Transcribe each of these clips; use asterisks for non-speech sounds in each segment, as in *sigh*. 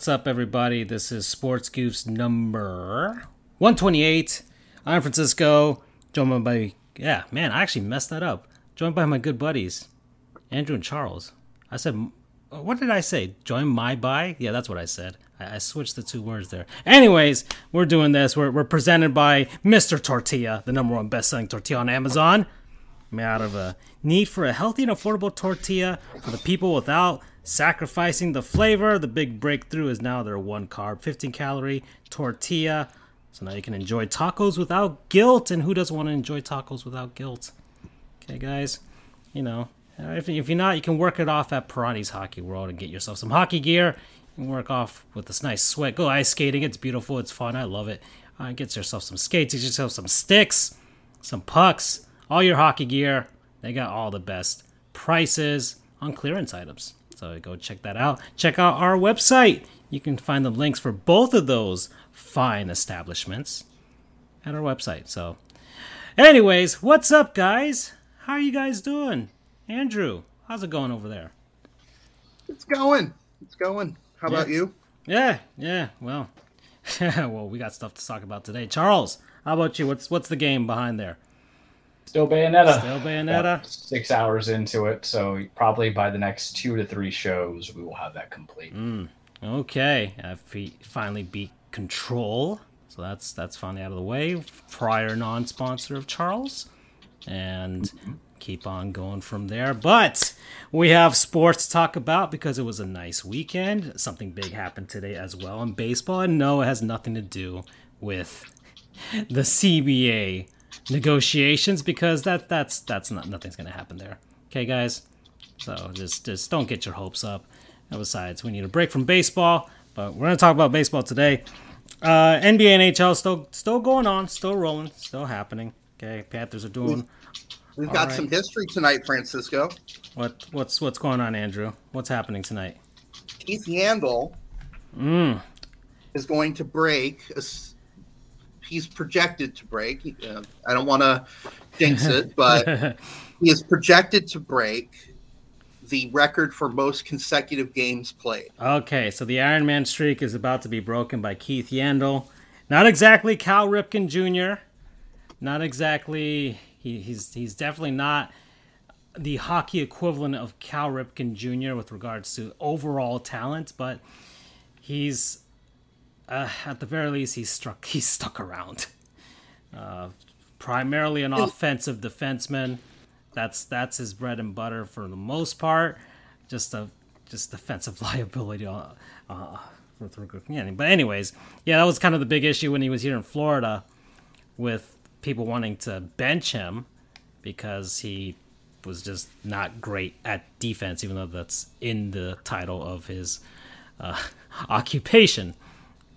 What's up, everybody? This is Sports Goofs number 128. I'm Francisco, joined by, yeah, man, I actually messed that up. Joined by my good buddies, Andrew and Charles. I said, uh, what did I say? Join my by? Yeah, that's what I said. I, I switched the two words there. Anyways, we're doing this. We're, we're presented by Mr. Tortilla, the number one best-selling tortilla on Amazon. Made out of a need for a healthy and affordable tortilla for the people without sacrificing the flavor. The big breakthrough is now their one carb, 15 calorie tortilla. So now you can enjoy tacos without guilt. And who doesn't want to enjoy tacos without guilt? Okay, guys, you know, if, if you're not, you can work it off at Pirani's Hockey World and get yourself some hockey gear. Work off with this nice sweat. Go ice skating. It's beautiful. It's fun. I love it. Uh, get yourself some skates. Get yourself some sticks, some pucks, all your hockey gear. They got all the best prices on clearance items. So go check that out. Check out our website. You can find the links for both of those fine establishments at our website. So, anyways, what's up, guys? How are you guys doing? Andrew, how's it going over there? It's going. It's going. How about you? Yeah, yeah. Well, *laughs* well, we got stuff to talk about today. Charles, how about you? What's what's the game behind there? Still Bayonetta. Still Bayonetta. Six hours into it, so probably by the next two to three shows, we will have that complete. Mm, okay, I finally beat Control, so that's that's finally out of the way. Prior non-sponsor of Charles, and keep on going from there. But we have sports to talk about because it was a nice weekend. Something big happened today as well in baseball, and no, it has nothing to do with the CBA negotiations because that that's that's not nothing's gonna happen there. Okay, guys. So just just don't get your hopes up. And besides, we need a break from baseball, but we're gonna talk about baseball today. Uh, NBA and NHL still still going on, still rolling, still happening. Okay, Panthers are doing. We've got right. some history tonight, Francisco. What what's what's going on, Andrew? What's happening tonight? Keith Yandle mm. is going to break a he's projected to break. Uh, I don't want to jinx it, *laughs* but he is projected to break the record for most consecutive games played. Okay, so the Iron Man streak is about to be broken by Keith Yandle. Not exactly Cal Ripken Jr. Not exactly. He, he's he's definitely not the hockey equivalent of Cal Ripken Jr. with regards to overall talent, but he's uh, at the very least, he's struck. He's stuck around. Uh, primarily an offensive defenseman. That's that's his bread and butter for the most part. Just a just defensive *laughs* liability. Uh, uh, but anyways, yeah, that was kind of the big issue when he was here in Florida, with people wanting to bench him because he was just not great at defense, even though that's in the title of his uh, *laughs* occupation.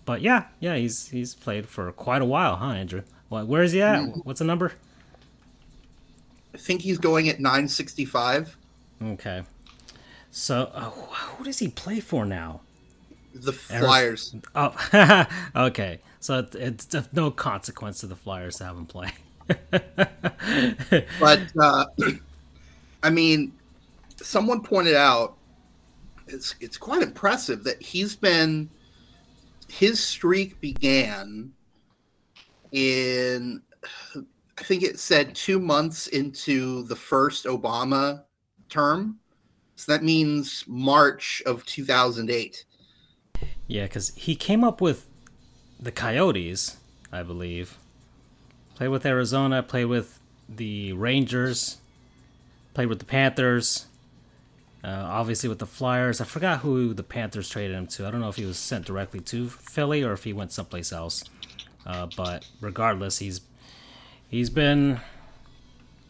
But yeah, yeah, he's he's played for quite a while, huh, Andrew? Where is he at? Mm. What's the number? I think he's going at 965. Okay. So, uh, who does he play for now? The Flyers. Oh, *laughs* okay. So it, it's of no consequence to the Flyers to have him play. but uh, *clears throat* I mean, someone pointed out it's it's quite impressive that he's been his streak began in I think it said two months into the first Obama term. So that means March of 2008. Yeah, because he came up with the Coyotes, I believe. Played with Arizona, played with the Rangers, played with the Panthers, uh, obviously, with the Flyers, I forgot who the Panthers traded him to. I don't know if he was sent directly to Philly or if he went someplace else. Uh, but regardless, he's he's been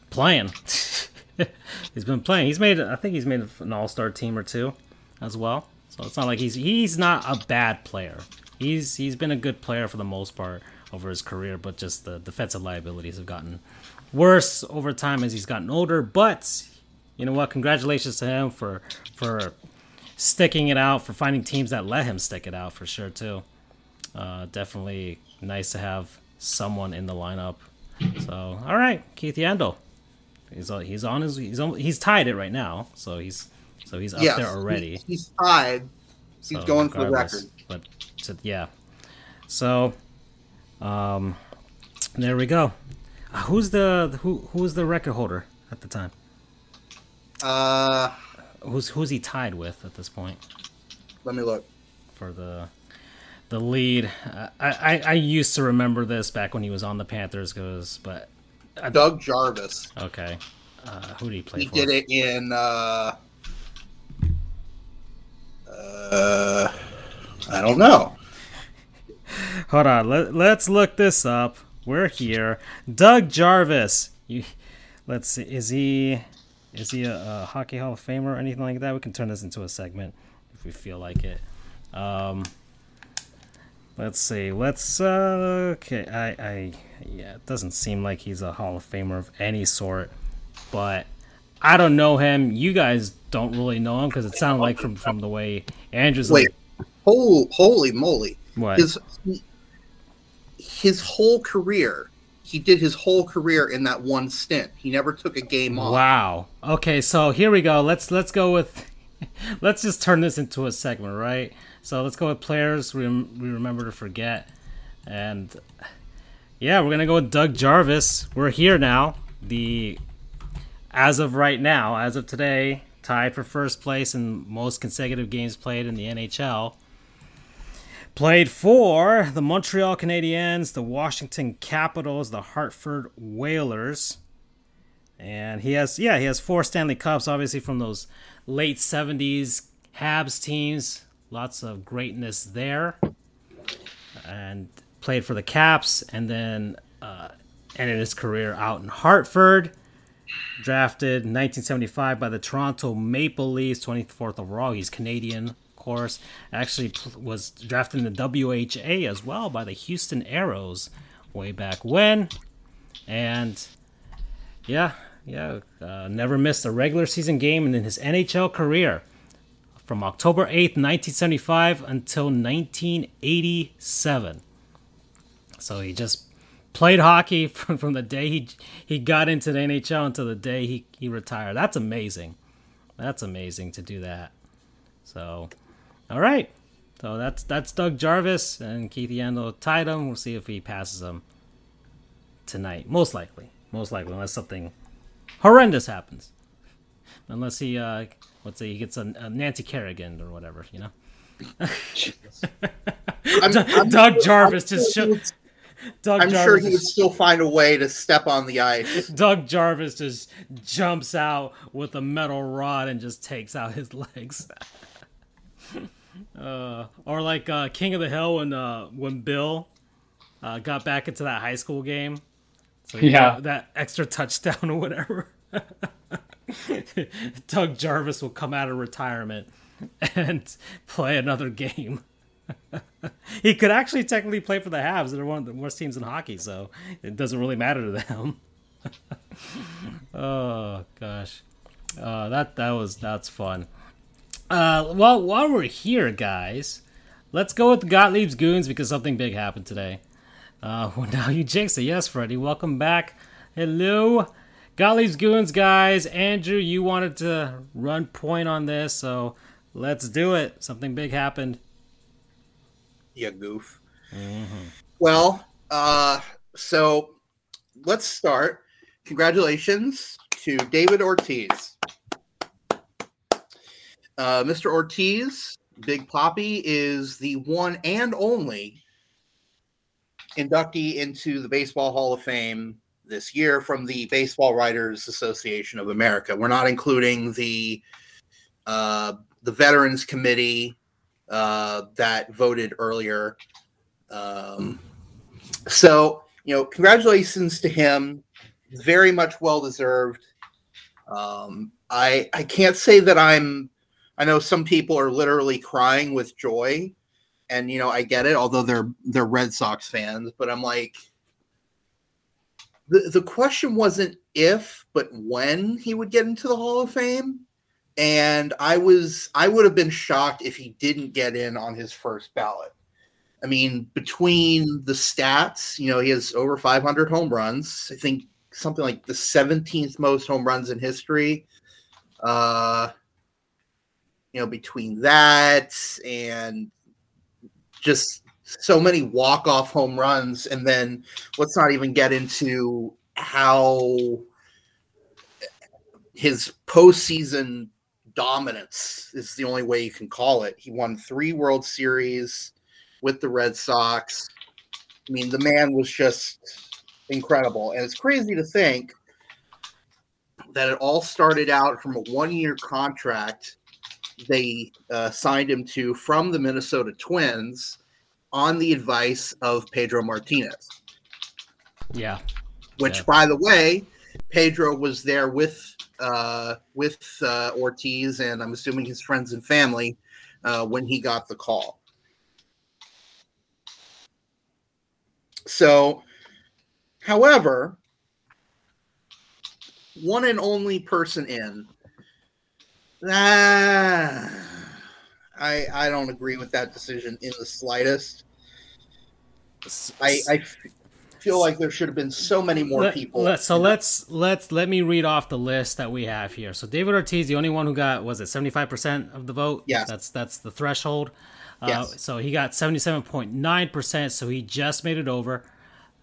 playing. *laughs* he's been playing. He's made. I think he's made an All Star team or two as well. So it's not like he's he's not a bad player. He's he's been a good player for the most part over his career, but just the defensive liabilities have gotten worse over time as he's gotten older. But you know what? Congratulations to him for for sticking it out, for finding teams that let him stick it out for sure too. Uh, definitely nice to have someone in the lineup. So all right, Keith Yandle. He's he's on his he's on, he's tied it right now, so he's so he's up yes, there already. He's tied, He's so going for the record. But to, yeah, so um, there we go. Uh, who's the who who's the record holder at the time? Uh, who's who's he tied with at this point? Let me look for the the lead. Uh, I, I, I used to remember this back when he was on the Panthers, goes but I, Doug Jarvis. Okay, uh, who did he play? He for? did it in. Uh, uh, I don't know. Hold on. Let, let's look this up. We're here. Doug Jarvis. You, let's see. Is he is he a, a, hockey Hall of Famer or anything like that? We can turn this into a segment if we feel like it. Um, let's see. Let's uh, okay. I I yeah. It doesn't seem like he's a Hall of Famer of any sort, but I don't know him. You guys don't really know him because it sounded like from from the way Andrew's. Wait, like, holy, holy moly! What? His his whole career, he did his whole career in that one stint. He never took a game off. Wow. Okay, so here we go. Let's let's go with. *laughs* let's just turn this into a segment, right? So let's go with players we, we remember to forget, and yeah, we're gonna go with Doug Jarvis. We're here now. The as of right now, as of today, tied for first place in most consecutive games played in the NHL. Played for the Montreal Canadiens, the Washington Capitals, the Hartford Whalers. And he has, yeah, he has four Stanley Cups, obviously from those late 70s Habs teams. Lots of greatness there. And played for the Caps and then uh, ended his career out in Hartford drafted 1975 by the Toronto Maple Leafs, 24th overall. He's Canadian, course. Actually, was drafted in the WHA as well by the Houston Aeros way back when. And yeah, yeah, uh, never missed a regular season game in his NHL career from October 8th, 1975 until 1987. So he just played hockey *laughs* from, from the day he he got into the NHL until the day he, he retired. That's amazing. That's amazing to do that. So, all right. So that's that's Doug Jarvis and Keith Yandle tied him. We'll see if he passes him tonight. Most likely. Most likely, unless something horrendous happens. Unless he, uh, let's say he gets a, a Nancy Kerrigan or whatever, you know. I'm, *laughs* I'm, Doug Jarvis just show, Doug I'm Jarvis sure he would still find a way to step on the ice. *laughs* Doug Jarvis just jumps out with a metal rod and just takes out his legs. *laughs* *laughs* uh, or like uh, King of the Hill when uh, when Bill uh, got back into that high school game. So yeah, that extra touchdown *laughs* or whatever. *laughs* Doug Jarvis will come out of retirement and play another game. he could actually technically play for the Habs. They're one of the worst teams in hockey, so it doesn't really matter to them. oh gosh, uh, that that was that's fun. Uh, well, while we're here, guys, let's go with Gottlieb's Goons because something big happened today. Uh, *laughs* well, now you jinx it. Yes, Freddie, welcome back. Hello. Gottlieb's Goons, guys. Andrew, you wanted to run point on this, so let's do it. Something big happened Yeah, goof. Mm-hmm. Well, uh, so let's start. Congratulations to David Ortiz. Uh, Mr. Ortiz, Big Poppy, is the one and only inductee into the Baseball Hall of Fame this year from the Baseball Writers Association of America. We're not including the uh, the Veterans Committee uh, that voted earlier. Um, so, you know, congratulations to him. Very much well deserved. Um, I I can't say that I'm. I know some people are literally crying with joy, and you know I get it. Although they're they're Red Sox fans, but I'm like, the the question wasn't if, but when he would get into the Hall of Fame and I was I would have been shocked if he didn't get in on his first ballot. I mean, between the stats, you know, he has over 500 home runs. I think something like the 17th most home runs in history. Uh, you know, between that and just so many walk off home runs, and then let's not even get into how his postseason dominance is the only way you can call it. He won three World Series with the Red Sox. I mean, the man was just incredible. And it's crazy to think that it all started out from a one year contract they uh, signed him to from the Minnesota Twins on the advice of Pedro Martinez. Yeah. Which, Yeah. by the way, Pedro was there with uh, with uh, Ortiz and I'm assuming his friends and family uh, when he got the call. So, however, one and only person in. Ah, I I don't agree with that decision in the slightest. I feel like there should have been so many more Let- people. let- so let's let's let me read off the list that we have here. So David Ortiz, the only one who got was it seventy five percent of the vote. Yeah, that's that's the threshold. Uh, Yes. So he got seventy seven point nine percent. So he just made it over.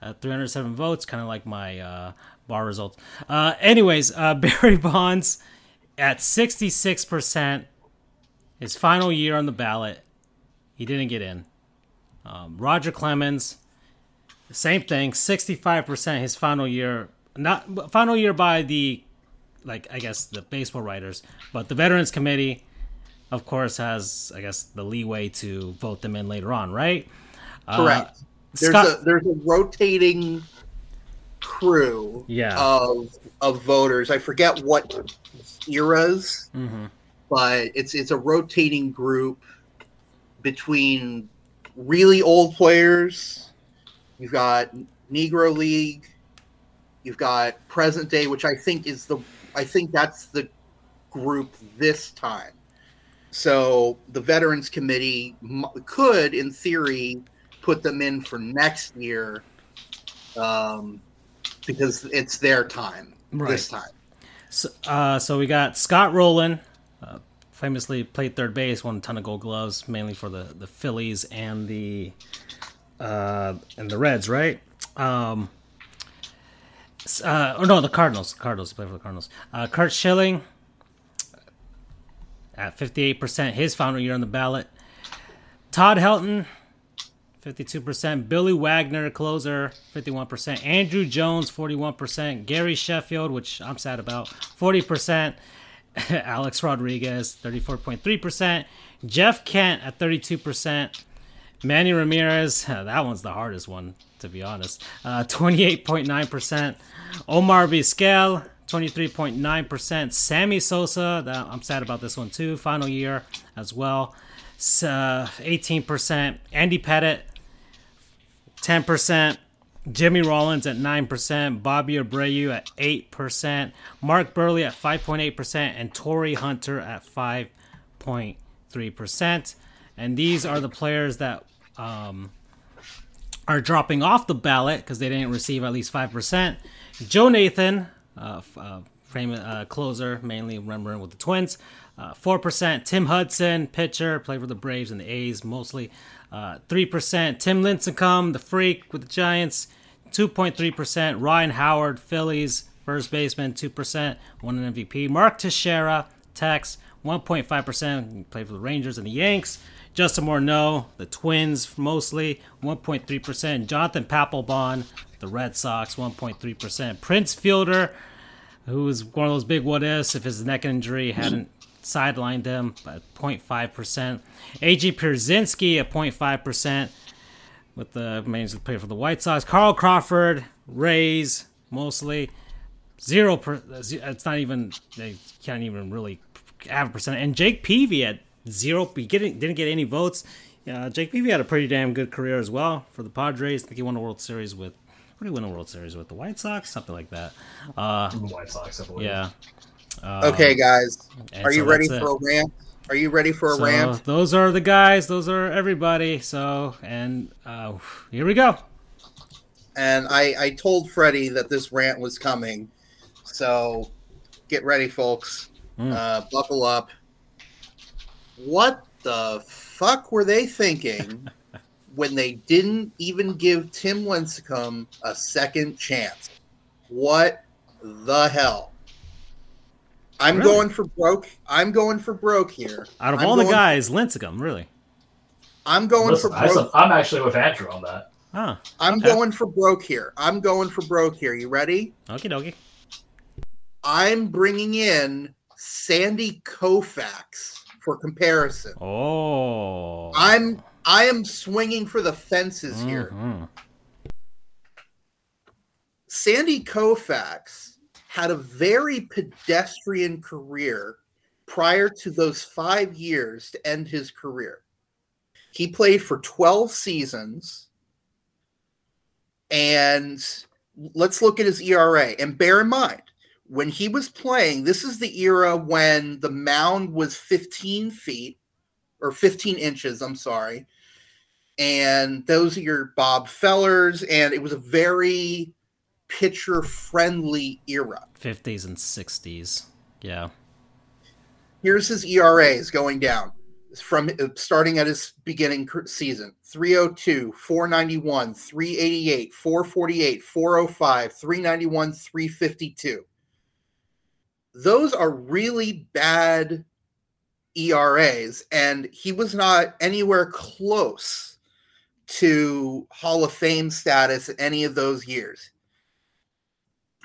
Uh, 307 votes, kind of like my uh, bar results. Uh, anyways, uh, *laughs* Barry Bonds at 66%, his final year on the ballot, he didn't get in. Um, Roger Clemens, same thing, 65% his final year, not final year by the, like, I guess the baseball writers, but the Veterans Committee, of course, has, I guess, the leeway to vote them in later on, right? Correct. Uh, there's Scott- a there's a rotating crew Yeah. of of voters. I forget what eras, Mhm. but it's it's a rotating group between really old players. You've got Negro League. You've got present day, which I think is the I think that's the group this time. So the Veterans Committee m- could, in theory, put them in for next year um, because it's their time this time. So, uh, so we got Scott Rolen, uh, famously played third base, won a ton of Gold Gloves, mainly for the the Phillies and the uh, and the Reds, right? Um, uh, or no, the Cardinals. Cardinals he played for the Cardinals. Uh, Curt Schilling at fifty eight percent, his final year on the ballot. Todd Helton. 52%. Billy Wagner, closer, 51%. Andruw Jones, 41%. Gary Sheffield, which I'm sad about, 40%. *laughs* Alex Rodriguez, 34.3%. Jeff Kent at 32%. Manny Ramirez, *laughs* that one's the hardest one, to be honest. Uh, 28.9%. Omar Vizquel, 23.9%. Sammy Sosa, that, I'm sad about this one too, final year as well. Uh, 18%. Andy Pettitte, 10%. Jimmy Rollins at 9%, Bobby Abreu at 8%, Mark Buehrle at 5.8%, and Torii Hunter at 5.3%. And these are the players that um, are dropping off the ballot because they didn't receive at least 5%. Joe Nathan, uh, uh, frame, uh, closer, mainly remembering with the Twins, uh, 4%. Tim Hudson, pitcher, played for the Braves and the A's mostly, uh, 3%. Tim Lincecum, the Freak with the Giants, 2.3%. Ryan Howard, Phillies, first baseman, 2%, won an MVP. Mark Teixeira, Tex, 1.5%, played for the Rangers and the Yanks. Justin Morneau, the Twins mostly, 1.3%. Jonathan Papelbon, the Red Sox, 1.3%. Prince Fielder, who was one of those big what ifs if his neck injury hadn't sidelined him, by 0.5%. A.J. Pierzynski at 0.5% with the mainly play for the White Sox. Carl Crawford, Rays, mostly zero. Per, it's not even they can't even really have a percent. And Jake Peavy at zero. He getting, didn't get any votes. Uh, Jake Peavy had a pretty damn good career as well for the Padres. I think he won a World Series with. What did he win a World Series with? The White Sox, something like that. Uh, The White Sox, I believe. yeah. Um, Okay, guys, are you ready for it. a rant? Are you ready for a So rant? those are the guys. Those are everybody. So and uh, here we go. And I, I told Freddie that this rant was coming, so get ready, folks. Mm. Uh, buckle up. what the fuck were they thinking *laughs* when they didn't even give Tim Lincecum a second chance? What the hell? I'm Really? going for broke. I'm going for broke here. Out of I'm all the going- guys, Lincecum, really. I'm going Listen, for I, am actually with Andrew on that. Huh. I'm okay. going for broke here. I'm going for broke here. You ready? Okie dokie. I'm bringing in Sandy Koufax for comparison. Oh. I'm I am swinging for the fences here. Mhm. Sandy Koufax had a very pedestrian career prior to those five years to end his career. He played for 12 seasons. And let's look at his ERA. And bear in mind, when he was playing, this is the era when the mound was 15 feet or 15 inches, I'm sorry. And those are your Bob Fellers. And it was a very pitcher friendly era. 50s and 60s. Yeah. Here's his ERAs going down from uh, starting at his beginning season 302, 491, 388, 448, 405, 391, 352. Those are really bad ERAs, and he was not anywhere close to Hall of Fame status in any of those years.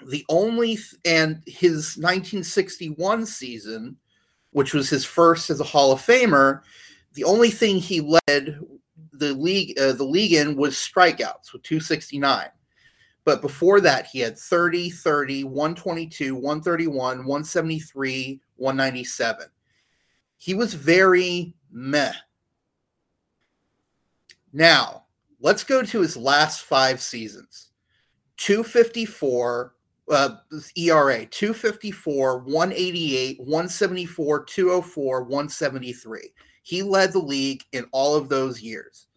The only, th- and his 1961 season, which was his first as a Hall of Famer, the only thing he led the league uh, the league in was strikeouts with 269. But before that, he had 30, 30, 122, 131, 173, 197. He was very meh. Now, let's go to his last five seasons 254, uh, ERA 254, 188, 174, 204, 173. He led the league in all of those years.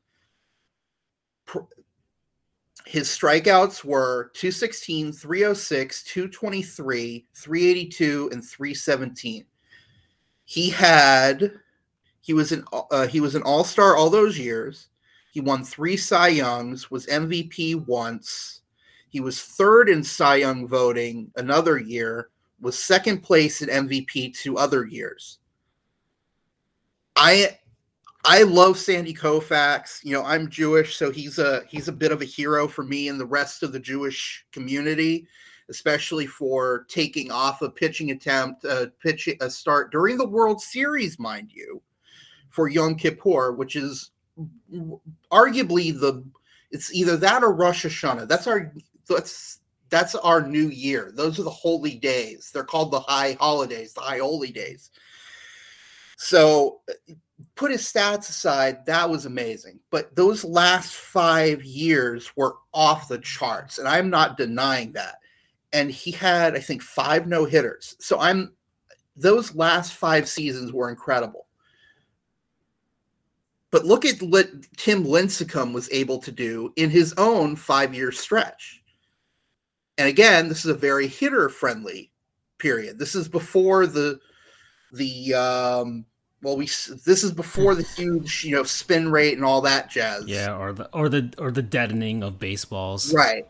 His strikeouts were 216, 306, 223, 382, and 317. He had he was an uh, he was an all-star all those years. He won 3 Cy Youngs, was MVP once. He was third in Cy Young voting another year, was second place in MVP two other years. I I love Sandy Koufax. You know, I'm Jewish, so he's a he's a bit of a hero for me and the rest of the Jewish community, especially for taking off a pitching attempt, uh, pitch a start during the World Series, mind you, for Yom Kippur, which is arguably the it's either that or Rosh Hashanah. That's our that's that's our new year. Those are the holy days. They're called the high holidays, the high holy days. So put his stats aside, that was amazing. But those last five years were off the charts, and I'm not denying that. And he had, I think, five no hitters. So I'm those last five seasons were incredible. But look at what Tim Lincecum was able to do in his own five year stretch. And again, this is a very hitter friendly period. This is before the the um well we this is before the huge you know spin rate and all that jazz Yeah, or the or the or the deadening of baseballs. right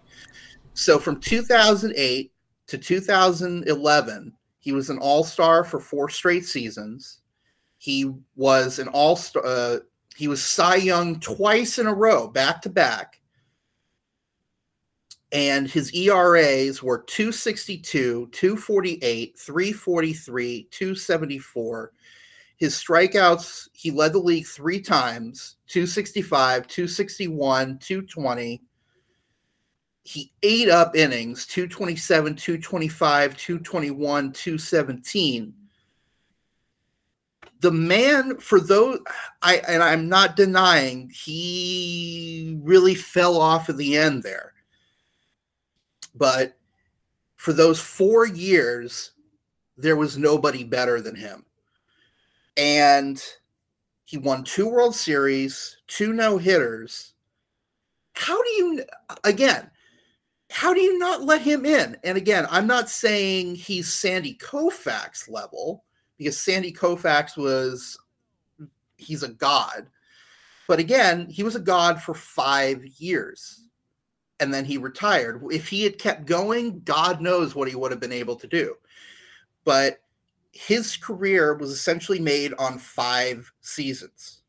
so from 2008 to 2011 he was an all-star for four straight seasons he was an all-star uh, he was cy young twice in a row back to back and his eras were 262 248 343 274 his strikeouts, he led the league three times 265, 261, 220. He ate up innings 227, 225, 221, 217. The man, for those, I and I'm not denying, he really fell off in the end there. But for those four years, there was nobody better than him and he won two World Series, two no hitters. How do you, again, how do you not let him in? And again, I'm not saying he's Sandy Koufax level because Sandy Koufax was he's a god. But again, he was a god for five years and then he retired. If he had kept going, God knows what he would have been able to do. But his career was essentially made on five seasons.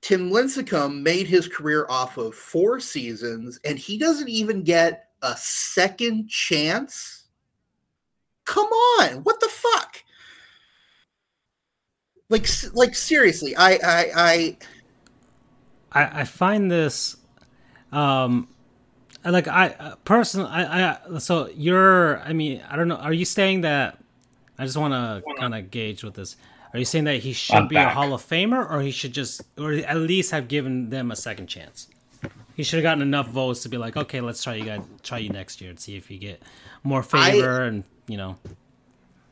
Tim Lincecum made his career off of four seasons, and he doesn't even get a second chance. Come on, what the fuck? Like, like seriously, I, I, I, I, I find this, um, like I uh, personally, I, I, so you're, I mean, I don't know. Are you saying that? I just want to kind of gauge with this. Are you saying that he should I'm be back. a Hall of Famer, or he should just, or at least have given them a second chance? He should have gotten enough votes to be like, okay, let's try you guys, try you next year and see if you get more favor, I, and you know.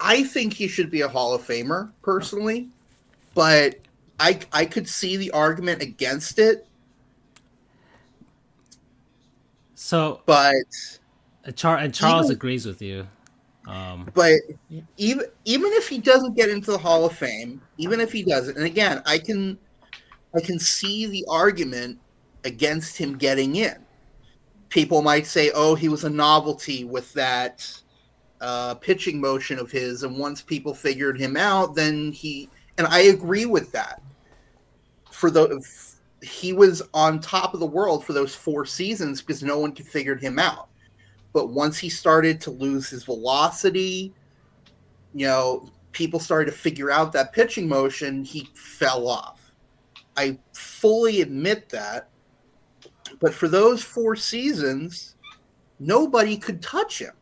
I think he should be a Hall of Famer personally, but I I could see the argument against it. So, but Char- and Charles even, agrees with you. Um, but even even if he doesn't get into the Hall of Fame, even if he doesn't, and again, I can I can see the argument against him getting in. People might say, "Oh, he was a novelty with that uh, pitching motion of his," and once people figured him out, then he. And I agree with that. For the he was on top of the world for those four seasons because no one could figure him out. But once he started to lose his velocity, you know, people started to figure out that pitching motion, he fell off. I fully admit that. But for those four seasons, nobody could touch him.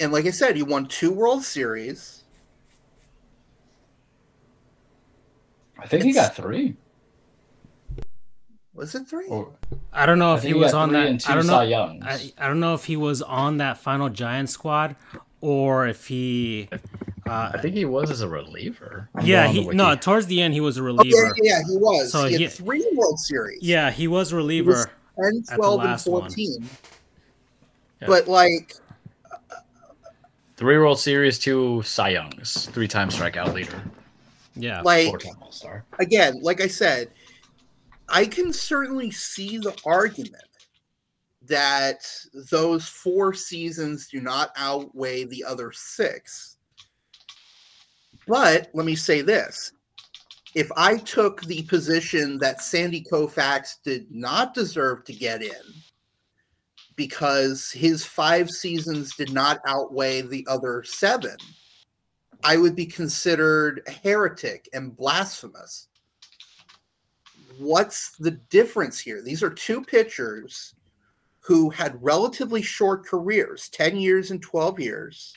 And like I said, he won two World Series. I think it's, he got three. Was it three? I don't know if he was on that. I don't know. I, I don't know if he was on that final Giant squad or if he. Uh, I think he was as a reliever. I'm yeah, he no. Towards the end, he was a reliever. Oh, yeah, yeah, he was. So he, he had three World Series. Yeah, he was a reliever. Was 10, 12, and 14. Yeah. But like. Three World Series, two Cy Youngs, three-time strikeout leader. Yeah, like four-time All-Star. Again, like I said, I can certainly see the argument that those four seasons do not outweigh the other six. But let me say this if I took the position that Sandy Koufax did not deserve to get in because his five seasons did not outweigh the other seven, I would be considered a heretic and blasphemous what's the difference here? These are two pitchers who had relatively short careers 10 years and 12 years.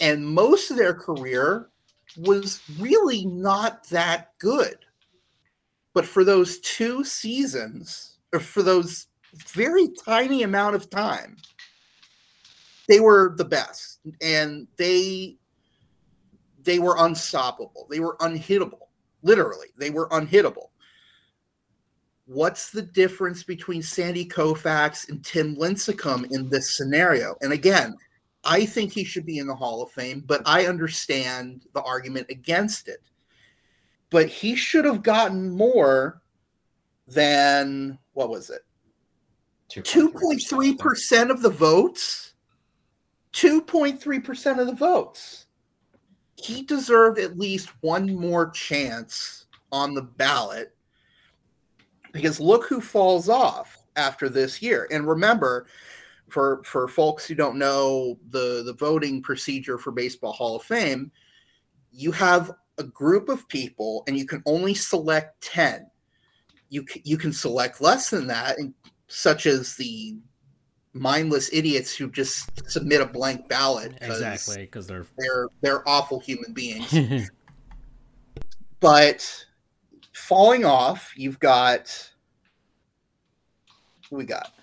And most of their career was really not that good. But for those two seasons, or for those very tiny amount of time, they were the best. And they they were unstoppable. They were unhittable. Literally, they were unhittable. What's the difference between Sandy Koufax and Tim Lincecum in this scenario? And again, I think he should be in the Hall of Fame, but I understand the argument against it. But he should have gotten more than what was it? 2.3% of the votes. 2.3% of the votes he deserved at least one more chance on the ballot because look who falls off after this year. And remember, for for folks who don't know the the voting procedure for Baseball Hall of Fame, you have a group of people and you can only select 10. You you can select less than that, such as the mindless idiots who just submit a blank ballot exactly because they're they're they're awful human beings. *laughs* But falling off you've got who we got?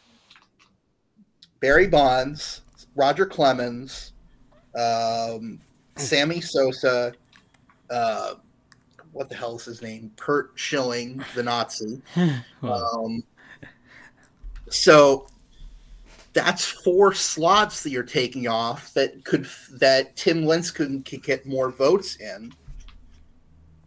Barry bonds roger clemens um, sammy sosa uh, what the hell is his name? Curt schilling the nazi. *laughs* Um, so that's four slots that you're taking off that could that Tim Lincecum could get more votes in.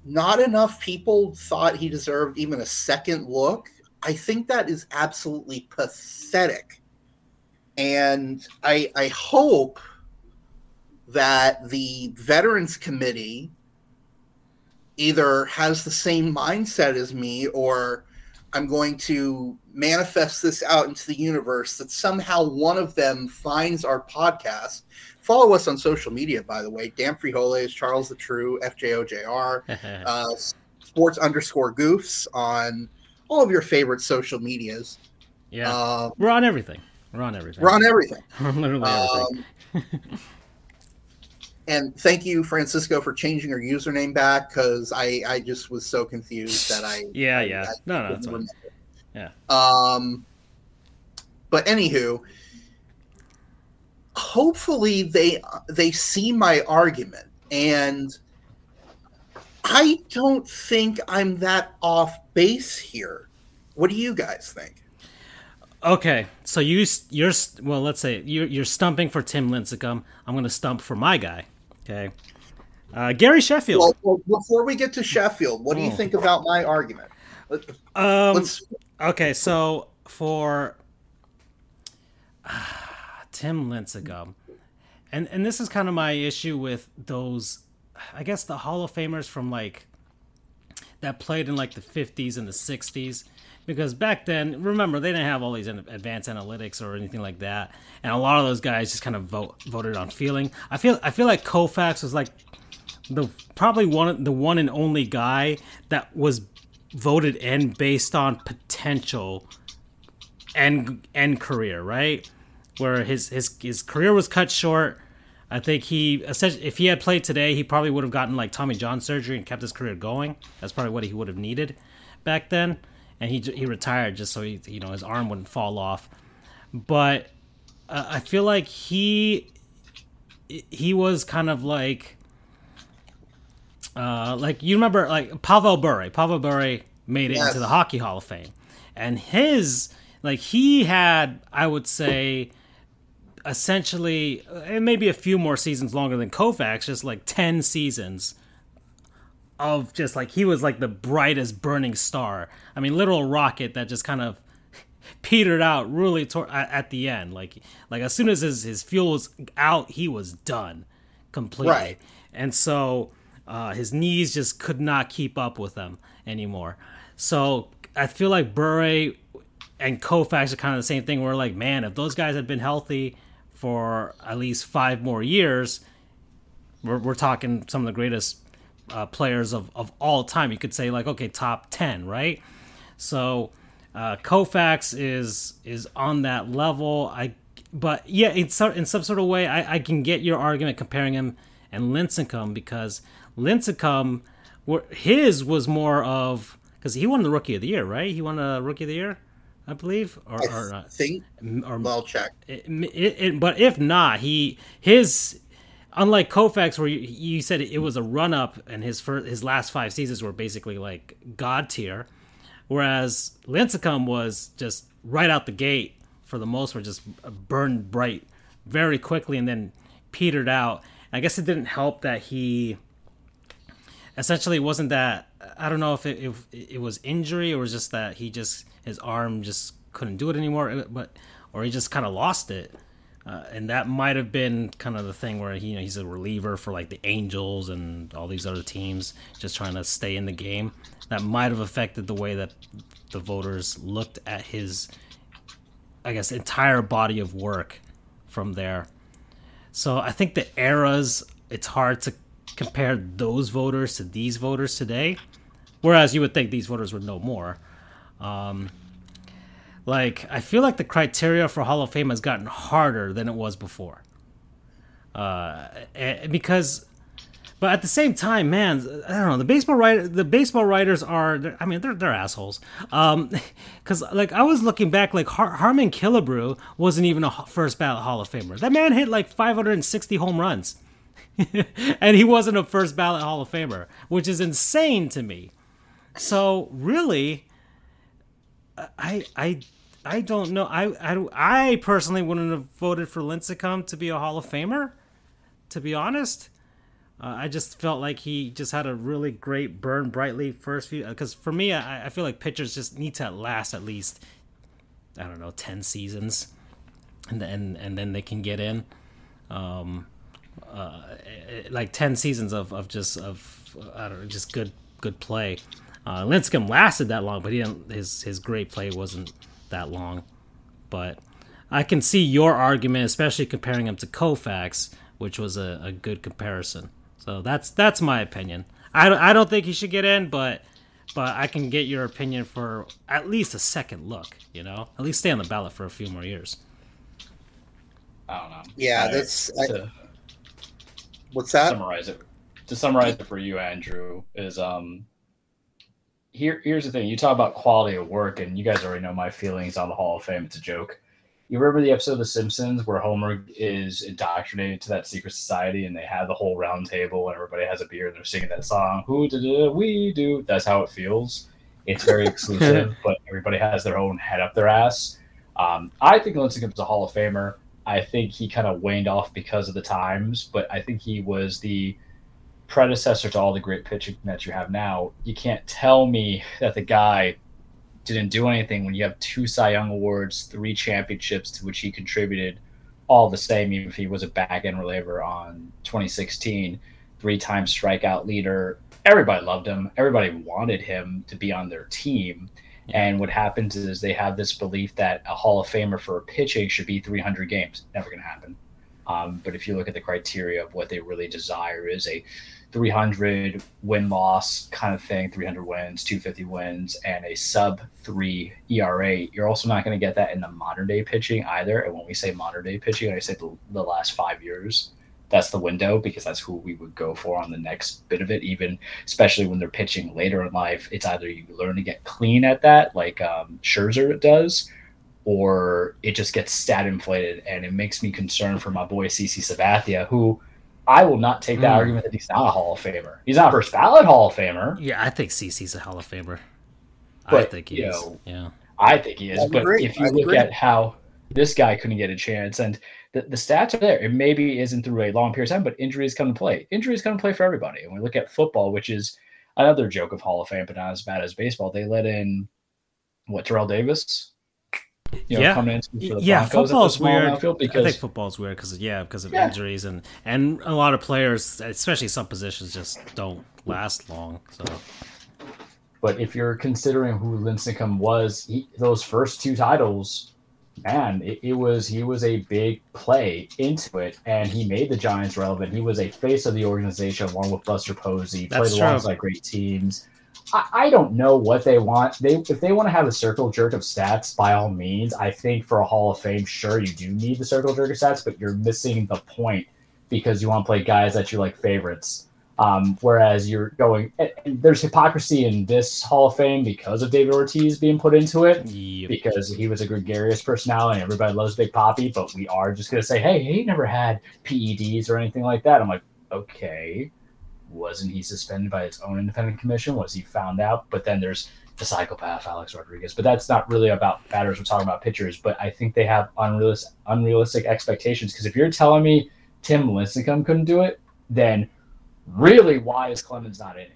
not enough people thought he deserved even a second look. I think that is absolutely pathetic. And I, I hope that the Veterans Committee either has the same mindset as me or I'm going to manifest this out into the universe that somehow one of them finds our podcast. Follow us on social media, by the way. Dan Frijoles, Charles the True, FJOJR, *laughs* uh, sports underscore goofs on all of your favorite social medias. Yeah. Um, we're on everything. We're on everything. we're on everything. *laughs* Literally everything. Um, *laughs* and thank you, Francisco, for changing your username back because I, I just was so confused that I *laughs* yeah, yeah. I No, no, that's fine. Yeah. Um, but anywho, hopefully they they see my argument, and I don't think I'm that off base here. What do you guys think? Okay, so you you're well. Let's say you're you're stumping for Tim Lincecum. I'm going to stump for my guy. Okay, uh, Gary Sheffield. Well, well, before we get to Sheffield, what do you Oh. think about my argument? Let- um, Let's okay, so for Tim Lincecum, and and this is kind of my issue with those. I guess the Hall of Famers from like that played in like the 50s and the 60s because back then remember they didn't have all these advanced analytics or anything like that and a lot of those guys just kind of vote voted on feeling i feel i feel like Koufax was like the probably one the one and only guy that was voted in based on potential and and career right where his his his career was cut short I think he if he had played today, he probably would have gotten like Tommy John surgery and kept his career going. That's probably what he would have needed back then. And he he retired just so he you know his arm wouldn't fall off. But uh, I feel like he he was kind of like uh, like you remember like Pavel Bure. Pavel Bure made it Yes. into the Hockey Hall of Fame, and his like he had I would say essentially and maybe a few more seasons longer than Koufax, just like ten seasons of just like he was like the brightest burning star. I mean, literal rocket that just kind of *laughs* petered out really tor- at, the end. Like like as soon as his his fuel was out, he was done completely. Right. And so uh, his knees just could not keep up with them anymore. So I feel like Bure and Koufax are kind of the same thing. Where like, man, if those guys had been healthy for at least five more years, we're, we're talking some of the greatest uh, players of, of all time. You could say like, okay, top ten, right? So uh, Koufax is is on that level. I but yeah, in some in some sort of way, I, I can get your argument comparing him and Lincecum because Lincecum, his was more of because he won the Rookie of the Year, right? He won a Rookie of the Year, I believe, or or, I uh, think. or Well, check. it, it, it- but if not, he his unlike Koufax, where you, you said it was a run up, and his first, his last five seasons were basically like god tier, whereas Lincecum was just right out the gate for the most part, just burned bright very quickly, and then petered out. I guess it didn't help that he essentially wasn't that I don't know if it, if it was injury or just that he just his arm just couldn't do it anymore, but or he just kind of lost it. Uh, and that might have been kind of the thing where he, you know, he's a reliever for like the Angels and all these other teams, just trying to stay in the game. That might have affected the way that the voters looked at his, I guess, entire body of work from there. So I think the eras, it's hard to compare those voters to these voters today. Whereas you would think these voters would know more. Um, like, I feel like the criteria for Hall of Fame has gotten harder than it was before. Uh, eh, because, but at the same time, man, I don't know. The baseball writer, the baseball writers are, I mean, they're they're assholes. Um, *laughs* because like I was looking back, like Har- Harmon Killebrew wasn't even a first ballot Hall of Famer. That man hit like 560 home runs, *laughs* and he wasn't a first ballot Hall of Famer, which is insane to me. So really, I I I don't know. I I, I personally wouldn't have voted for Lincecum to be a Hall of Famer. To be honest, Uh, I just felt like he just had a really great burn brightly first few. Because for me, I, I feel like pitchers just need to last at least I don't know ten seasons, and then and then they can get in. Um, uh, like ten seasons of, of just of I don't know, just good good play. Uh, Lincecum lasted that long, but he didn't. His his great play wasn't that long. But I can see your argument, especially comparing him to Koufax, which was a, a good comparison. So that's that's my opinion. I don't, I don't think he should get in, but but I can get your opinion for at least a second look. You know, at least stay on the ballot for a few more years. I don't know. Yeah, I- that's. I, to what's that? summarize it. To summarize it for you, Andrew, is um. Here, here's the thing. You talk about quality of work, and you guys already know my feelings on the Hall of Fame. It's a joke. You remember the episode of The Simpsons where Homer is indoctrinated to that secret society, and they have the whole round table, and everybody has a beer, and they're singing that song. Who did it? We do. That's how it feels. It's very *laughs* exclusive, but everybody has their own head up their ass. Um, I think Lincecum's a Hall of Famer. I think he kind of waned off because of the times, but I think he was the predecessor to all the great pitching that you have now. You can't tell me that the guy didn't do anything when you have two Cy Young awards, three championships to which he contributed, all the same, even if he was a back end reliever on 2016, three time strikeout leader. Everybody loved him. Everybody wanted him to be on their team. And what happens is they have this belief that a Hall of Famer for pitching should be 300 games. Never going to happen. Um, but if you look at the criteria of what they really desire is a 300 win loss kind of thing 300 wins 250 wins and a sub 3 era you're also not going to get that in the modern day pitching either. And when we say modern day pitching i say the, the last five years. That's the window because that's who we would go for on the next bit of it. Even especially when they're pitching later in life it's either you learn to get clean at that like um, scherzer does or it just gets stat inflated and it makes me concerned for my boy CC Sabathia who I will not take that Mm. argument that he's not a Hall of Famer. He's not a first ballot Hall of Famer. Yeah, I think CC's a Hall of Famer. I think he is. know, Yeah. I think he is. But if you I look agree. at how this guy couldn't get a chance, and the, the stats are there, it maybe isn't through a long period of time, but injuries come to play. Injuries come to play for everybody. And we look at football, which is another joke of Hall of Fame, but not as bad as baseball. They let in what Terrell Davis, you know, Yeah. coming in for the yeah, Broncos football's weird. outfield I think because football's weird because yeah, because of Yeah. injuries and and a lot of players, especially some positions, just don't last long. So But if you're considering who Lincecum was, he, those first two titles, man, it, it was he was a big play into it, and he made the Giants relevant. He was a face of the organization along with Buster Posey. That's played true. alongside great teams. I, I don't know what they want. They if they want to have a circle jerk of stats, by all means. I think for a Hall of Fame, sure you do need the circle jerk of stats, but you're missing the point because you want to play guys that you like favorites. Um, whereas you're going, there's hypocrisy in this Hall of Fame because of David Ortiz being put into it, yep. because he was a gregarious personality and everybody loves Big Poppy, but we are just going to say, hey, he never had PEDs or anything like that. I'm like, okay, wasn't he suspended by his own independent commission? Was he found out? But then there's the psychopath Alex Rodriguez, but that's not really about batters. We're talking about pitchers, but I think they have unrealistic, unrealistic expectations because if you're telling me Tim Lincecum couldn't do it, then really why is Clemens not in it?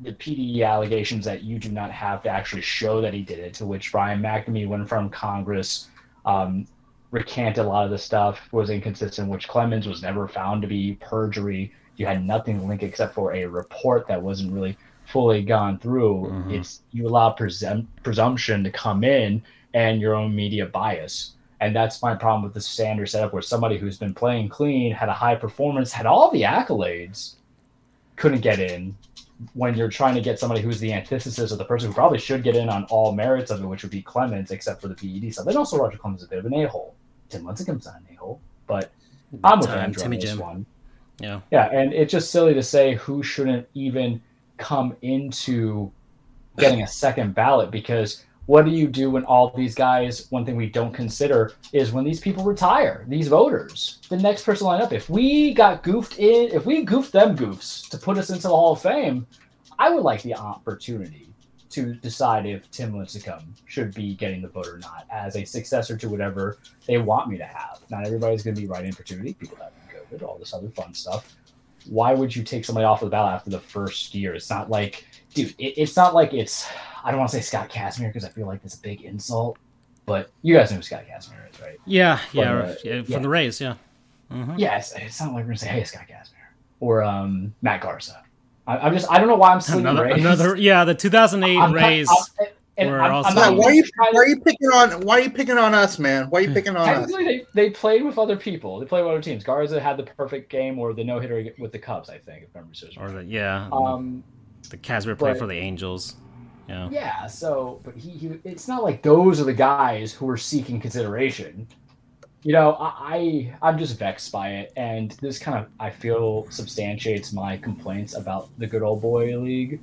The PDE allegations that you do not have to actually show that he did it, to which Brian McNamee went from Congress, um, recanted a lot of the stuff, was inconsistent, which Clemens was never found to be perjury. You had nothing to link except for a report that wasn't really fully gone through. Mhm. It's you allow presum- presumption to come in and your own media bias. And that's my problem with the standard setup where somebody who's been playing clean, had a high performance, had all the accolades, couldn't get in. When you're trying to get somebody who's the antithesis of the person who probably should get in on all merits of it, which would be Clemens, except for the PED stuff. Then also Roger Clemens is a bit of an a-hole. Tim Lincecum's not an a-hole, but I'm with Andrew on Timmy this Jim. one. Yeah. Yeah, and it's just silly to say who shouldn't even come into getting a second ballot because what do you do when all these guys one thing we don't consider is when these people retire these voters the next person line up if we got goofed in if we goofed them goofs to put us into the hall of fame i would like the opportunity to decide if tim lincecum should be getting the vote or not as a successor to whatever they want me to have not everybody's going to be right in opportunity people have covid all this other fun stuff why would you take somebody off of the ballot after the first year? It's not like, dude, it, it's not like it's. I don't want to say Scott Kazmir because I feel like that's a big insult, but you guys know who Scott Kazmir is, right? Yeah, yeah, From or- the- yeah, from yeah. the Rays, yeah. Mhm. Yeah, it's, it's not like we're gonna say, hey, Scott Kazmir or um, Matt Garza. I, I'm just, I don't know why I'm *laughs* saying Another, another, yeah, the 2008 I'm- Rays. I'm- and were I'm- also- I'm not why are you even trying to- why are you picking on why are you picking on us, man? Why are you picking on us? Technically, they, they played with other people. They played with other teams. Garza had the perfect game or the no hitter with the Cubs, I think, if memory serves me. or the, yeah, Um, the Casper played but- for the Angels. Yeah. yeah. So, but he, he, it's not like those are the guys who are seeking consideration. You know, I, I I'm just vexed by it, and this kind of I feel substantiates my complaints about the good old boy league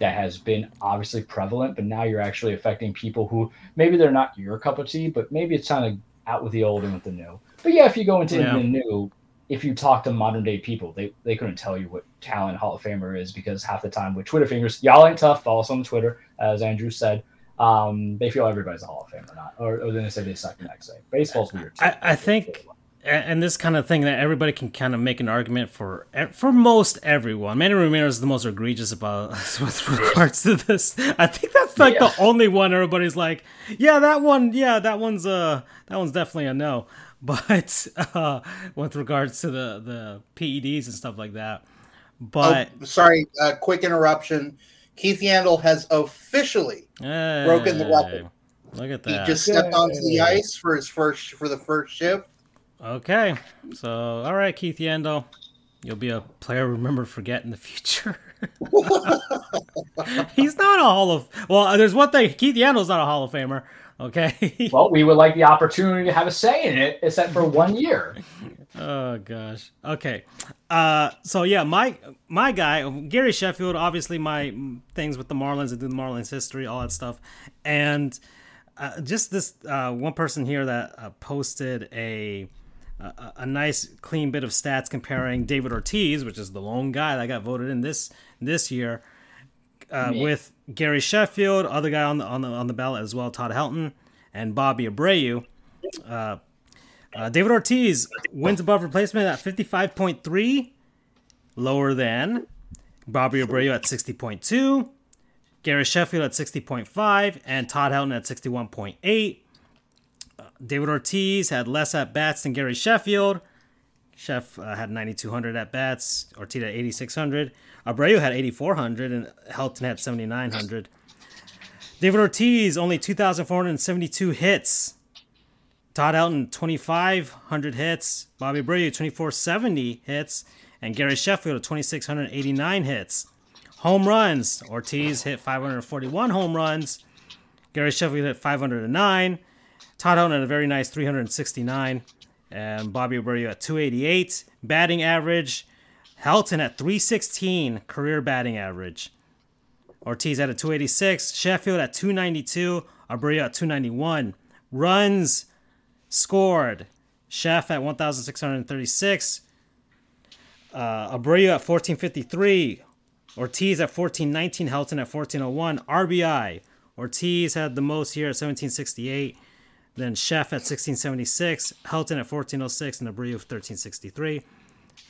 that has been obviously prevalent, but now you're actually affecting people who maybe they're not your cup of tea, but maybe it's kind of out with the old and with the new. But yeah, if you go into Yeah. the new, if you talk to modern day people, they, they couldn't tell you what talent Hall of Famer is because half the time with Twitter fingers, y'all ain't tough. Follow us on Twitter, as Andrew said. Um, they feel everybody's a Hall of Famer, not, or, or then they say they suck the next day. Baseball's weird. too. I, I think, and this kind of thing that everybody can kind of make an argument for for most everyone. Manny Ramirez is the most egregious about us *laughs* with regards to this. I think that's like Yeah. the only one everybody's like, yeah, that one, yeah, that one's uh that one's definitely a no. *laughs* But uh, with regards to the the PEDs and stuff like that, but oh, sorry, uh, quick interruption. Keith Yandle has officially broken the record. Look at that. he just stepped onto the ice for his first for the first shift. Okay, so all right, Keith Yandle, you'll be a player remembered for forget in the future. *laughs* He's not a Hall of. Well, there's one thing. Keith Yandle's not a Hall of Famer. Okay. *laughs* Well, we would like the opportunity to have a say in it, except for one year. *laughs* oh gosh. Okay. Uh. So yeah, my my guy Gary Sheffield. Obviously, my things with the Marlins and do the Marlins history, all that stuff, and uh, just this uh, one person here that uh, posted a, a a nice clean bit of stats comparing David Ortiz, which is the lone guy that got voted in this this year, uh, with Gary Sheffield, other guy on the on the on the ballot as well, Todd Helton, and Bobby Abreu. Uh, uh, David Ortiz wins above replacement at fifty five point three, lower than Bobby Abreu at sixty point two. Gary Sheffield at 60.5 and Todd Helton at 61.8. David Ortiz had less at bats than Gary Sheffield. Chef uh, had 9,200 at bats. Ortiz had 8,600. Abreu had 8,400 and Helton had 7,900. David Ortiz only 2,472 hits. Todd Helton 2,500 hits. Bobby Abreu 2,470 hits. And Gary Sheffield 2,689 hits. Home runs. Ortiz hit 541 home runs. Gary Sheffield hit 509. Todd Helton at a very nice 369. And Bobby Abreu at 288. Batting average. Helton at 316 career batting average. Ortiz at a 286. Sheffield at 292. Abreu at 291. Runs scored. Chef at 1,636. Uh, Abreu at 1453. Ortiz at 1419, Helton at 1401. RBI. Ortiz had the most here at 1768. Then Chef at 1676, Helton at 1406, and Abreu at 1363.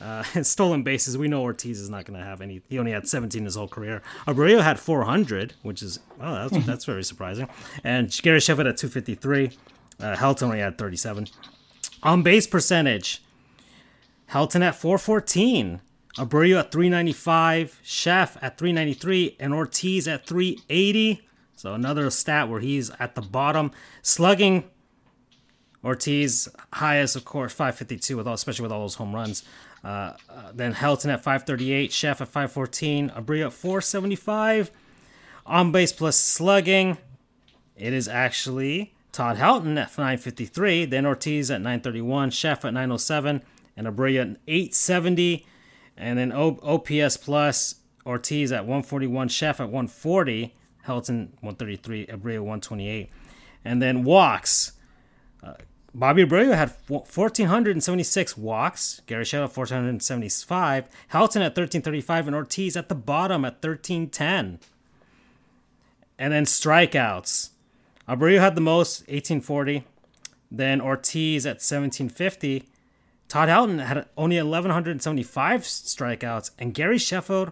Uh, *laughs* and stolen bases, we know Ortiz is not going to have any. He only had 17 his whole career. Abreu had 400, which is, oh, that's, that's very surprising. And Gary Sheffield at 253. Uh, Helton only had 37. On base percentage, Helton at 414. Abreu at 395, Chef at 393, and Ortiz at 380. So another stat where he's at the bottom. Slugging, Ortiz highest, of course, 552 with all, especially with all those home runs. Uh, uh, then Helton at 538, Chef at 514, Abreu at 475. On base plus slugging, it is actually Todd Helton at 953, then Ortiz at 931, Chef at 907, and Abreu at 870. And then o- OPS plus Ortiz at 141, Chef at 140, Helton 133, Abreu 128. And then walks. Bobby Abreu had 1,476 walks. Gary Sheffield 1,475. Helton at 1,335, and Ortiz at the bottom at 1,310. And then strikeouts. Abreu had the most, 1840. Then Ortiz at 1750. Todd Helton had only 1,175 strikeouts, and Gary Sheffield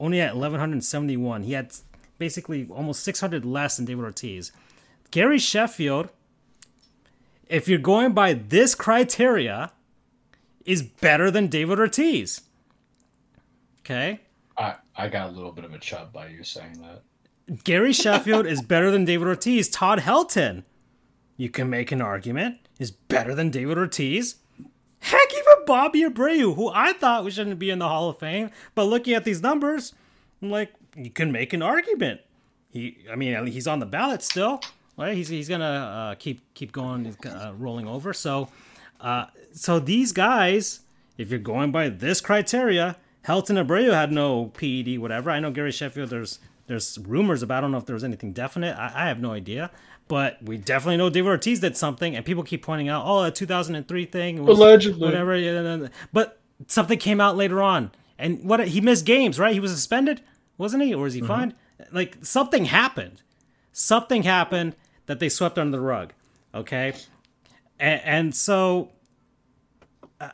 only at 1,171. He had basically almost 600 less than David Ortiz. Gary Sheffield, if you're going by this criteria, is better than David Ortiz. Okay? I, I got a little bit of a chub by you saying that. Gary Sheffield is better than David Ortiz. Todd Helton, you can make an argument, is better than David Ortiz. Heck, even Bobby Abreu, who I thought we shouldn't be in the Hall of Fame, but looking at these numbers, I'm like, you can make an argument. He, I mean, he's on the ballot still. Right? He's he's gonna uh, keep keep going, uh, rolling over. So, uh, so these guys, if you're going by this criteria, Helton Abreu had no PED, whatever. I know Gary Sheffield. There's there's rumors about. I don't know if there was anything definite. I, I have no idea. But we definitely know David Ortiz did something, and people keep pointing out, oh, a 2003 thing, was Allegedly. whatever. But something came out later on, and what he missed games, right? He was suspended, wasn't he, or was he fined? Like something happened. Something happened that they swept under the rug. Okay, and, and so uh,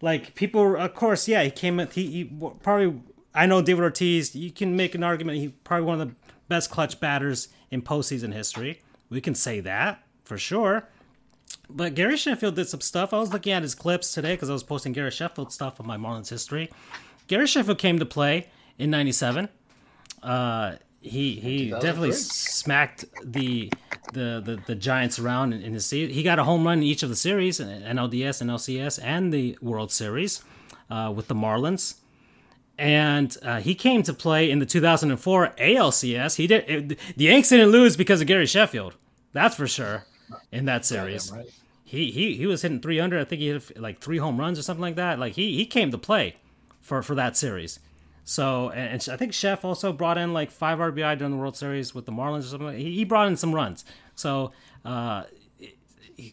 like people of course yeah he came he, he probably i know david ortiz you can make an argument he probably one of the best clutch batters in postseason history. We can say that for sure. But gary sheffield did some stuff. I was looking at his clips today because i was posting gary sheffield stuff on my marlins history. Gary sheffield came to play in 97 uh, he he definitely smacked the the, the, the Giants around in, in his season. He got a home run in each of the series, NLDS and LCS, and the World Series uh, with the Marlins. And uh, he came to play in the 2004 ALCS. He did it, the Yanks didn't lose because of Gary Sheffield. That's for sure. In that series, right. he he he was hitting 300. I think he hit like three home runs or something like that. Like he he came to play for for that series. So and, I think Chef also brought in like five RBI during the World Series with the Marlins or something. He, brought in some runs. So uh,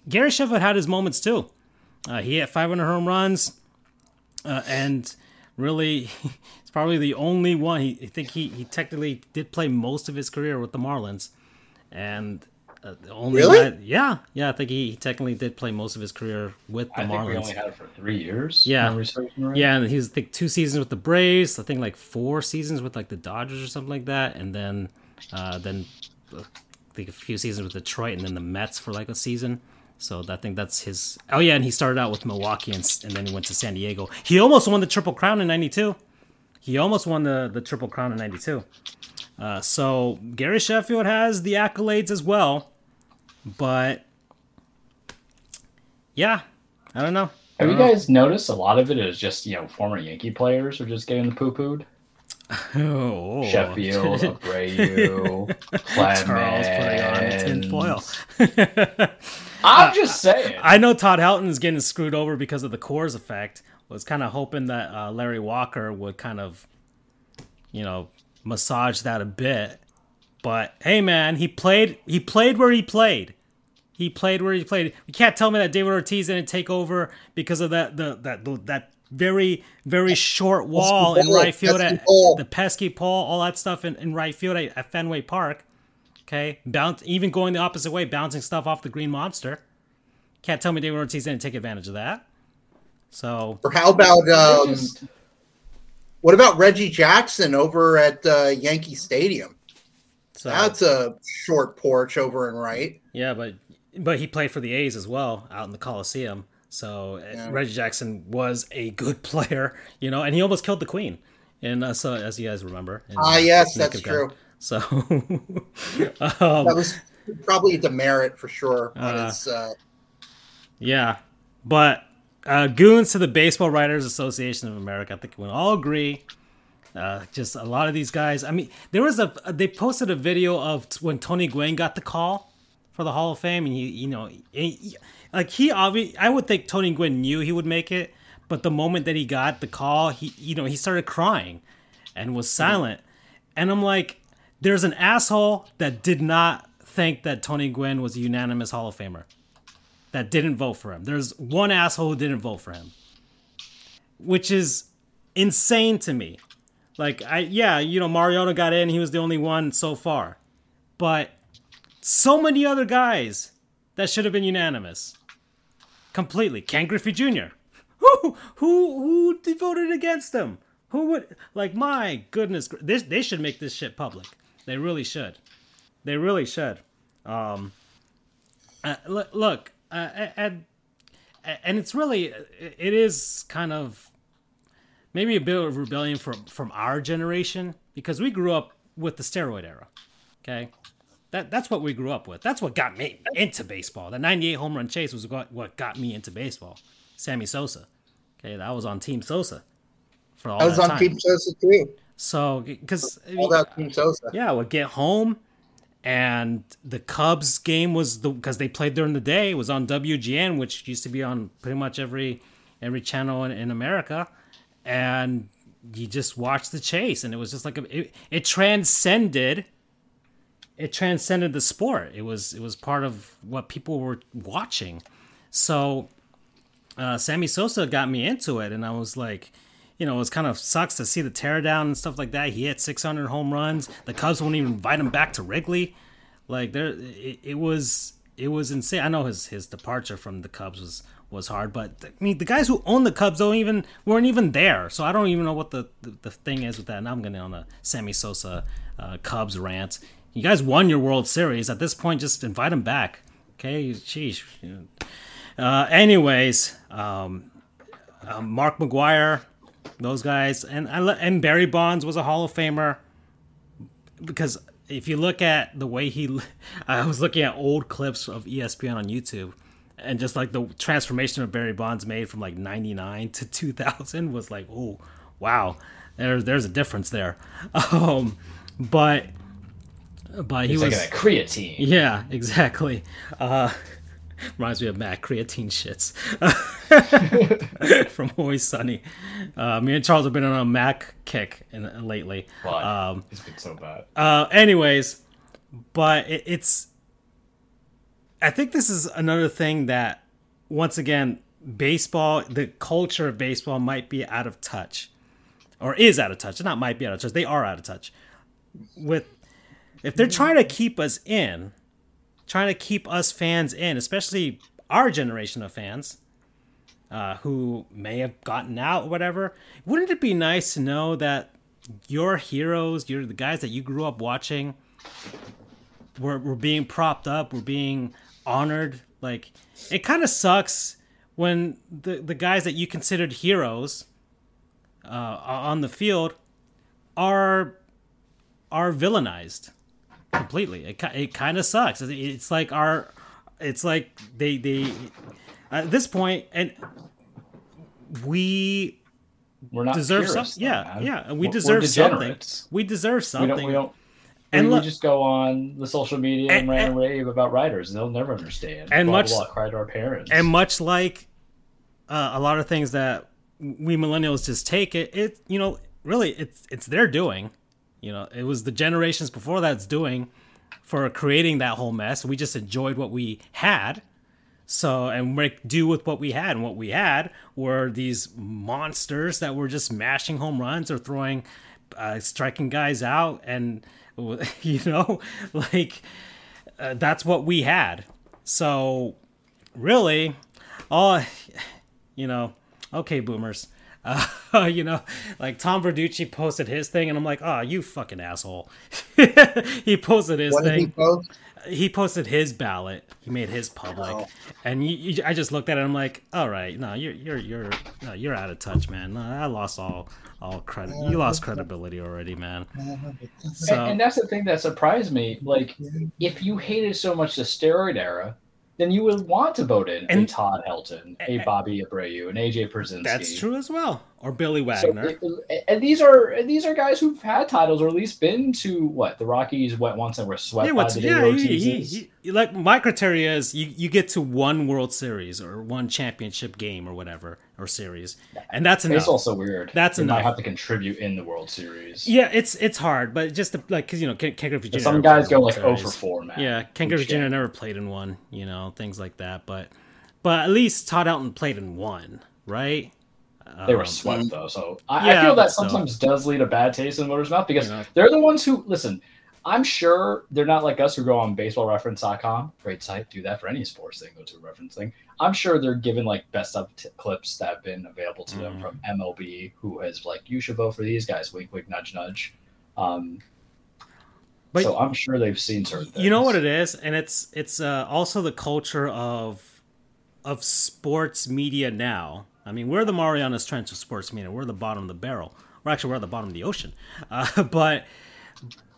Gary Sheffield had his moments too. Uh, he had 500 home runs, uh, and really, *laughs* it's probably the only one. He, I think he, he technically did play most of his career with the Marlins, and uh, only Really? guy- yeah, yeah. I think he, he technically did play most of his career with the I think we Marlins. only had it for three years. Yeah. Am I researching right? Yeah, and he was I think two seasons with the Braves. I think like four seasons with like the Dodgers or something like that, and then uh, then uh, I think a few seasons with Detroit, and then the Mets for like a season. So I think that's his. Oh yeah, and he started out with Milwaukee, and, and then he went to San Diego. He almost won the Triple Crown in '92. He almost won the the Triple Crown in '92. Uh, so Gary Sheffield has the accolades as well, but yeah, I don't know. Have you guys noticed a lot of it is just you know former Yankee players are just getting the poo pooed? *laughs* Oh, Sheffield, *laughs* Abreu, Clemens. Charles putting on tinfoil. *laughs* I'm just saying. I know Todd Helton is getting screwed over because of the Coors effect. Was kind of hoping that uh, Larry Walker would kind of, you know, massage that a bit. But hey, man, he played. He played where he played. He played where he played. You can't tell me that David Ortiz didn't take over because of that the that the, that very very short wall in pole, right field pesky at pole. the pesky pole, all that stuff in, in right field at, at Fenway Park. Okay, bounce even going the opposite way, bouncing stuff off the green monster. Can't tell me David Ortiz didn't take advantage of that. So Or how about um, what about Reggie Jackson over at uh, Yankee Stadium? So That's a short porch over and right. yeah, but but he played for the A's as well out in the Coliseum. So uh, Yeah. Reggie Jackson was a good *laughs* player, you know, and he almost killed the Queen. And uh, so as you guys remember, Ah, yes, Nick that's of Gun. true. So *laughs* That um, was probably a demerit for sure Uh. Uh, Yeah, but uh, goons to the Baseball Writers Association of America. I think we all agree. Uh, just a lot of these guys. I mean, there was a they posted a video of when Tony Gwynn got the call for the Hall of Fame, and he, you know, he, like he obviously, I would think Tony Gwynn knew he would make it, but the moment that he got the call, he, you know, he started crying and was silent, and I'm like, there's an asshole that did not think that Tony Gwynn was a unanimous Hall of Famer that didn't vote for him. There's one asshole who didn't vote for him, which is insane to me. Like, I yeah, you know, Mariano got in; he was the only one so far, but so many other guys that should have been unanimous. Completely, Ken Griffey Jr., *laughs* Who who who voted against him? Who would like? My goodness, this they should make this shit public. They really should. They really should. Um, uh, look, look uh, and and it's really it is kind of maybe a bit of rebellion from from our generation because we grew up with the steroid era. Okay, that that's what we grew up with. That's what got me into baseball. The '98 home run chase was what what got me into baseball. Sammy Sosa. Okay, that was on Team Sosa. For all I was on time. Team Sosa too. So, because all that Team Sosa. Yeah, I would get home, and the Cubs game was the because they played during the day It was on WGN, which used to be on pretty much every every channel in, in America, and you just watched the chase, and it was just like a, it, it transcended. It transcended the sport. It was it was part of what people were watching. So uh, Sammy Sosa got me into it, and I was like, you know, it was kind of sucks to see the teardown and stuff like that. He hit 600 home runs. The Cubs won't even invite him back to Wrigley. Like there, it, it was it was insane. I know his his departure from the Cubs was was hard, but I mean the guys who own the Cubs don't even weren't even there. So I don't even know what the the, the thing is with that. And I'm gonna on a Sammy Sosa uh, Cubs rant. You guys won your World Series. At this point, just invite him back. Okay, sheesh. Uh, anyways, um, uh, Mark McGwire, those guys, and and Barry Bonds was a Hall of Famer because if you look at the way he, *laughs* I was looking at old clips of ESPN on YouTube, and just like the transformation of Barry Bonds made from like '99 to 2000 was like, oh, wow, there's there's a difference there. *laughs* Um, but but he He's was like a creatine. Yeah, exactly. Uh, *laughs* Reminds me of Matt creatine shits *laughs* from Always Sunny. Uh, me and Charles have been on a Mac kick in, lately. Um, it's been so bad. Uh, anyways, but it, it's. I think this is another thing that, once again, baseball, the culture of baseball might be out of touch, or is out of touch. Not might be out of touch. They are out of touch. With if they're trying to keep us in trying to keep us fans in, especially our generation of fans uh, who may have gotten out, whatever. Wouldn't it be nice to know that your heroes, you're the guys that you grew up watching, were, were being propped up, were being honored? Like, it kind of sucks when the, the guys that you considered heroes uh, on the field are are villainized completely. It it kind of sucks. It's like our, it's like they they at this point and we we're not deserve something. Yeah, yeah, we deserve something. We deserve something. We don't, we don't and we, look, we just go on the social media and, and rant and rave about writers, and they'll never understand. And blah, much blah, cry to our parents. And much like uh, a lot of things that we millennials just take it, it you know, really, it's it's their doing. You know, it was the generations before that's doing for creating that whole mess. We just enjoyed what we had. So, and make do with what we had. And what we had were these monsters that were just mashing home runs or throwing, uh, striking guys out. And, *laughs* you know, like uh, that's what we had. So, really, all, you know, okay, boomers. *laughs* Uh, you know, like Tom Verducci posted his thing, and I'm like, oh, you fucking asshole. *laughs* he posted his what thing. Post? He, posted his ballot. He made his public, oh. and you, you, I just looked at it. I'm like, all right, no, you're you're you're no, you're out of touch, man. No, I lost all all credit. You lost credibility already, man. So, and, and that's the thing that surprised me. Like, if you hated so much the steroid era, then you would want to vote in and, a Todd Helton, a Bobby Abreu, an AJ Pierzynski. That's true as well. Or Billy Wagner. So, and these are these are guys who've had titles or at least been to what the Rockies went once and were swept yeah, by the yeah, he, he, he, like my criteria is you, you get to one World Series or one championship game or whatever or series, and that's enough. It's also weird. That's they enough. Might have to contribute in the World Series. Yeah, it's it's hard, but just to, like because you know Ken, Ken Griffey Jr. Some guys go like Series. 0 for 4, man. Yeah, Ken Griffey Jr. never played in one. You know things like that, but but at least Todd Helton played in one, right? They were um, swept though, so I, yeah, I feel that sometimes still. does lead a bad taste in the voters' mouth because they're the ones who listen. I'm sure they're not like us who go on baseballreference.com. Great site. Do that for any sports thing. Go to a reference thing. I'm sure they're given like best of t- clips that have been available to them Mhm. from MLB, who has like, you should vote for these guys. Wink, wink, nudge, nudge. Um, But- so I'm sure they've seen certain things. You know what it is, and it's it's uh, also the culture of of sports media now. I mean, we're the Marianas Trench of sports media. We're the bottom of the barrel. We're actually we're at the bottom of the ocean. Uh, *laughs* but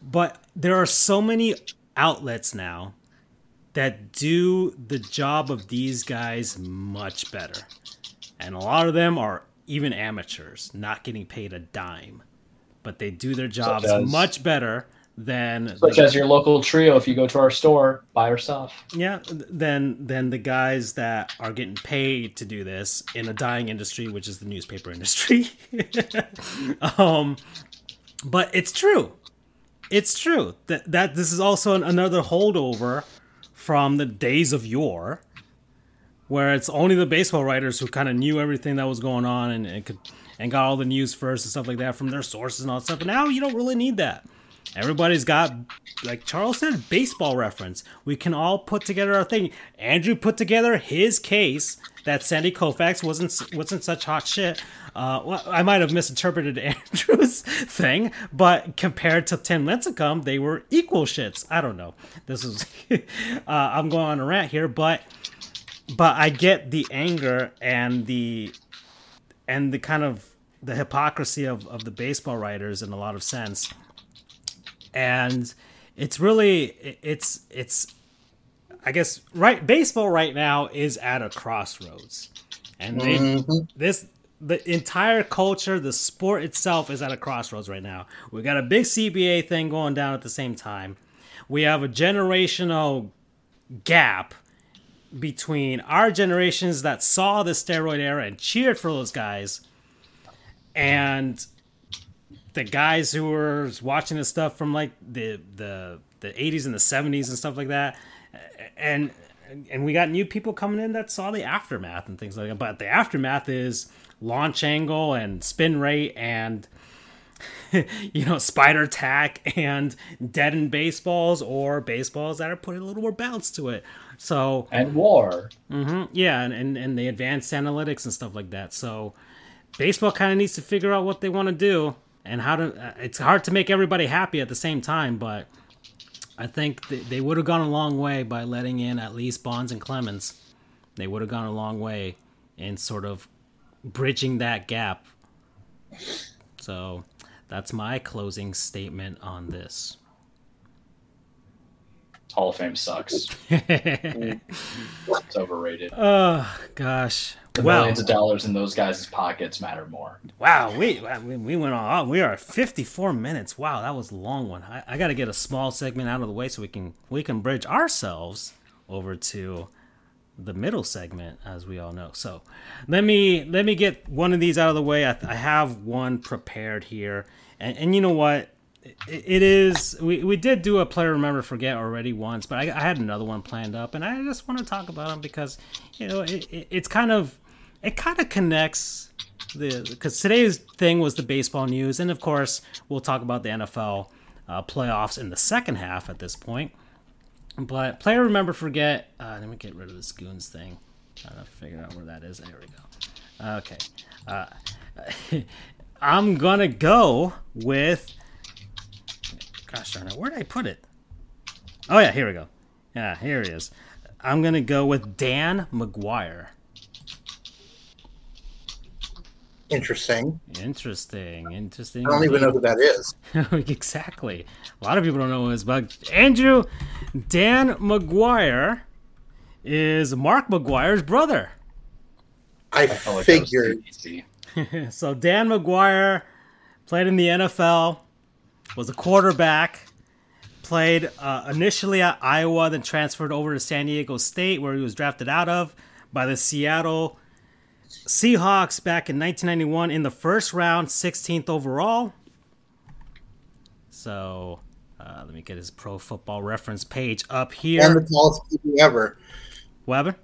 but there are so many outlets now that do the job of these guys much better, and a lot of them are even amateurs, not getting paid a dime, but they do their jobs much better than Such the- as your local trio, if you go to our store, buy our stuff. yeah, then then the guys that are getting paid to do this in a dying industry, which is the newspaper industry. *laughs* um, but it's true. It's true that that this is also an, another holdover from the days of yore, where it's only the baseball writers who kind of knew everything that was going on and, and could and got all the news first and stuff like that from their sources and all that stuff. But now you don't really need that. Everybody's got, like Charles said, baseball reference. We can all put together our thing. Andrew put together his case that Sandy Koufax wasn't wasn't such hot shit. Uh, well, I might have misinterpreted *laughs* Andrew's thing, but compared to Tim Lincecum, they were equal shits. I don't know. This is *laughs* uh, I'm going on a rant here, but but I get the anger and the and the kind of the hypocrisy of, of the baseball writers in a lot of sense and it's really it's it's i guess right baseball right now is at a crossroads. And they Mhm. this the entire culture the sport itself is at a crossroads right now. We got a big cba thing going down at the same time. We have a generational gap between our generations that saw the steroid era and cheered for those guys. And the guys who were watching this stuff from like the the the 80s and the 70s and stuff like that. And and we got new people coming in that saw the aftermath and things like that. But the aftermath is launch angle and spin rate and *laughs* you know spider tack and deadened baseballs or baseballs that are putting a little more bounce to it. So And war. mm-hmm, Yeah, and, and and the advanced analytics and stuff like that. So baseball kind of needs to figure out what they want to do and how to. Uh, it's hard to make everybody happy at the same time, but I think th- they would have gone a long way by letting in at least Bonds and Clemens. They would have gone a long way in sort of bridging that gap. So that's my closing statement on this. Hall of Fame sucks. *laughs* It's overrated. oh gosh. The Well, millions of dollars in those guys' pockets matter more. Wow, we we we went on. We are 54 minutes. Wow, that was a long one. I, I got to get a small segment out of the way so we can we can bridge ourselves over to the middle segment, as we all know. So let me let me get one of these out of the way. I, I have one prepared here, and and you know what? It, it is we, we did do a player remember forget already once, but I, I had another one planned up, and I just want to talk about them because you know it, it, it's kind of it kind of connects the because today's thing was the baseball news, and of course we'll talk about the NFL uh, playoffs in the second half at this point. But player remember forget. Uh, let me get rid of this goons thing. Trying to figure out where that is. There we go. Okay, uh, *laughs* I'm gonna go with. Gosh darn it! Where did I put it? Oh yeah, here we go. Yeah, here he is. I'm gonna go with Dan McGwire. Interesting. Interesting, interesting. I don't even know who that is. *laughs* exactly. A lot of people don't know who this but Andrew Dan McGwire is Mark McGwire's brother. I I felt like figured. *laughs* so Dan McGwire played in the NFL, was a quarterback, played uh, initially at Iowa, then transferred over to San Diego State, where he was drafted out of by the Seattle Seahawks back in 1991 in the first round, 16th overall. So uh, let me get his Pro Football Reference page up here. And the tallest QB ever. Weber.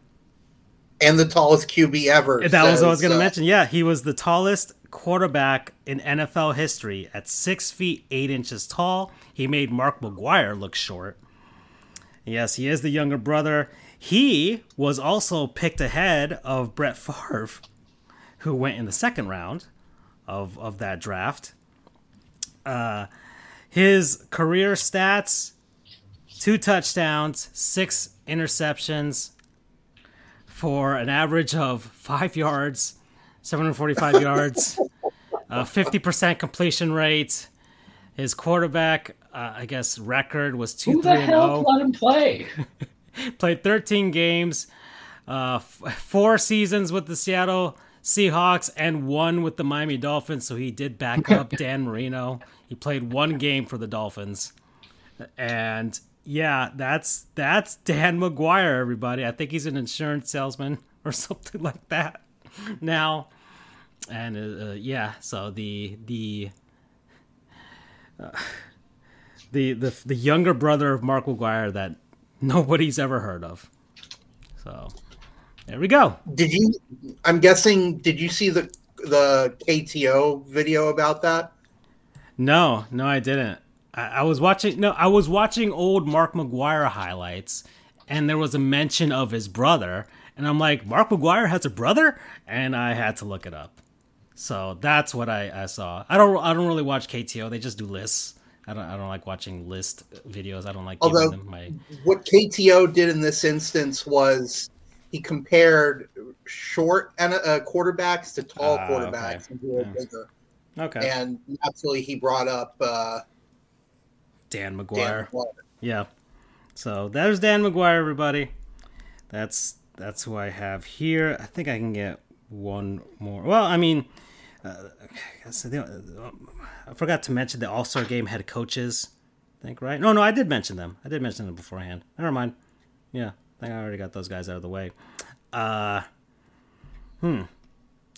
And the tallest QB ever. That was what I was going to uh, mention. Yeah, he was the tallest quarterback in NFL history at six feet eight inches tall. He made Mark McGwire look short. Yes, he is the younger brother. He was also picked ahead of Brett Favre, who went in the second round of, of that draft. Uh, his career stats two touchdowns, six interceptions for an average of five yards, 745 *laughs* yards, uh, 50% completion rate. His quarterback, uh, I guess, record was 2 Who the hell 0 let him play? *laughs* *laughs* played 13 games, uh, f- four seasons with the Seattle Seahawks, and one with the Miami Dolphins. So he did back up *laughs* Dan Marino. He played one game for the Dolphins, and yeah, that's that's Dan McGwire. Everybody, I think he's an insurance salesman *laughs* or something like that now. And uh, uh, yeah, so the the. Uh, *sighs* the, the the younger brother of Mark McGwire that nobody's ever heard of. So there we go. Did you? I'm guessing. Did you see the the KTO video about that? No, no, I didn't. I, I was watching. No, I was watching old Mark McGwire highlights, and there was a mention of his brother, and I'm like, Mark McGwire has a brother, and I had to look it up. So that's what I, I saw. I don't I don't really watch KTO. They just do lists. I don't I don't like watching list videos. I don't like giving Although- them my What KTO did in this instance was he compared short and uh, quarterbacks to tall Ah, quarterbacks and Yeah. bigger. okay. And naturally, he brought up uh, Dan Dan McGwire. McGwire. Yeah. So there's Dan McGwire, everybody. That's that's who I have here. I think I can get one more. Well, I mean, uh, uh, I forgot to mention the All Star Game head coaches. I think right? No, no, I did mention them. I did mention them beforehand. Never mind. Yeah, I think I already got those guys out of the way. Uh, hmm.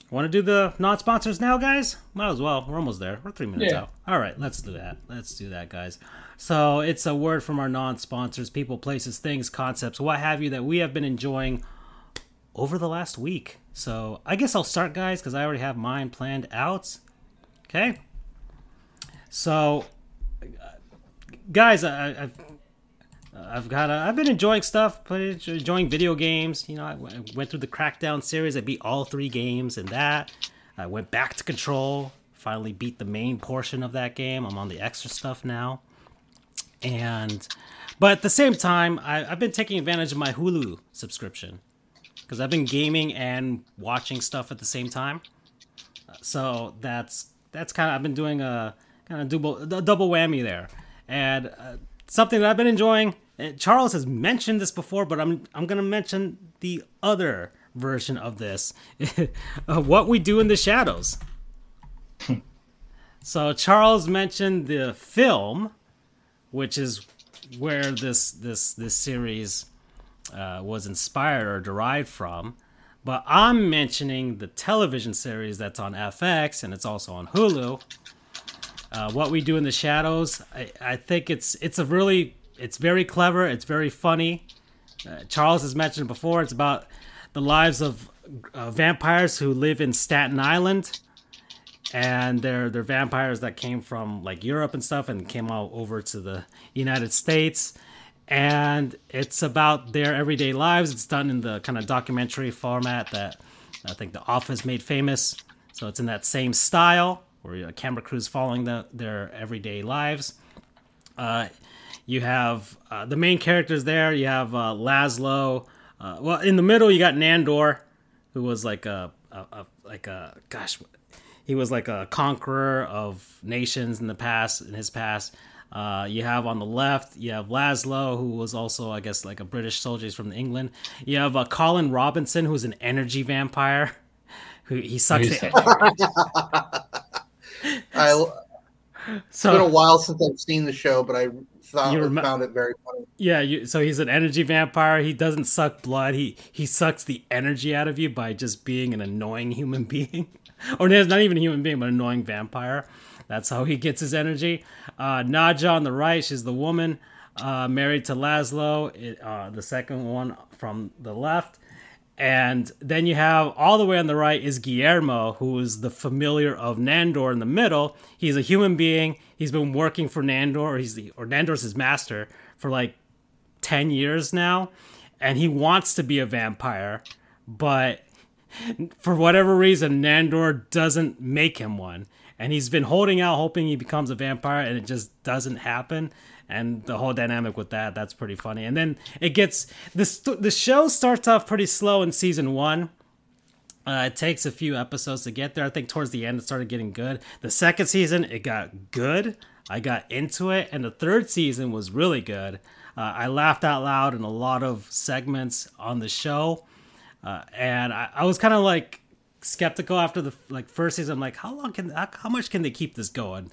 Want to do the non-sponsors now, guys? Might as well. We're almost there. We're three minutes Yeah. out. All right, let's do that. Let's do that, guys. So it's a word from our non-sponsors, people, places, things, concepts, what have you, that we have been enjoying over the last week. So I guess I'll start, guys, because I already have mine planned out. Okay. So, guys, I, I've I've got a, I've been enjoying stuff, but enjoying video games. You know, I went through the Crackdown series. I beat all three games in that. I went back to Control. Finally beat the main portion of that game. I'm on the extra stuff now. And, but at the same time, I, I've been taking advantage of my Hulu subscription because I've been gaming and watching stuff at the same time. So that's that's kind of I've been doing a kind of double a double whammy there, and uh, something that I've been enjoying. Charles has mentioned this before, but I'm I'm gonna mention the other version of this, *laughs* uh, what we do in the shadows. so Charles mentioned the film, which is where this this this series uh, was inspired or derived from. But I'm mentioning the television series that's on FX and it's also on Hulu. Uh, what we do in the shadows, I, I think it's it's a really it's very clever. It's very funny. Uh, Charles has mentioned before. It's about the lives of uh, vampires who live in Staten Island, and they're they're vampires that came from like Europe and stuff, and came all over to the United States. And it's about their everyday lives. It's done in the kind of documentary format that I think The Office made famous. So it's in that same style where a camera crew's following the, their everyday lives. Uh, you have uh, the main characters there. You have uh, Laszlo. Uh, well, in the middle, you got Nandor, who was like a, a, a like a gosh, he was like a conqueror of nations in the past. In his past, uh, you have on the left, you have Laszlo, who was also, I guess, like a British soldier He's from England. You have uh, Colin Robinson, who's an energy vampire. *laughs* Who he sucks. He's The, *laughs* I, it's been a while since I've seen the show, but I thought You remem- found it very funny. Yeah, you, so he's an energy vampire. He doesn't suck blood. He he sucks the energy out of you by just being an annoying human *laughs* being, or not even a human being, but an annoying vampire. That's how he gets his energy. Uh, Nadja on the right, she's the woman uh, married to Laszlo. It, uh, the second one from the left, And then you have all the way on the right is Guillermo, who is the familiar of Nandor in the middle. He's a human being. He's been working for Nandor, or he's the or Nandor's his master for like ten years now, and he wants to be a vampire, but *laughs* for whatever reason, Nandor doesn't make him one. And he's been holding out, hoping he becomes a vampire, and it just doesn't happen. And the whole dynamic with that, that's pretty funny. And then it gets this the show starts off pretty slow in season one. Uh, it takes a few episodes to get there. I think towards the end it started getting good. The second season it got good. I got into it, and the third season was really good. Uh, I laughed out loud in a lot of segments on the show. Uh, and I, I was kind of like skeptical after the like first season. I'm like, how long can how, how much can they keep this going?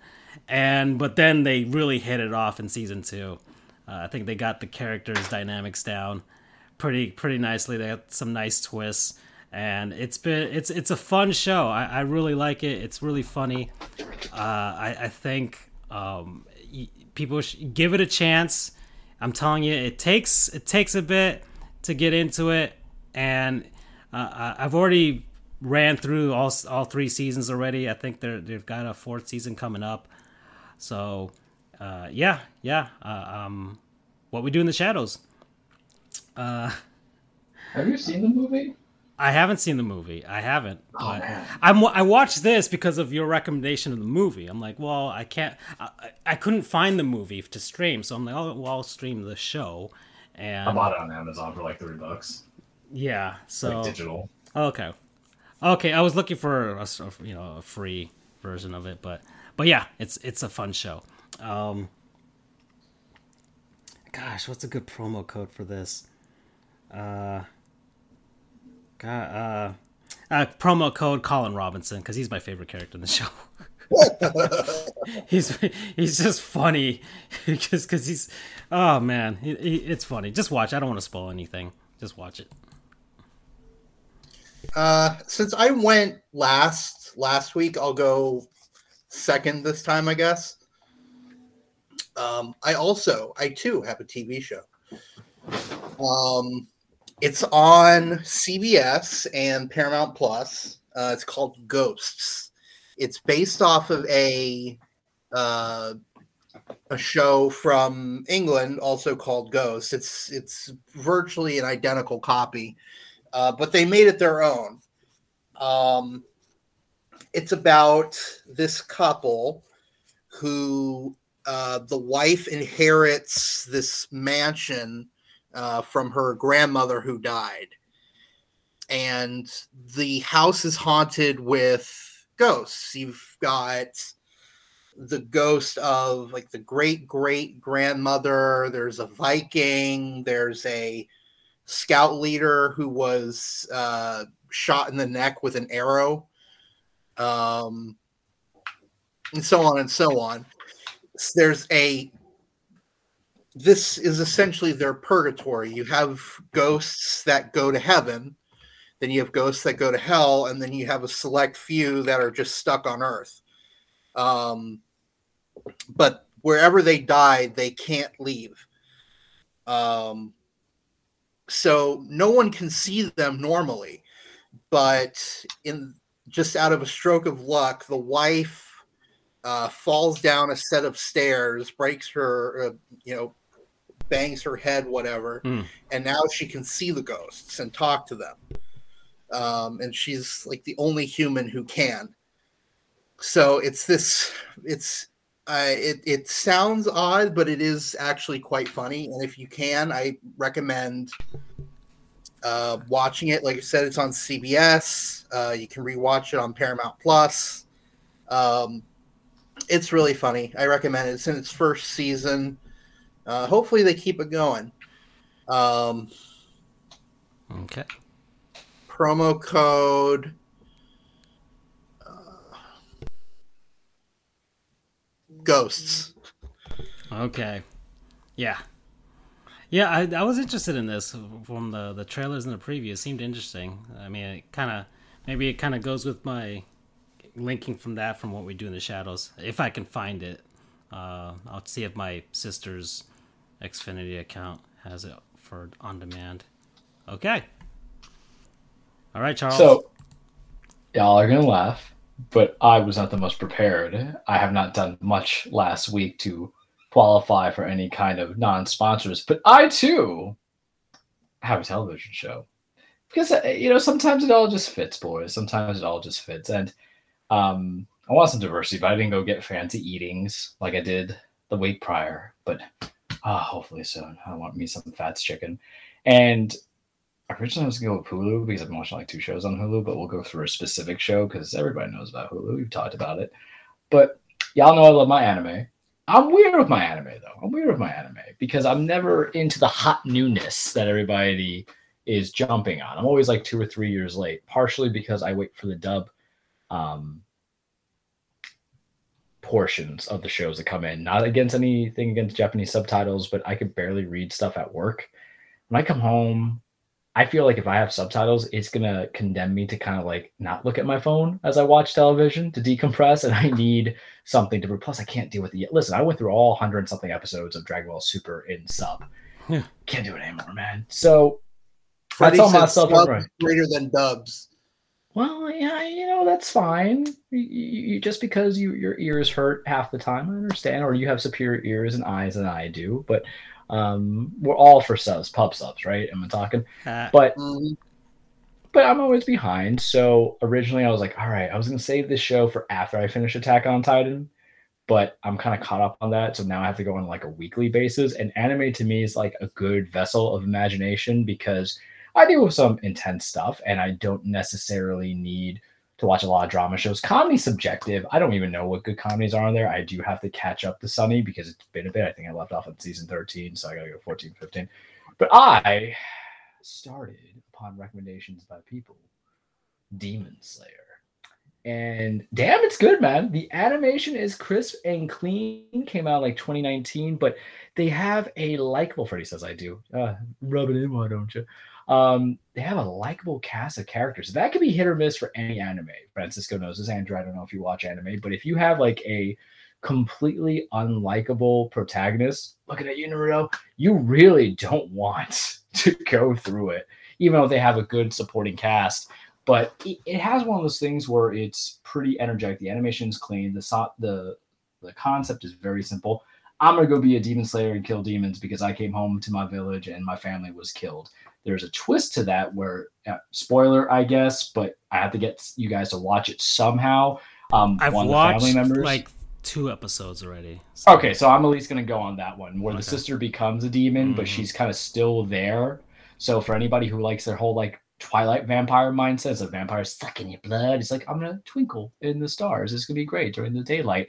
And but then they really hit it off in season two. Uh, I think they got the characters dynamics down pretty pretty nicely. They had some nice twists, and it's been it's it's a fun show. I, I really like it. It's really funny. Uh, I, I think um, people should give it a chance. I'm telling you, it takes it takes a bit to get into it and uh, I've already ran through all all three seasons already. I think they're they've got a fourth season coming up. So, uh, yeah, yeah. Uh, um, what we do in the shadows. Uh, Have you seen the movie? I haven't seen the movie. I haven't. Oh, man. I'm, I watched this because of your recommendation of the movie. I'm like, well, I can't. I, I couldn't find the movie to stream, so I'm like, oh, well, I'll stream the show. And I bought it on Amazon for like three bucks. Yeah. So like digital. Okay. Okay, I was looking for a, you know a free version of it, but but yeah, it's it's a fun show. Um, gosh, what's a good promo code for this? Uh, God, uh, uh, promo code Colin Robinson because he's my favorite character in the *laughs* show. he's he's just funny *laughs* because because he's oh man, he, he, it's funny. Just watch. I don't want to spoil anything. Just watch it. Uh, since I went last last week, I'll go second this time, I guess. Um, I also, I too have a TV show. Um, it's on CBS and Paramount Plus. Uh, it's called Ghosts. It's based off of a uh, a show from England, also called Ghosts. It's it's virtually an identical copy uh, but they made it their own. Um, it's about this couple who uh, the wife inherits this mansion uh, from her grandmother who died. And the house is haunted with ghosts. You've got the ghost of like the great great grandmother, there's a Viking, there's a scout leader who was uh, shot in the neck with an arrow, um, and so on and so on. There's a this is essentially their purgatory. You have ghosts that go to heaven, then you have ghosts that go to hell, and then you have a select few that are just stuck on earth. Um, but wherever they died, they can't leave. Um, so no one can see them normally but in just out of a stroke of luck the wife uh, falls down a set of stairs breaks her uh, you know bangs her head whatever mm. and now she can see the ghosts and talk to them um, and she's like the only human who can so it's this it's uh, it, it sounds odd, but it is actually quite funny. And if you can, I recommend uh, watching it. Like I said, it's on CBS. Uh, you can rewatch it on Paramount Plus. Um, it's really funny. I recommend it. It's in its first season. Uh, hopefully, they keep it going. Um, okay. Promo code ghosts. Okay. Yeah. Yeah, I, I was interested in this from the, the trailers and the preview. It seemed interesting. I mean, it kind of maybe it kind of goes with my linking from that from what we do in the shadows. If I can find it, uh, I'll see if my sister's Xfinity account has it for on demand. Okay. All right, Charles. So, y'all are gonna laugh, but I was not the most prepared. I have not done much last week to qualify for any kind of non-sponsors, but I too have a television show because uh, you know sometimes it all just fits, boys. Sometimes it all just fits, and um, I want some diversity, but I didn't go get fancy eatings like I did the week prior. But uh, hopefully soon. I want me some Fats chicken, and originally I was gonna go with Hulu because I've been watching like two shows on Hulu, but we'll go through a specific show because everybody knows about Hulu. We've talked about it. But y'all know I love my anime. I'm weird with my anime though. I'm weird with my anime because I'm never into the hot newness that everybody is jumping on. I'm always like two or three years late, partially because I wait for the dub um, portions of the shows that come in. Not against anything against Japanese subtitles, but I could barely read stuff at work. When I come home, I feel like if I have subtitles, it's gonna condemn me to kind of like not look at my phone as I watch television to decompress, and I *laughs* need something to. Plus, I can't deal with the. Listen, I went through all hundred something episodes of Dragon Ball Super in sub. Yeah. Can't do it anymore, man. So Freddie told said myself subs right. greater than dubs. Well, yeah, you know that's fine. You, you, you- just because you your ears hurt half the time, I understand, or you have superior ears and eyes than I do. But um, we're all for subs, pub subs, right? Am I talking? Uh, But Mhm. but I'm always behind. So originally I was like, all right, I was gonna save this show for after I finish Attack on Titan, but I'm kind of caught up on that. So now I have to go on like a weekly basis. And anime to me is like a good vessel of imagination because I deal with some intense stuff and I don't necessarily need to watch a lot of drama shows. Comedy subjective. I don't even know what good comedies are on there. I do have to catch up to Sunny because it's been a bit. I think I left off at season 13, so I gotta go 14, 15. But I started upon recommendations by people Demon Slayer. And damn, it's good, man. The animation is crisp and clean. Came out like 2019, but they have a likable. Freddie says I do. Uh, rub it in, why don't you? Um, they have a likable cast of characters. That could be hit or miss for any anime. Francisco knows this. Andrew, I don't know if you watch anime, but if you have like a completely unlikable protagonist, looking at you, Naruto, you really don't *laughs* want to go through it, even though they have a good supporting cast. But it, has one of those things where it's pretty energetic. The animation is clean. The so- the the concept is very simple. I'm gonna go be a demon slayer and kill demons because I came home to my village and my family was killed. There's a twist to that where, uh, spoiler, I guess, but I have to get you guys to watch it somehow. Um, I've one of the watched family members, like two episodes already. so- Okay, so I'm at least gonna go on that one where Okay. the sister becomes a demon, but Mhm. she's kind of still there. So for anybody who likes their whole like Twilight vampire mindset, it's a vampire sucking your blood. It's like I'm gonna twinkle in the stars. It's gonna be great during the daylight.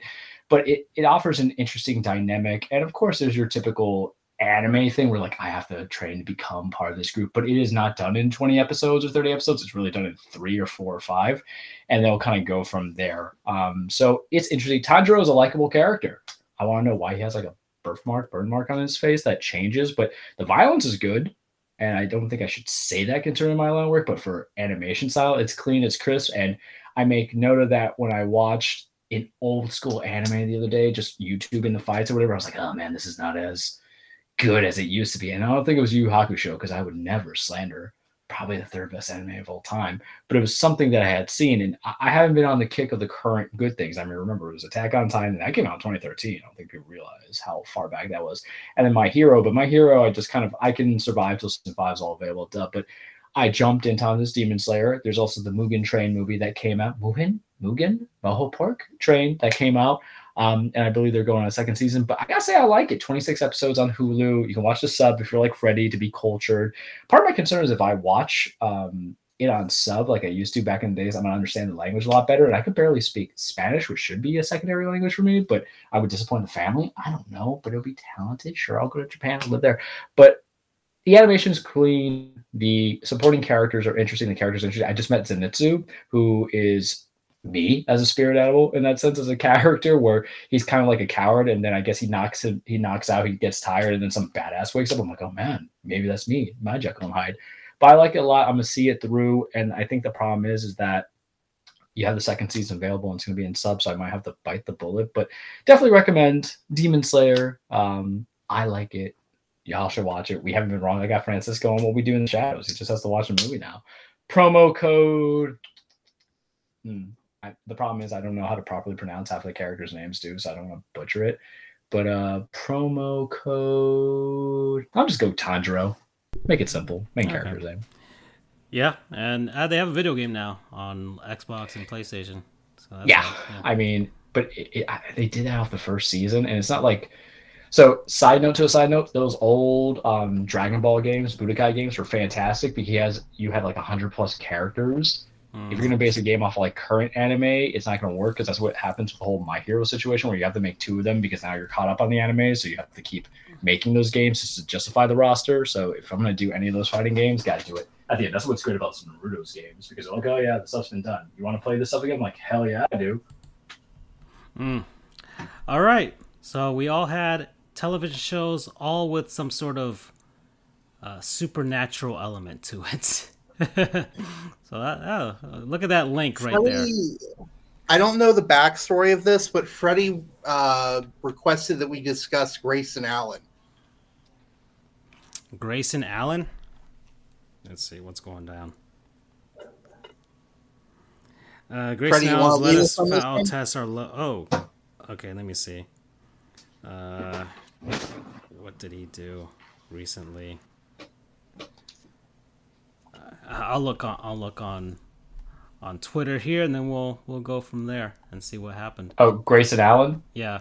But it, it offers an interesting dynamic. And of course there's your typical anime thing where like I have to train to become part of this group, but it is not done in 20 episodes or 30 episodes. It's really done in three or four or five, and they'll kind of go from there. Um, so it's interesting. Tanjiro is a likable character. I want to know why he has like a birthmark, burn mark on his face that changes, but the violence is good. And I don't think I should say that concerning my line work, but for animation style, it's clean, it's crisp. And I make note of that when I watched an old school anime the other day, just YouTube in the fights or whatever. I was like, oh man, this is not as good as it used to be. And I don't think it was Yu Hakusho because I would never slander probably the third best anime of all time. But it was something that I had seen, and I- haven't been on the kick of the current good things. I mean, remember it was Attack on Titan, that came out in 2013. I don't think people realize how far back that was. And then My Hero, but My Hero, I just kind of I can survive till season five is all available. But I jumped into on this Demon Slayer. There's also the Mugen Train movie that came out. Mugen, Mugen, Moho Pork Train that came out. Um, and I believe they're going on a second season. But I gotta say, I like it. 26 episodes on Hulu. You can watch the sub if you're like Freddy to be cultured. Part of my concern is if I watch um, it on sub like I used to back in the days, I'm gonna understand the language a lot better. And I could barely speak Spanish, which should be a secondary language for me, but I would disappoint the family. I don't know, but it'll be talented. Sure, I'll go to Japan and live there. But the animation is clean. The supporting characters are interesting. The characters are interesting. I just met Zenitsu, who is me as a spirit animal in that sense as a *laughs* character where he's kind of like a coward and then I guess he knocks him he knocks out, he gets tired, and then some badass wakes up. I'm like, oh man, maybe that's me, my Jekyll and Hyde. But I like it a lot. I'm gonna see it through, and I think the problem is is that you have the second season available and it's gonna be in sub, so I might have to bite the bullet. But definitely recommend Demon Slayer. Um, I like it. Y'all should watch it. We haven't been wrong. I got Francisco on what we do in the shadows. He just has to watch a movie now. promo code. Hmm, I, the problem is I don't know how to properly pronounce half of the characters' names too, so I don't want to butcher it. But uh, promo code. I'll just go Tanjiro. Make it simple. Main Okay. character's name. Yeah, and uh, they have a video game now on Xbox and PlayStation. So that's yeah, all, I mean, but it, it, I, they did that off the first season, and it's not like. So, side note to a side note, those old um, Dragon Ball games, Budokai games, were fantastic because you had like hundred plus characters. Mm. If you're gonna base a game off of like current anime, it's not gonna work because that's what happens with the whole My Hero situation, where you have to make two of them because now you're caught up on the anime, so you have to keep making those games just to justify the roster. So, if I'm gonna do any of those fighting games, gotta do it at the end. That's what's great about some Naruto's games because like, oh yeah, the stuff's been done. You want to play this stuff again? I'm like, hell yeah, I do. Mm. All right. So we all had television shows, all with some sort of uh, supernatural element to it. *laughs* *laughs* so that, oh, look at that link right there. I don't know the backstory of this, but Freddie uh, requested that we discuss Grayson Allen. Grayson Allen. Let's see what's going down. Uh, Grayson Freddie, Allen's let lead us us on this foul one? test our lo- oh, okay. Let me see. Uh, what did he do recently? I'll look on. I'll look on on Twitter here, and then we'll we'll go from there and see what happened. Oh, Grayson Allen. Yeah.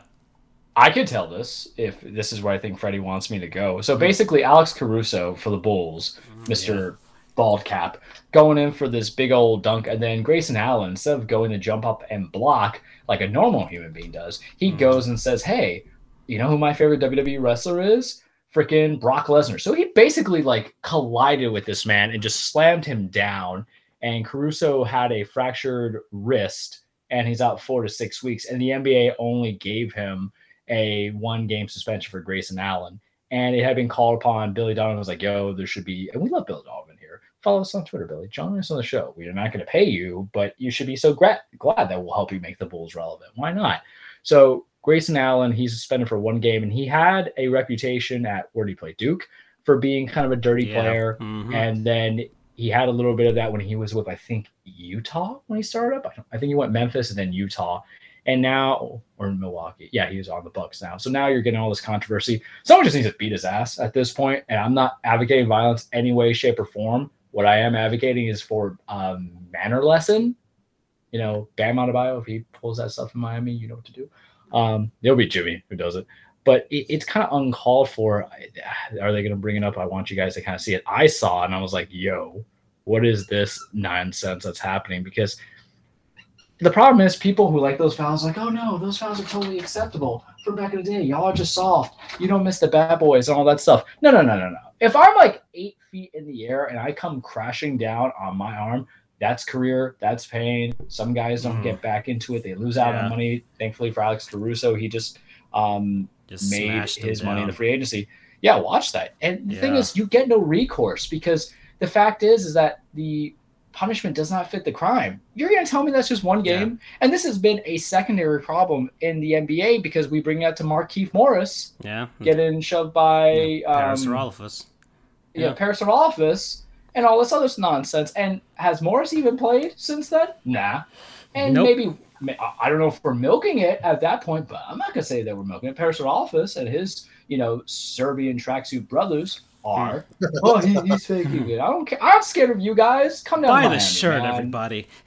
I could tell this if this is where I think Freddie wants me to go. So basically, Alex Caruso for the Bulls, Mister Bald Cap, going in for this big old dunk, and then Grayson Allen, instead of going to jump up and block like a normal human being does, he Mhm. goes and says, "Hey, you know who my favorite WWE wrestler is? Freaking Brock Lesnar." So he basically like collided with this man and just slammed him down. And Caruso had a fractured wrist, and he's out four to six weeks. And the NBA only gave him a one game suspension for Grayson Allen. And it had been called upon. Billy Donovan was like, yo, there should be, and we love Billy Donovan here. Follow us on Twitter, Billy. Join us on the show. We are not going to pay you, but you should be so gra- glad that we'll help you make the Bulls relevant. Why not? So Grayson Allen, he's suspended for one game, and he had a reputation at where did he play Duke for being kind of a dirty Yeah. player. Mhm. And then he had a little bit of that when he was with, I think, Utah when he started up. I, don't- I think he went Memphis and then Utah, and now or Milwaukee. Yeah, he was on the Bucks now. So now you're getting all this controversy. Someone just needs to beat his ass at this point. And I'm not advocating violence any way, shape, or form. What I am advocating is for um, manner lesson. You know, Bam Adebayo, if he pulls that stuff in Miami, you know what to do. Um, it'll be Jimmy who does it but it, it's kind of uncalled for. Are they going to bring it up? I want you guys to kind of see it. I saw it and I was like, yo, what is this nonsense that's happening? Because the problem is people who like those fouls, like, oh no, those fouls are totally acceptable from back in the day. Y'all are just soft. You don't miss the bad boys and all that stuff. No, no, no, no, no. If I'm like eight feet in the air and I come crashing down on my arm, that's career. That's pain. Some guys don't Mhm. get back into it. They lose out Yeah. on money. Thankfully for Alex Caruso, he just um, Just made his money in the free agency. Yeah, watch that. And the thing is, you get no recourse because the fact is, is that the punishment does not fit the crime. You're going to tell me that's just one Yeah. game, and this has been a secondary problem in the NBA because we bring that to Markieff Morris Yeah. getting shoved by yeah. Paris um, Orlofus. yeah, Yeah. Paris Office and all this other nonsense. And has Morris even played since then? Nah. And Nope. maybe I- I don't know if we're milking it at that point, but I'm not gonna say that we're milking it. Paris of Office and his, you know, Serbian tracksuit brothers are. oh, he, he's faking it. I don't care. I'm scared of you guys. Come down. Buy the Miami, shirt, man. everybody. *laughs*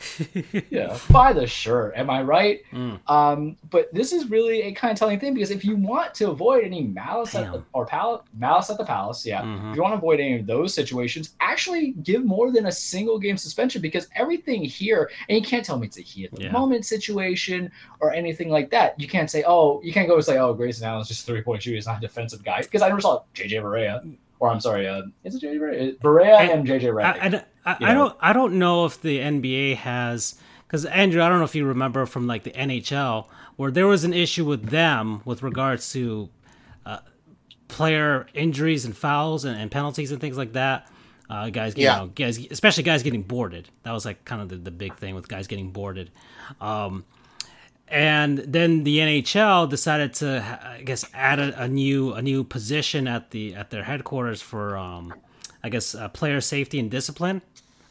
Yeah, buy the shirt. Am I right? Mm. Um, but this is really a kind of telling thing because if you want to avoid any malice at the, or pal- malice at the palace, yeah, Mhm. if you want to avoid any of those situations, actually give more than a single game suspension because everything here, and you can't tell me it's a heat at the Yeah. moment situation or anything like that. You can't say, oh, you can't go and say, oh, Grayson Allen's just a three point shooter, he's not a defensive guy because I never saw JJ Barea. Or I'm sorry, uh, is it JJ Barea? Barea And- and, JJ Redick. I, I, I, you I don't I don't know if the NBA has because Andrew I don't know if you remember from like the NHL where there was an issue with them with regards to uh, player injuries and fouls and, and penalties and things like that. Uh, guys, you Yeah. know, guys, especially guys getting boarded. That was like kind of the, the big thing with guys getting boarded. Um, and then the NHL decided to, I guess, add a, a new a new position at the at their headquarters for, um, I guess, uh, player safety and discipline.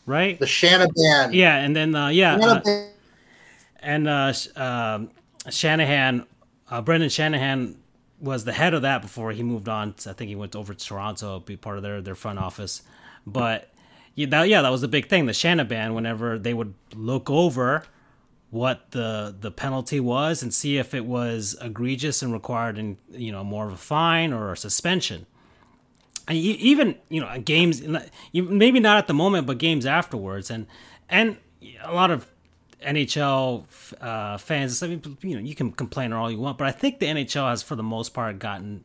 right? The Shanahan. Yeah, and then uh, yeah, uh, and uh, um Shanahan, uh, Brendan Shanahan was the head of that before he moved on. To, I think he went over to Toronto, be part of their their front office. But yeah, that, yeah, that was the big thing. The Shanahan, whenever they would look over what the the penalty was and see if it was egregious and required, in you know, more of a fine or a suspension. And even you know games maybe not at the moment but games afterwards and and a lot of NHL uh, fans I mean, you know you can complain all you want but I think the NHL has for the most part gotten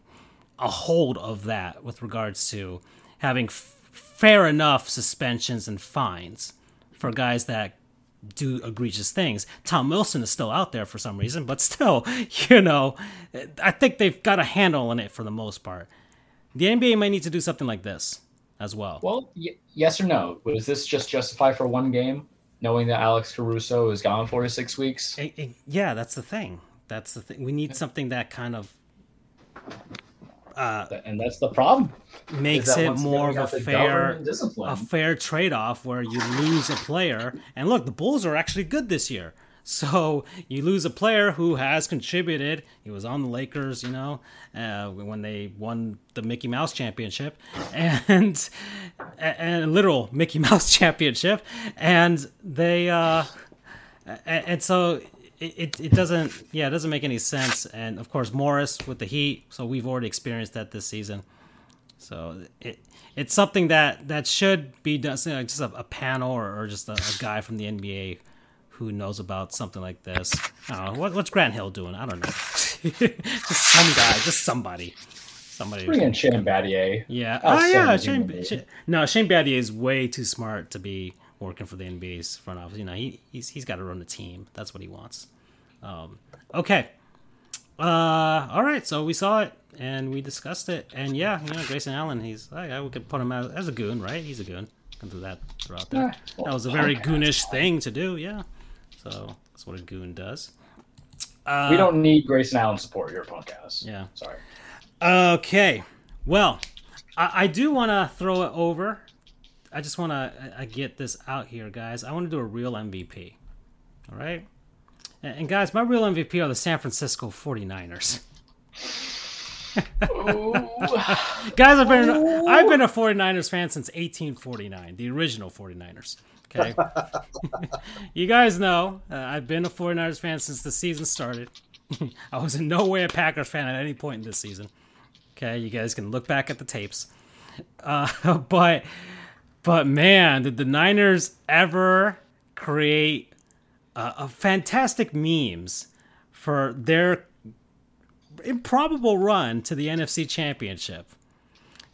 a hold of that with regards to having f- fair enough suspensions and fines for guys that do egregious things. Tom Wilson is still out there for some reason, but still, *laughs* you know, I think they've got a handle on it for the most part. The NBA might need to do something like this as well. Well, y- yes or no? Was this just justified for one game, knowing that Alex Caruso is gone four to six weeks? Eh, eh, yeah, that's the thing. That's the thing. We need something that kind of and that's the problem. makes it more of a fair a fair trade-off where you lose a player. And look the bulls are actually good this year. *laughs* So you lose a player who has contributed. He was on the lakers you know uh, when they won the mickey mouse championship. And *laughs* and a literal mickey *laughs* mouse championship. And they uh and so it, it, doesn't yeah it doesn't make any sense and of course morris with the heat so we've already experienced that this season so it it's something that that should be done. you know, Just a, a panel or, or just a, a guy from the NBA who knows about something like this. Know what, what's Grant Hill doing. I don't know. *laughs* just some guy, just somebody, somebody. Bring in Shane Battier. Yeah. Oh Outstanding yeah. Shane. Shane, no, Shane Battier is way too smart to be working for the NBA's front office. You know, he he's he's got to run a team. That's what he wants. Um, okay. Uh, all right. So we saw it and we discussed it, and yeah, you know, Grayson Allen. He's I, I we could put him as, as a goon, right? He's a goon. Can do that throughout there. That was a very goonish thing to do. Yeah. So that's what a goon does. Uh, we don't need Grayson Allen support your podcast. Yeah. Sorry. Okay. Well, I, I do want to throw it over. I just want to I get this out here, guys. I want to do a real MVP. All right? And, and guys, my real MVP are the San Francisco 49ers. *laughs* guys, I've been I've been a 49ers fan since 1849, the original 49ers. Okay. *laughs* you guys know uh, I've been a 49ers fan since the season started. *laughs* I was in no way a Packers fan at any point in this season. Okay, you guys can look back at the tapes. Uh, but but man, did the Niners ever create uh, a fantastic memes for their improbable run to the NFC Championship?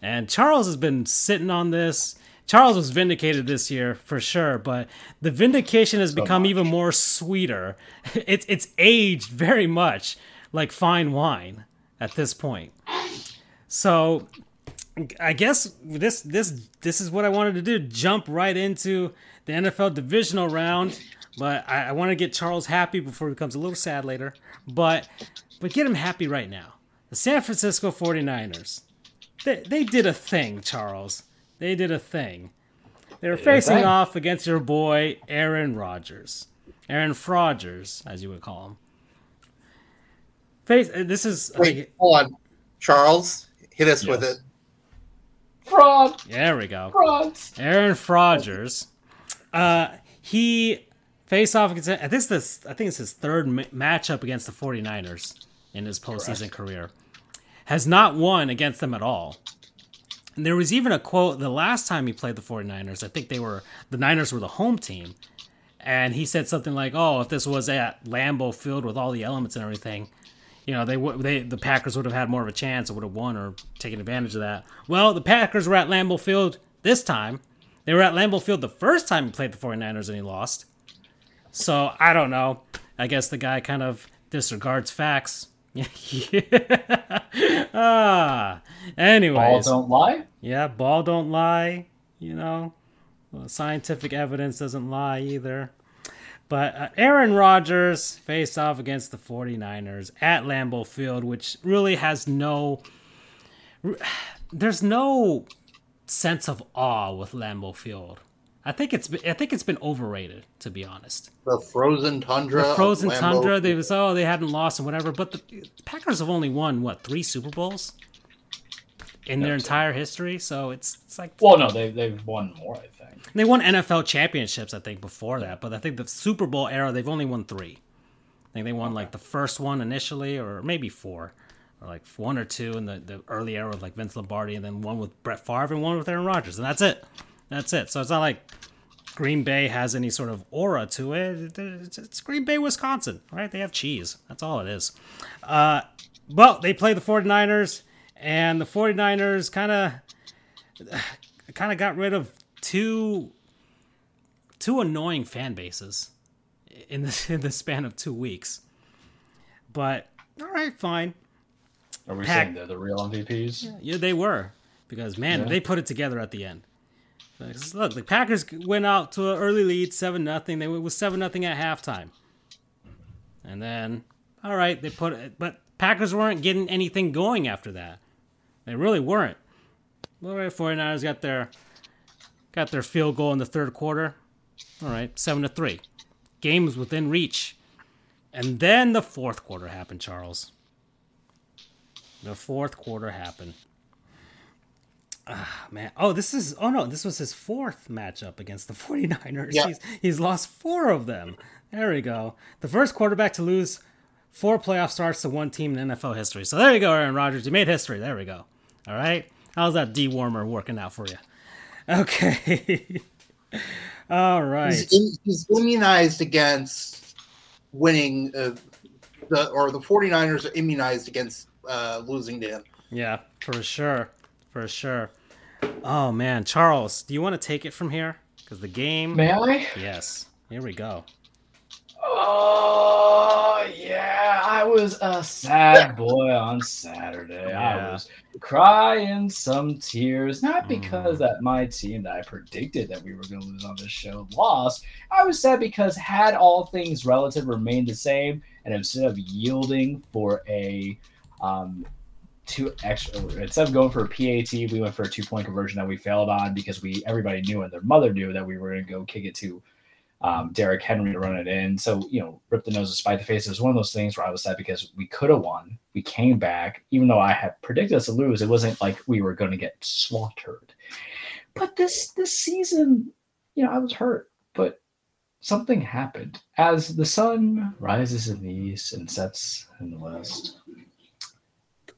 And Charles has been sitting on this. Charles was vindicated this year for sure, but the vindication has become much. even more sweeter. *laughs* It's it's aged very much like fine wine at this point. So I guess this this this is what I wanted to do: jump right into the NFL divisional round. But I, I want to get Charles happy before he becomes a little sad later. But but get him happy right now. The San Francisco 49ers. They, they did a thing, Charles. They did a thing. They were facing thing. off against your boy Aaron Rodgers, Aaron Frogers, as you would call him. Face. This is. Wait, hold on. Charles, hit us with it. Fraud. there we go. Fraud. Aaron Frogers. Uh, he face off against. I think this. I think it's his third ma- matchup against the 49ers in his postseason career. Has not won against them at all. And there was even a quote the last time he played the 49ers. I think they were the Niners were the home team, and he said something like, "Oh, if this was at Lambeau Field with all the elements and everything." You know they would they the Packers would have had more of a chance or would have won or taken advantage of that. Well, the Packers were at Lambeau Field this time. They were at Lambeau Field the first time he played the 49ers and he lost. So, I don't know. I guess the guy kind of disregards facts. *laughs* ah. Anyways. don't lie. Yeah, ball don't lie. You know, Well, scientific evidence doesn't lie either. But uh, Aaron Rodgers faced off against the 49ers at Lambeau Field, which really has no. There's no sense of awe with Lambeau Field. I think it's been, I think it's been overrated to be honest. The frozen tundra. The frozen of tundra. They Field. was oh they hadn't lost and whatever, but the Packers have only won what three Super Bowls in their entire history. So it's it's like Well, no, they they've won more, I think. They won NFL championships I think before that, but I think the Super Bowl era they've only won three. I think they won like the first one initially, or maybe four, or like one or two in the, the early era with like Vince Lombardi, and then one with Brett Favre and one with Aaron Rodgers, and that's it. That's it. So it's not like Green Bay has any sort of aura to it. It's, Green Bay, Wisconsin, right? They have cheese. That's all it is. Uh, well, they play the 49ers, and the 49ers kind of *sighs* kind of got rid of two two annoying fan bases in the *laughs* in the span of two weeks. But all right, fine. Are we Pack- saying they're the real MVPs? Yeah, they were because man, Yeah. they put it together at the end. Like, Look, the Packers went out to an early lead, seven nothing. They was seven nothing at halftime, and then all right, they put it. But Packers weren't getting anything going after that. They really weren't. All right, 49ers got their got their field goal in the third quarter. All right, seven to three. Game was within reach, and then the fourth quarter happened. Charles. The fourth quarter happened. Ah, man. Oh, this is. Oh, no. This was his fourth matchup against the *laughs* 49ers. Yeah. He's, he's lost four of them. There we go. The first quarterback to lose four playoff starts to one team in NFL history. So there you go, Aaron Rodgers. You made history. There we go. All right. How's that dewormer working out for you? Okay. *laughs* All right. He's, in, he's immunized against winning uh, the or the 49ers are immunized against uh, losing to him. Yeah, for sure. For sure. Oh, man. Charles, do you want to take it from here? Because the game. May I? Yes. Here we go. Oh yeah, I was a sad *laughs* boy on Saturday. Yeah. I was crying some tears, not because Mm. that my team that I predicted that we were going to lose on this show lost. I was sad because had all things relative remained the same, and instead of yielding for a um, two extra, instead of going for a PAT, we went for a two point conversion that we failed on because we everybody knew and their mother knew that we were going to go kick it to um, Derrick Henry to run it in. So, you know, rip the nose despite the face. It was one of those things where I was sad because we could have won. We came back, even though I had predicted us to lose. It wasn't like we were going to get slaughtered. But this this season, you know, I was hurt, but something happened as the sun rises in the east and sets in the west.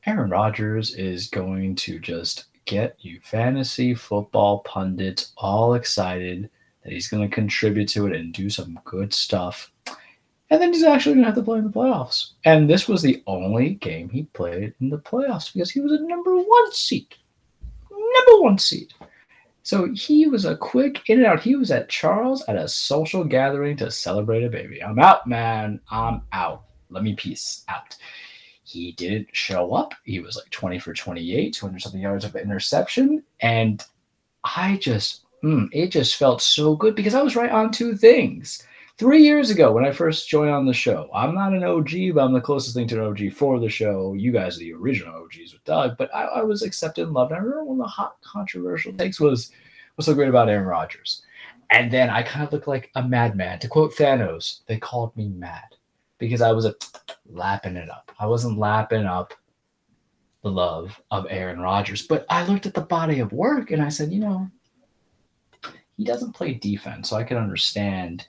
Aaron Rodgers is going to just get you fantasy football pundits all excited that he's going to contribute to it and do some good stuff. And then he's actually going to have to play in the playoffs. And this was the only game he played in the playoffs because he was a number one seed. Number one seed. So he was a quick in and out. He was at Charles at a social gathering to celebrate a baby. I'm out, man. I'm out. Let me peace out. He didn't show up. He was like 20 for 28, 200 something yards of interception. And I just, mm, it just felt so good because I was right on two things. Three years ago, when I first joined on the show, I'm not an OG, but I'm the closest thing to an OG for the show. You guys are the original OGs with Doug, but I, I was accepted and loved. I remember one of the hot controversial takes was what's so great about Aaron Rodgers. And then I kind of looked like a madman. To quote Thanos, they called me mad because I was a lapping it up. I wasn't lapping up the love of Aaron Rodgers, but I looked at the body of work and I said, you know, he doesn't play defense, so I can understand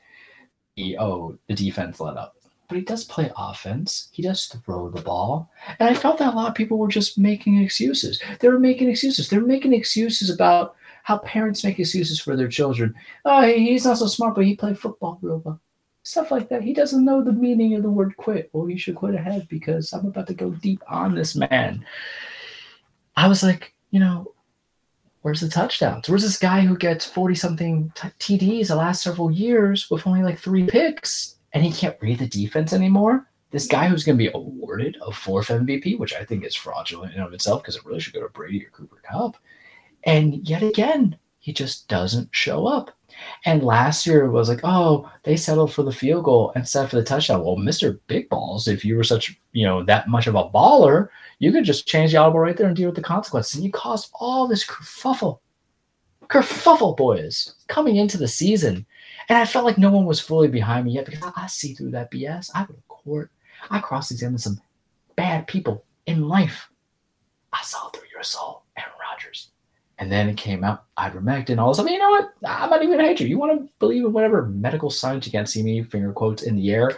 the oh the defense let up. But he does play offense. He does throw the ball. And I felt that a lot of people were just making excuses. They were making excuses. They were making excuses about how parents make excuses for their children. Oh, he's not so smart, but he played football real well. Stuff like that. He doesn't know the meaning of the word quit. Well, you should quit ahead because I'm about to go deep on this man. I was like, you know, where's the touchdowns? Where's this guy who gets 40 something t- TDs the last several years with only like three picks and he can't read the defense anymore? This guy who's going to be awarded a fourth MVP, which I think is fraudulent in and of itself because it really should go to Brady or Cooper Kupp. And yet again, he just doesn't show up. And last year was like, oh, they settled for the field goal instead for the touchdown. Well, Mr. Big Balls, if you were such, you know, that much of a baller, you could just change the audible right there and deal with the consequences. And you caused all this kerfuffle. kerfuffle, boys, coming into the season. And I felt like no one was fully behind me yet because I, I see through that BS. I go to court. I cross examined some bad people in life. I saw through your soul, Aaron Rodgers. And then it came out ivermectin, all of a sudden, you know what? I'm not even gonna hate you. You want to believe in whatever medical science you can't see me, finger quotes in the air,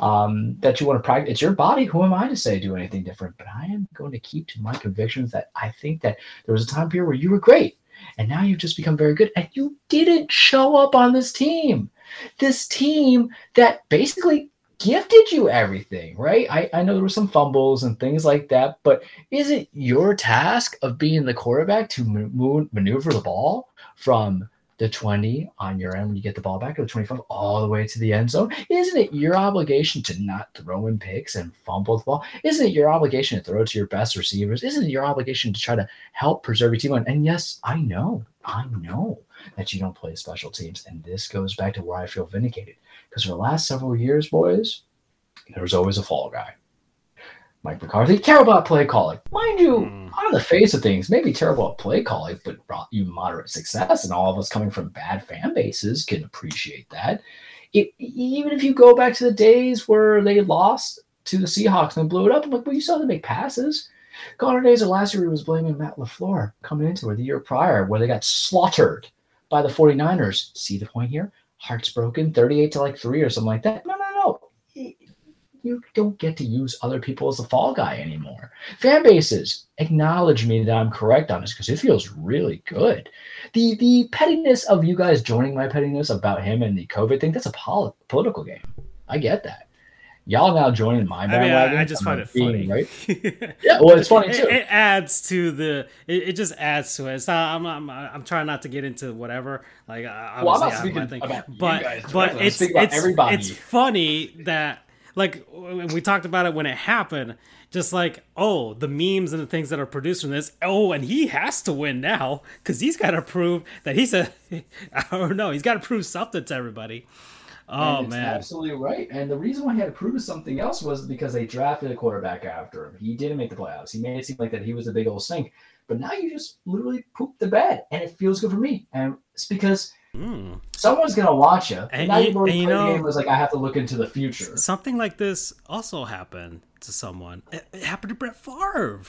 um, that you want to practice. It's your body. Who am I to say do anything different? But I am going to keep to my convictions that I think that there was a time period where you were great. And now you've just become very good. And you didn't show up on this team. This team that basically gifted you everything, right? I, I know there were some fumbles and things like that, but is it your task of being the quarterback to maneuver the ball from the 20 on your end when you get the ball back to the 25 all the way to the end zone? Isn't it your obligation to not throw in picks and fumble the ball? Isn't it your obligation to throw to your best receivers? Isn't it your obligation to try to help preserve your team? And yes, I know, I know that you don't play special teams. And this goes back to where I feel vindicated. Because for the last several years, boys, there was always a fall guy. Mike McCarthy, terrible at play calling. Mind you, mm. on the face of things, maybe terrible at play calling, but brought you moderate success. And all of us coming from bad fan bases can appreciate that. It, even if you go back to the days where they lost to the Seahawks and blew it up, I'm like, well, you saw them make passes. Gone are days of last year, he was blaming Matt LaFleur coming into it the year prior, where they got slaughtered by the 49ers. See the point here? Hearts broken, 38 to like three or something like that. No, no, no you don't get to use other people as a fall guy anymore. Fan bases acknowledge me that I'm correct on this because it feels really good. The the pettiness of you guys joining my pettiness about him and the COVID thing, that's a pol- political game. I get that. Y'all now joining my bandwagon. I, mean, I, I just find it funny, right? *laughs* yeah, well, it's funny too. It, it adds to the. It, it, just adds to it. It's not. I'm, I'm. I'm trying not to get into whatever. Like, well, I'm not speaking about but, you guys. But it's it's it's funny that like we talked about it when it happened. Just like oh the memes and the things that are produced from this. Oh and he has to win now because he's got to prove that he's a *laughs* i don't know he's got to prove something to everybody. Oh man. absolutely right. And the reason why he had to prove something else was because they drafted a quarterback after him. He didn't make the playoffs. He made it seem like that he was a big old stink but now you just literally poop the bed and it feels good for me and it's because Mm. Someone's gonna watch you. And, now you, and you know, the game was like, I have to look into the future. Something like this also happened to someone. It, it happened to Brett Favre,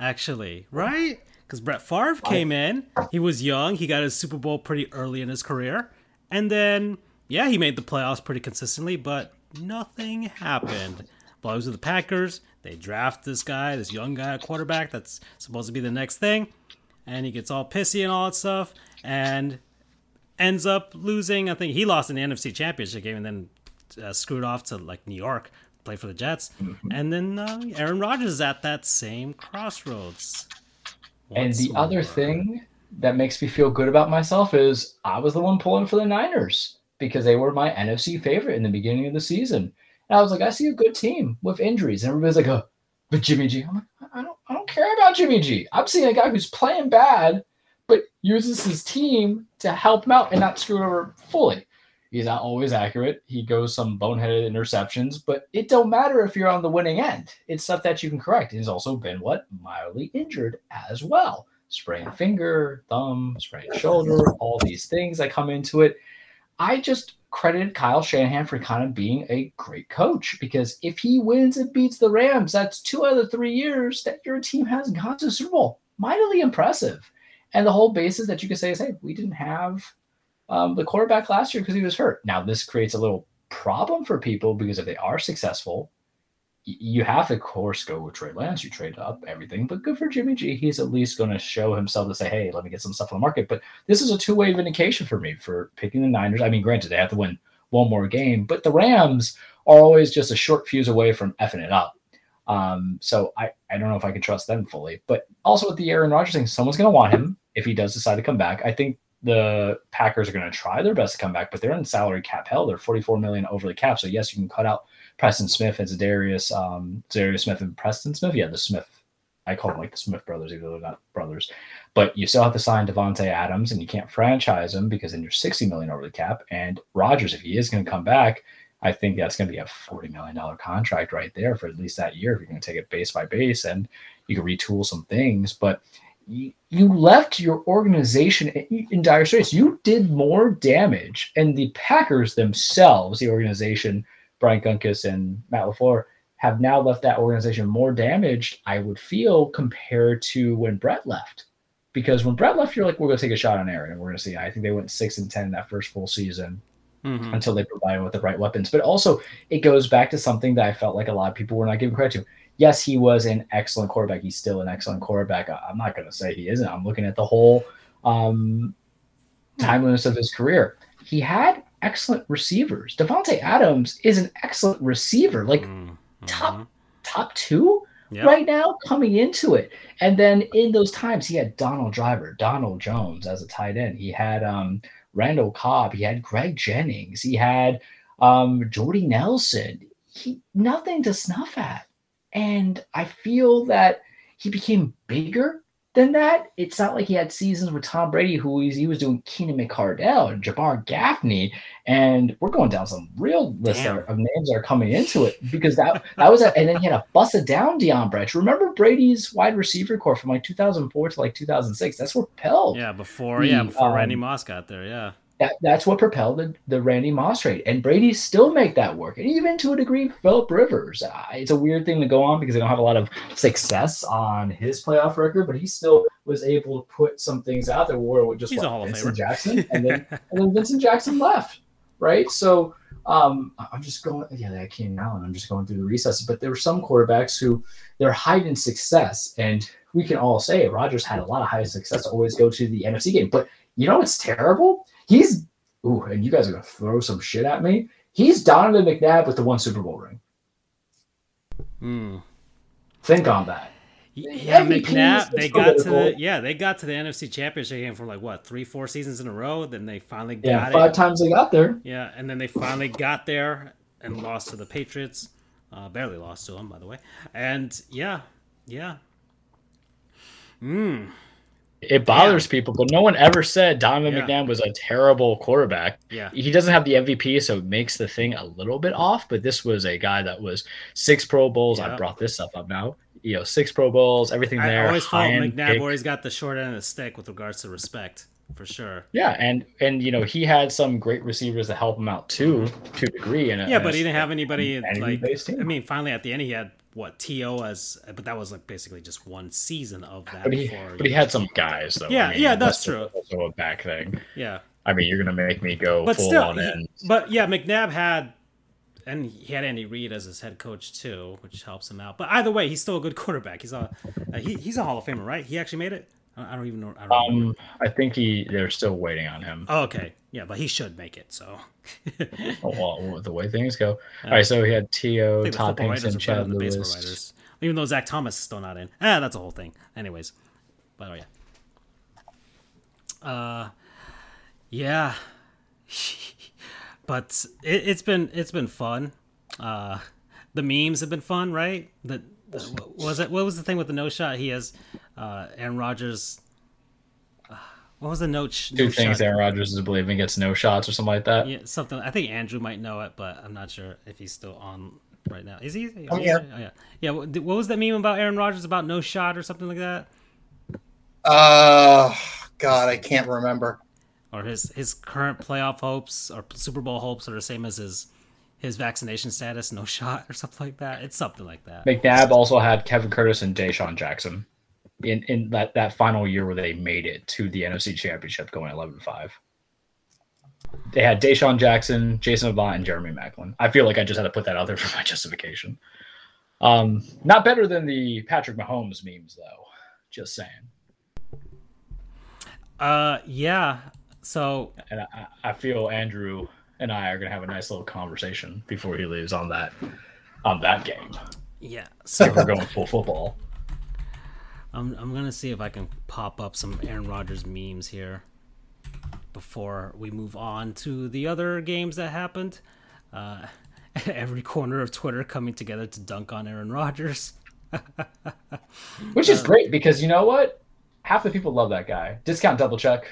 actually, right? Because Brett Favre came in. He was young. He got his Super Bowl pretty early in his career, and then yeah, he made the playoffs pretty consistently, but nothing happened. Blows with the Packers. They draft this guy, this young guy, a quarterback that's supposed to be the next thing, and he gets all pissy and all that stuff. And ends up losing. I think he lost in the NFC Championship game and then uh, screwed off to like New York, play for the Jets, mm-hmm. and then uh, Aaron Rodgers is at that same crossroads. and the more. other thing that makes me feel good about myself is I was the one pulling for the Niners because they were my NFC favorite in the beginning of the season. And I was like, I see a good team with injuries. And everybody's like, oh, but Jimmy G. I'm like, I don't, I don't care about Jimmy G. I'm seeing a guy who's playing bad but uses his team to help him out and not screw it over fully. He's not always accurate. He goes some boneheaded interceptions, but it don't matter if you're on the winning end. It's stuff that you can correct. He's also been what mildly injured as well. Sprained finger, thumb, sprained shoulder, all these things that come into it. I just credited Kyle Shanahan for kind of being a great coach because if he wins and beats the Rams, that's two out of the three years that your team has gone to Super Bowl. Mightily impressive. And the whole basis that you could say is, hey, we didn't have um, the quarterback last year because he was hurt. Now this creates a little problem for people because if they are successful, you have to, of course, go with Trey Lance. You trade up everything, but good for Jimmy G. He's at least going to show himself to say, "Hey, let me get some stuff on the market." But this is a two-way vindication for me for picking the Niners. I mean, granted, they have to win one more game, but the Rams are always just a short fuse away from effing it up. Um, so I, I don't know if I can trust them fully. But also with the Aaron Rodgers thing, someone's going to want him if he does decide to come back. I think the Packers are going to try their best to come back, but they're in salary cap hell. They're 44 million over the cap. So yes, you can cut out Preston Smith and Za'Darius, um, Smith and Preston Smith. Yeah, the Smith. I call them like the Smith brothers, even though they're not brothers. But you still have to sign Davante Adams, and you can't franchise him because then you're 60 million over the cap. And Rodgers, if he is going to come back, I think that's going to be a $40 million contract right there for at least that year if you're going to take it base by base and you can retool some things. But you, left your organization in dire straits. You did more damage, and the Packers themselves, the organization, Brian Gutekunst and Matt LaFleur, have now left that organization more damaged, I would feel, compared to when Brett left. Because when Brett left, you're like, we're going to take a shot on Aaron, and we're going to see. I think they went six and ten in that first full season Mhm. until they provided him with the right weapons. But also, it goes back to something that I felt like a lot of people were not giving credit to. Yes, he was an excellent quarterback. He's still an excellent quarterback. I- I'm not going to say he isn't. I'm looking at the whole um, timeliness of his career. He had excellent receivers. Davante Adams is an excellent receiver, like Mhm. top top two Yep. right now coming into it. And then in those times, he had Donald Driver, Donald Jones as a tight end. He had um, Randall Cobb. He had Greg Jennings. He had um, Jordy Nelson. He nothing to snuff at. And I feel that he became bigger than that. It's not like he had seasons with Tom Brady, who he's, he was doing Keenan McCardell and Jabbar Gaffney, and we're going down some real list Damn. of names that are coming into it because that that was a, and then he had a busted down Deion Branch. Remember Brady's wide receiver corps from like 2004 to like 2006? That's what propelled. Yeah, before yeah, The, before Randy um, Moss got there. Yeah. That, that's what propelled the, the Randy Moss trade. And Brady still make that work. And even to a degree, Philip Rivers. Uh, it's a weird thing to go on because they don't have a lot of success on his playoff record, but he still was able to put some things out there where it just He's a Vincent. Jackson *laughs* and then and then Vincent Jackson left, right? So um, I'm just going, yeah, that Keenan and I'm just going through the recesses, but there were some quarterbacks who they're hiding success, and we can all say Rodgers had a lot of high success to always go to the NFC game. But you know it's terrible? He's ooh, and you guys are gonna throw some shit at me. He's Donovan McNabb with the one Super Bowl ring. Hmm. Think on that. Yeah, MVPs McNabb. They got to the yeah, they got to the NFC Championship game for like what three, four seasons in a row. Then they finally got Yeah, got five it. times they got there. Yeah, and then they finally got there and lost to the Patriots. Uh, barely lost to them, by the way. And yeah, yeah. Mm, It bothers people, but no one ever said Donovan Yeah. McNabb was a terrible quarterback. yeah. He doesn't have the MVP, so it makes the thing a little bit off. But this was a guy that was six Pro Bowls. Yeah. I brought this stuff up now. You know, six Pro Bowls, everything I there. always felt high-end McNabb pick. always got the short end of the stick with regards to respect, for sure. Yeah, and and you know he had some great receivers to help him out too, mm-hmm. to a degree. And Yeah, but he didn't have anybody like. I mean, finally at the end he had what To as, but that was like basically just one season of that. But he, before, but he had some guys though. Yeah, I mean, yeah, that's true. Also a back thing. yeah, I mean, you're gonna make me go but full still, on in. but yeah, McNabb had, and he had Andy Reid as his head coach too, which helps him out. But either way, he's still a good quarterback. He's a uh, he, he's a Hall of Famer, right? He actually made it. I don't even know. I don't. Um, I think he they're still waiting on him. Oh, okay, yeah, but he should make it. So Oh, well, *laughs* the way things go. All right, so he had T.O., Todd Pinkston, Chad than the baseball Lewis. writers. Even though Zach Thomas is still not in. Ah, that's a whole thing. Anyways. But oh yeah. Uh yeah. *laughs* but it, it's been it's been fun. Uh the memes have been fun, right? The, the was it what was the thing with the no shot? He has uh Aaron Rodgers uh, what was the note? sh- Two no things shot? Aaron Rodgers is believing gets no shots or something like that. Yeah, something. I think Andrew might know it, but I'm not sure if he's still on right now. Is he? I'm yeah. Oh, yeah. Yeah. What, what was that meme about Aaron Rodgers about no shot or something like that? Uh, God, I can't remember. Or his his current playoff hopes or Super Bowl hopes are the same as his his vaccination status, no *laughs* shot or something like that. It's something like that. McNabb also had Kevin Curtis and DeSean Jackson in, in that, that final year where they made it to the NFC Championship going 11 5. They had DeSean Jackson, Jason Avant, and Jeremy Maclin. I feel like I just had to put that out there *laughs* for my justification. Um, not better than the Patrick Mahomes memes, though. Just saying. Uh, yeah. So And I, I feel Andrew and I are gonna have a nice little conversation before he leaves on that on that game. yeah. So we're going full football. I'm I'm gonna see if I can pop up some Aaron Rodgers memes here before we move on to the other games that happened. Uh, *laughs* every corner of Twitter coming together to dunk on Aaron Rodgers. *laughs* Which is great because you know what? Half the people love that guy. Discount double check,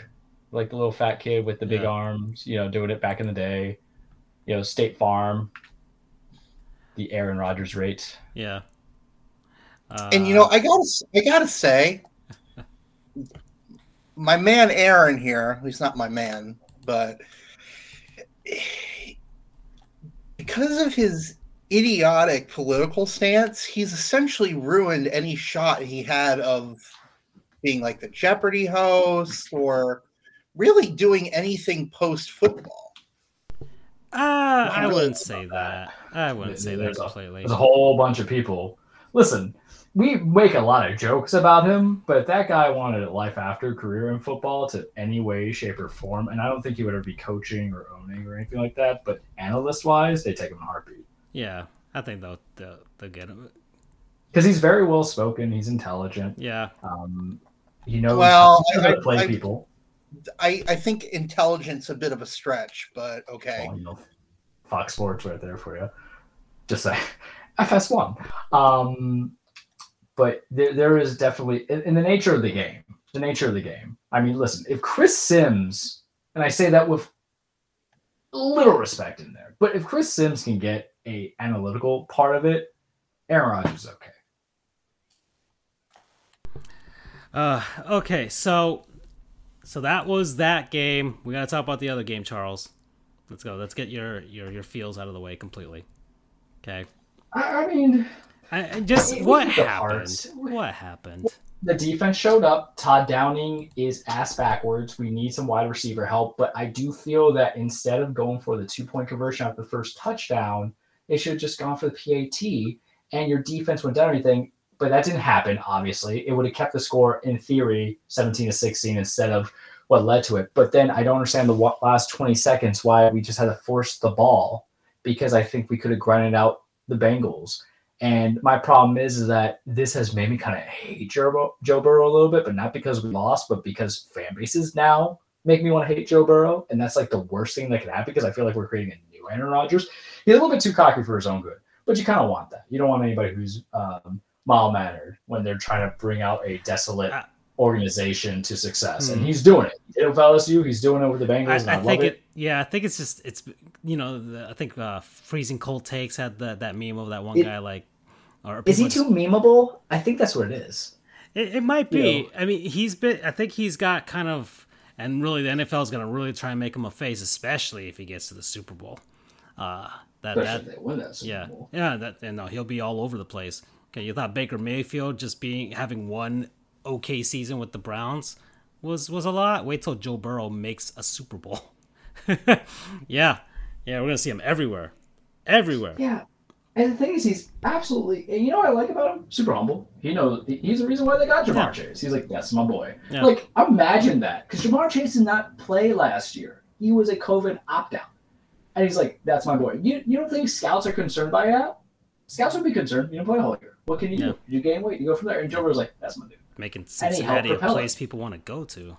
like the little fat kid with the big Yeah. arms, you know, doing it back in the day. You know, State Farm, the Aaron Rodgers rate. Yeah. Uh, And you know, I gotta, I gotta say, my man Aaron here, he's not my man, but because of his idiotic political stance, he's essentially ruined any shot he had of being like the Jeopardy host or really doing anything post football. Uh, I wouldn't say that. I wouldn't say that There's a- completely. There's a whole bunch of people. Listen, we make a lot of jokes about him, but that guy wanted a life after career in football to any way, shape, or form, and I don't think he would ever be coaching or owning or anything like that. But analyst wise, they take him in a heartbeat Yeah, I think they'll they'll, they'll get him. because he's very well spoken. He's intelligent. Yeah, Um, he knows Well, he knows how I- to play I- people. I, I think intelligence a bit of a stretch, but okay. Well, you know, Fox Sports right there for you. Just say *laughs* FS1. Um, but there, there is definitely in, in the nature of the game. The nature of the game. I mean, listen, if Chris Sims, and I say that with a little respect in there, but if Chris Sims can get a analytical part of it, Aaron Rodgers is okay. Uh, okay, so so that was that game. We gotta talk about the other game, Charles. Let's go. Let's get your your your feels out of the way completely. Okay. I, I mean, I, just what happened? What happened? the defense showed up. Todd Downing is ass backwards. We need some wide receiver help, but I do feel that instead of going for the two point conversion after the first touchdown, they should have just gone for the PAT and your defense went down everything. But that didn't happen, obviously. It would have kept the score in theory 17 to 16 instead of what led to it. But then I don't understand the last 20 seconds why we just had to force the ball because I think we could have grinded out the Bengals. And my problem is, is that this has made me kind of hate Joe, Joe Burrow a little bit, but not because we lost, but because fan bases now make me want to hate Joe Burrow. And that's like the worst thing that can happen because I feel like we're creating a new Aaron Rodgers. He's a little bit too cocky for his own good, but you kind of want that. You don't want anybody who's um, mild mannered when they're trying to bring out a desolate Uh, organization to success. And Hmm. he's doing it. He did it with LSU. He's doing it with the Bengals. I, I, I love think it. it. Yeah, I think it's just it's you know the, I think uh, freezing cold takes had that that meme of that one It- guy like. Or Is he too memeable? I think that's what it is. It, it might You be. know. I mean, he's been. I think he's got kind of, and really, the NFL is going to really try and make him a face, especially if he gets to the Super Bowl. Uh, that Especially that if they win that Super yeah Bowl. yeah that and no, he'll be all over the place. Okay, you thought Baker Mayfield just being having one okay season with the Browns was was a lot. Wait till Joe Burrow makes a Super Bowl. *laughs* yeah, yeah, we're gonna see him everywhere, everywhere. Yeah. And the thing is, he's absolutely. And you know what I like about him? Super humble. He knows he's the reason why they got Ja'Marr Yeah. Chase. He's like, that's my boy. Yeah. Like, imagine that, because Ja'Marr Chase did not play last year. He was a COVID opt out, and he's like, that's my boy. You you don't think scouts are concerned by that? Scouts would be concerned. You don't play a whole year. What can you Yeah. do? You gain weight. You go from there. And Joe was like, that's my dude. Making And he helped Cincinnati a place people want to go to.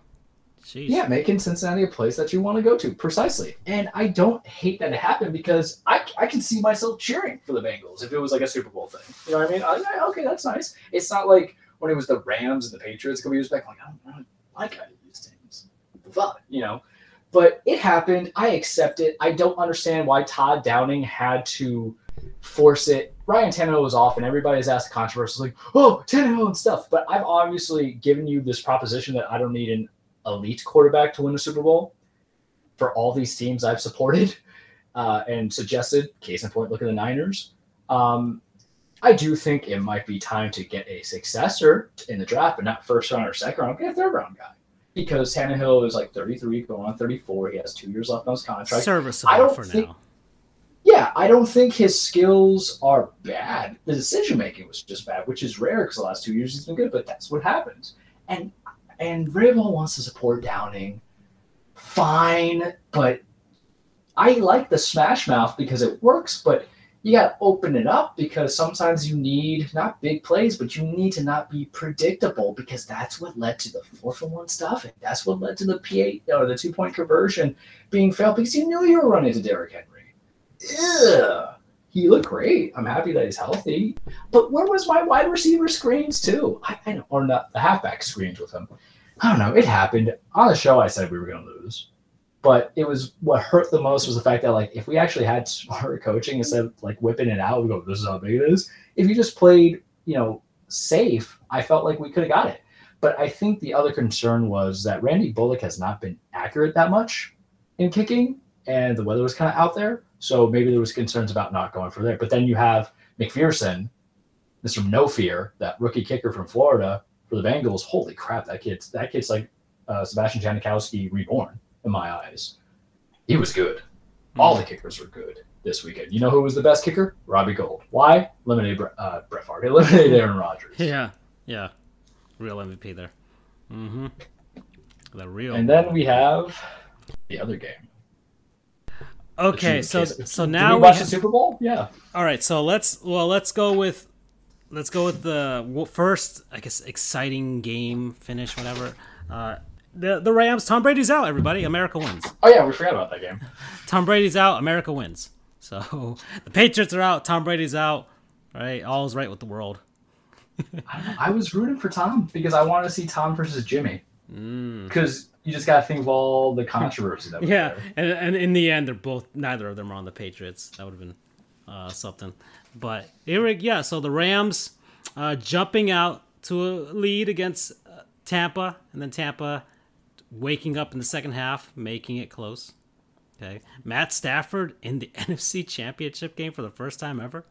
Jeez. Yeah, making Cincinnati a place that you want to go to, precisely. And I don't hate that it happened because I, I can see myself cheering for the Bengals if it was like a Super Bowl thing. You know what I mean? I okay, that's nice. It's not like when it was the Rams and the Patriots a couple years back. Like, I don't, I don't like either of these teams. The fuck, you know? But it happened. I accept it. I don't understand why Todd Downing had to force it. Ryan Tannehill was off, and everybody's asked the controversy like, "Oh, Tannehill and stuff." But I've obviously given you this proposition that I don't need an elite quarterback to win a Super Bowl for all these teams I've supported *laughs* uh, and suggested. Case in point, look at the Niners. Um, I do think it might be time to get a successor in the draft, but not first round or second round. Get a third round guy because Tannehill is like 33, going on 34. He has two years left on his contract. serviceable I don't for think- now. Yeah, I don't think his skills are bad. The decision making was just bad, which is rare because the last two years he's been good. But that's what happens. And and Vrabel wants to support Downing, fine. But I like the Smash Mouth because it works. But you got to open it up because sometimes you need not big plays, but you need to not be predictable because that's what led to the four for one stuff. And that's what led to the PAT or the two point conversion being failed because you knew you were running to Derrick Henry. Ugh. He looked great. I'm happy that he's healthy. But where was my wide receiver screens too? I, I know, or not the halfback screens with him. I don't know. It happened on the show. I said we were going to lose, but it was what hurt the most was the fact that like if we actually had smarter *laughs* coaching instead of like whipping it out, we go, "This is how big it is." If you just played, you know, safe, I felt like we could have got it. But I think the other concern was that Randy Bullock has not been accurate that much in kicking, and the weather was kind of out there. So maybe there was concerns about not going for there. But then you have McPherson, Mr. No Fear, that rookie kicker from Florida for the Bengals. Holy crap, that kid's that kid's like uh, Sebastian Janikowski reborn in my eyes. He was good. All the kickers were good this weekend. You know who was the best kicker? Robbie Gould. Why? Eliminated uh, Brett Favre. *laughs* Eliminated Aaron Rodgers. Yeah, yeah, real MVP there. Mm-hmm. The real. And then we have the other game. Okay, Did so did so we now we watch ha- the Super Bowl. Yeah. all right. So let's well let's go with let's go with the first I guess exciting game finish whatever. Uh, the the Rams. Tom Brady's out. Everybody, America wins. Oh yeah, we forgot about that game. *laughs* Tom Brady's out. America wins. So *laughs* the Patriots are out. Tom Brady's out. Right, all is right with the world. *laughs* I, I was rooting for Tom because I wanted to see Tom versus Jimmy. Because you just got to think of all the controversy that was. Yeah, there. and, and in the end, they're both neither of them are on the Patriots. That would have been uh, something. But Eric, yeah. So the Rams uh, jumping out to a lead against uh, Tampa, and then Tampa waking up in the second half, making it close. Okay, Matt Stafford in the *laughs* NFC Championship game for the first time ever.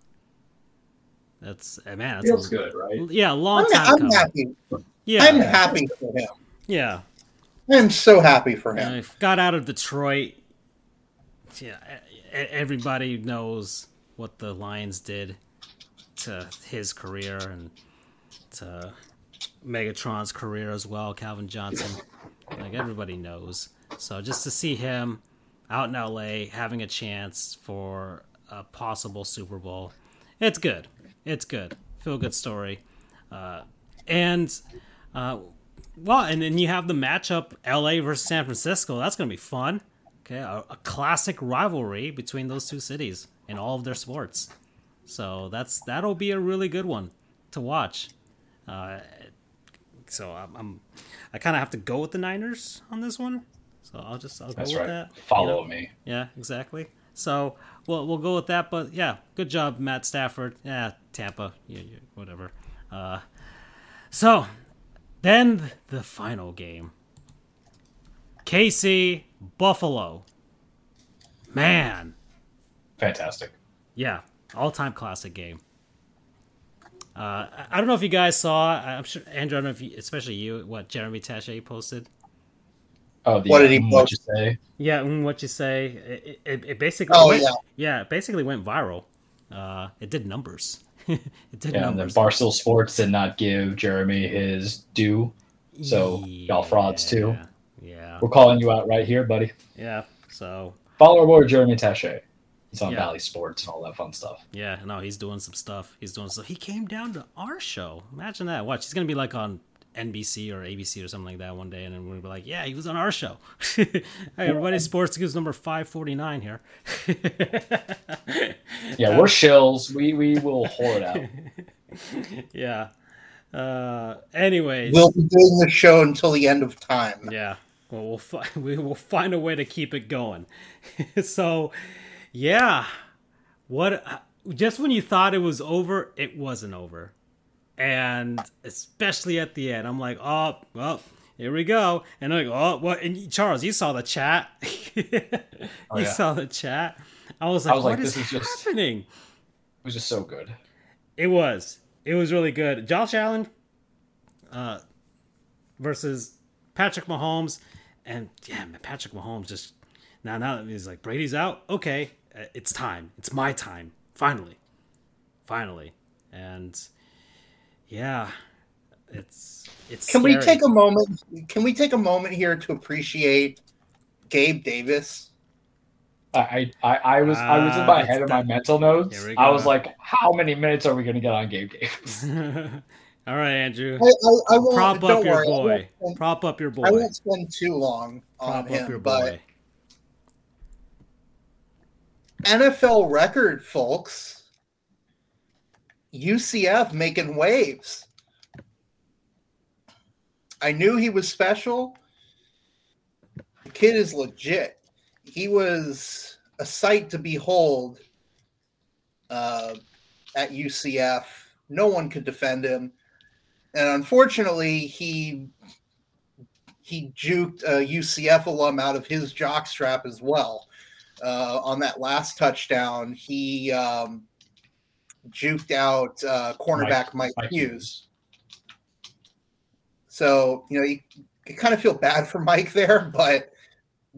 That's uh, man. That's Feels a, good, right? Yeah, long I'm, time I'm coming. happy. Yeah, I'm happy for him. yeah. I'm so happy for him. Got out of Detroit. Yeah, everybody knows what the Lions did to his career and to Megatron's career as well. Calvin Johnson, like everybody knows. So just to see him out in LA having a chance for a possible Super Bowl, it's good. It's good. Feel good story. Uh, and uh, well, and then you have the matchup LA versus San Francisco. That's going to be fun. Okay, a, a classic rivalry between those two cities in all of their sports. So that's that'll be a really good one to watch. Uh, so I'm, I'm I kind of have to go with the Niners on this one. So I'll just I'll go That's with right. that. you Follow know? me. Yeah, exactly. So we'll we'll go with that. But yeah, good job, Matt Stafford. Yeah, Tampa. Yeah, yeah whatever. Uh, so then the final game. KC Buffalo. Man, Fantastic. yeah, all time classic game. Uh, I- I don't know if you guys saw. I'm sure Andrew. I don't know if you, especially you, what Jeremy Taché posted. Oh, the, What did he um, post? you say? Yeah, mm, what you say? It, it, it basically. Oh, went, yeah. yeah, it basically went viral. Uh, it did numbers. *laughs* it did Yeah, and then. Barstool Sports did not give Jeremy his due. so, y'all frauds too. Yeah, We're calling you out right here, buddy. yeah. So Follow boy Jeremy Taché. He's on Yeah. Valley Sports and all that fun stuff. yeah, no, he's doing some stuff. He's doing stuff. He came down to our show. Imagine that. Watch, he's gonna be like on NBC or ABC or something like that one day, and then we'll be like, yeah, he was on our show. *laughs* hey, everybody, Sports News number five forty nine here. *laughs* Yeah, we're shills. We we will whore it out. *laughs* yeah. Uh, anyways, We'll be doing the show until the end of time. Yeah. Well, we'll fi- we will find a way to keep it going. so, yeah. What just when you thought it was over, it wasn't over. And especially at the end, I'm like, "Oh, well, here we go." And I'm like, "Oh, what?" And Charles, you saw the chat. *laughs* you Oh, yeah. saw the chat. I was like, was like, "What is this is just- happening?" It was just so good. It was. It was really good. Josh Allen uh, versus Patrick Mahomes, and yeah, man, Patrick Mahomes just now now that he's like Brady's out. Okay, uh, it's time. It's my time. Finally, finally, and yeah, it's it's. Can we take a moment? Can we take a moment here to appreciate Gabe Davis? I, I, I was I was in Ah, my head of my mental notes. I was like, how many minutes are we gonna get on Gabe Davis? *laughs* *laughs* All right, Andrew. I, I, I won't. Prop don't up your worry, boy. spend- Prop up your boy. I won't spend too long on Prop up him, your but boy. NFL record, folks. UCF making waves. I knew he was special. The kid is legit. He was a sight to behold uh, at UCF. No one could defend him. and unfortunately, he he juked a UCF alum out of his jockstrap as well. Uh, on that last touchdown, he um, juked out uh, cornerback Mike, Mike, Hughes. So you know you, you kind of feel bad *laughs* for Mike there, but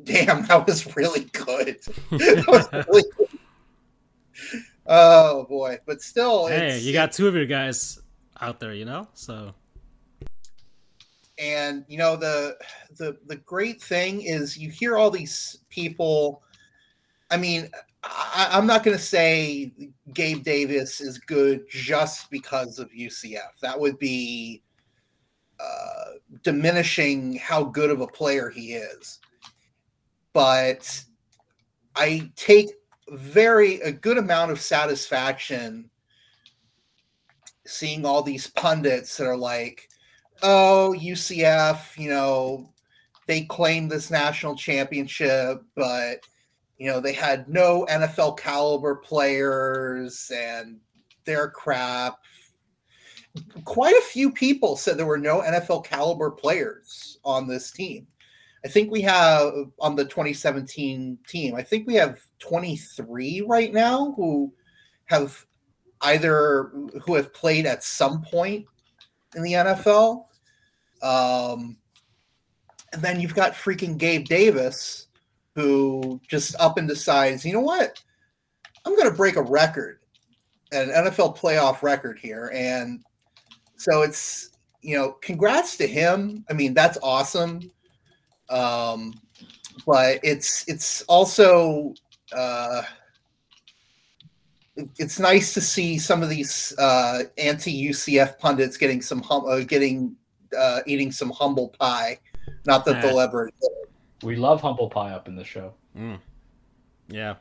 damn, that was really good. *laughs* was *laughs* really good. Oh boy, but still, hey, you got two of your guys out there, you know, so. And you know the the the great thing is you hear all these people. I mean, I, I'm not going to say Gabe Davis is good just because of UCF. That would be uh, diminishing how good of a player he is. But I take very a good amount of satisfaction seeing all these pundits that are like, "Oh, UCF, you know, they claim this national championship, but you know, they had no NFL caliber players and they're crap." Quite a few people said there were no NFL caliber players on this team. I think we have on the 2017 team, I think we have 23 right now who have either who have played at some point in the NFL. Um, and then you've got freaking Gabe Davis who just up and decides, you know what? I'm going to break a record, an NFL playoff record here. And so it's, you know, congrats to him. I mean, that's awesome. Um, but it's it's also uh, it's nice to see some of these uh, anti UCF pundits getting some hum- uh, getting uh, eating some humble pie. Not that they'll ever. We love humble pie up in the show. Mm. Yeah.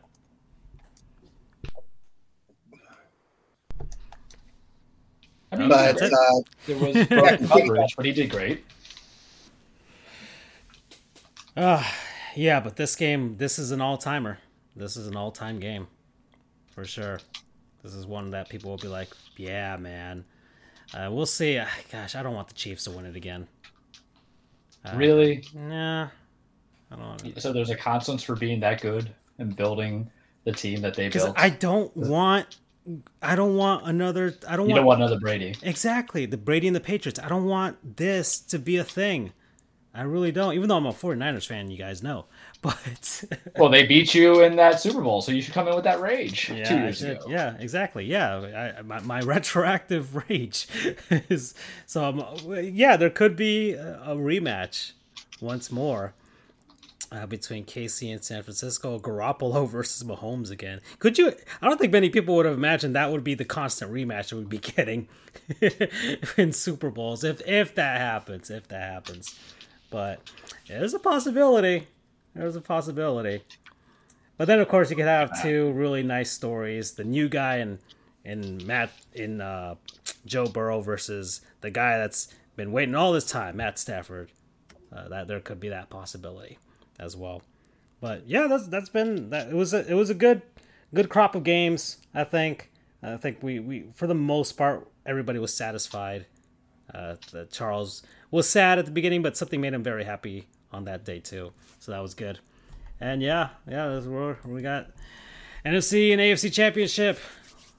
I mean, but uh, there was *laughs* coverage, but he did great. Uh, yeah, but this game, this is an all timer. This is an all time game for sure. This is one that people will be like, yeah, man. Uh, we'll see. Uh, gosh, I don't want the Chiefs to win it again. Uh, really? Nah. I don't So there's a consequence for being that good and building the team that they built. I don't want. I don't want another. I don't you want. don't want another Brady. Exactly, the Brady and the Patriots. I don't want this to be a thing. I really don't. Even though I'm a 49ers fan, you guys know. *laughs* But *laughs* well, they beat you in that Super Bowl, so you should come in with that rage. Yeah, two years ago. yeah, exactly. Yeah, I, my, my retroactive *laughs* rage is so. Um, yeah, there could be a rematch once more. Uh, between KC and San Francisco, Garoppolo *laughs* versus Mahomes again. Could you? I don't think many people would have imagined that would be the constant rematch that we'd be *laughs* getting *laughs* in Super Bowls if if that happens. If that happens but there's a possibility. There's a possibility. But then, of course, you could have two really nice stories: the new guy and in Matt in uh, Joe Burrow versus the guy that's been waiting all this time, Matt Stafford. Uh, that there could be that possibility as well. But yeah, that's that's been that. It was a it was a good good crop of games. I think. I think we we for the most part everybody was satisfied. Uh, Charles was sad at the beginning, but something made him very happy on that day too. So that was good. And yeah, yeah, that's where we got NFC and AFC championship.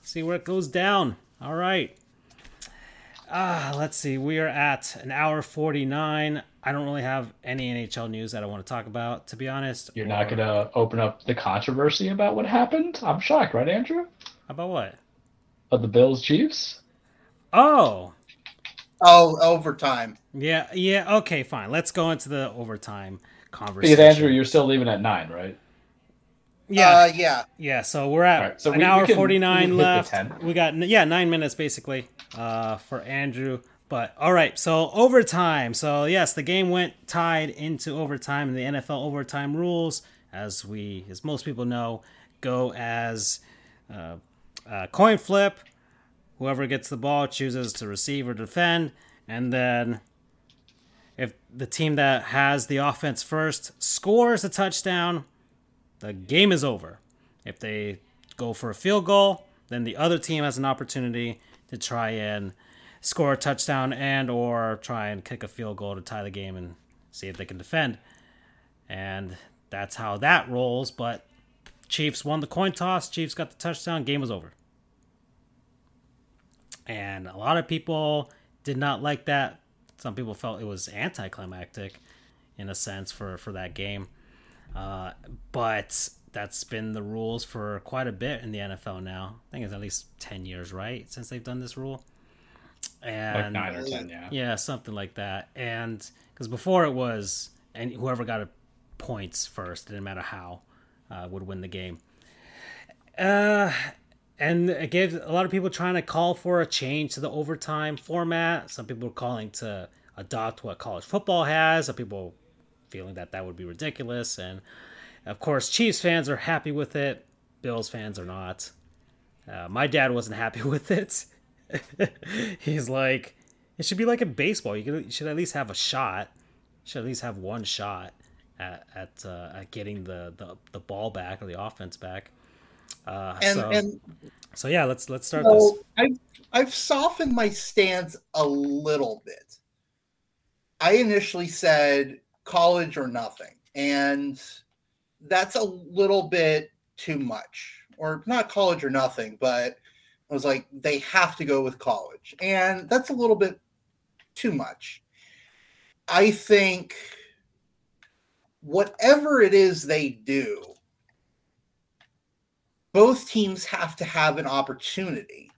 See where it goes down. All right. Ah, let's see. We are at an hour 49. I don't really have any NHL news that I want to talk about, to be honest. You're or... not going to open up the controversy about what happened? I'm shocked, right, Andrew? About what? Of the Bills Chiefs? Oh, Oh, overtime. Yeah, yeah. Okay, fine. Let's go into the overtime conversation. Because Andrew, you're still leaving at nine, right? Yeah, uh, yeah, yeah. So we're at right, so an we, hour forty nine left. We got yeah nine minutes basically uh, for Andrew. But all right, so overtime. So yes, the game went tied into overtime, and the NFL overtime rules, as we, as most people know, go as uh, coin flip Whoever gets the ball chooses to receive or defend, and then if the team that has the offense first scores a touchdown, the game is over. If they go for a field goal, then the other team has an opportunity to try and score a touchdown and or try and kick a field goal to tie the game and see if they can defend. And that's how that rolls. But Chiefs won the coin toss. Chiefs got the touchdown. Game was over. And a lot of people did not like that. Some people felt it was anticlimactic in a sense for, for that game. Uh, but that's been the rules for quite a bit in the NFL now. I think it's at least 10 years, right? Since they've done this rule. And like nine or 10, yeah. Yeah, something like that. And because before it was, and whoever got a points first, it didn't matter how, uh, would win the game. Uh, and it gave a lot of people trying to call for a change to the overtime format. Some people were calling to adopt what college football has. Some people feeling that that would be ridiculous. And of course, Chiefs fans are happy with it. Bills fans are not. Uh, my dad wasn't happy *laughs* with it. *laughs* He's like, it should be like in baseball. You, can, you should at least have a shot. You should at least have one shot at at, uh, at getting the, the the ball back or the offense back. Uh, and so, and so yeah, let's let's start so this. I've I've softened my stance a little bit. I initially said college or nothing, and that's a little bit too much, or not college or nothing, but I was like they have to go with college, and that's a little bit too much. I think whatever it is they do, both teams have to have an opportunity.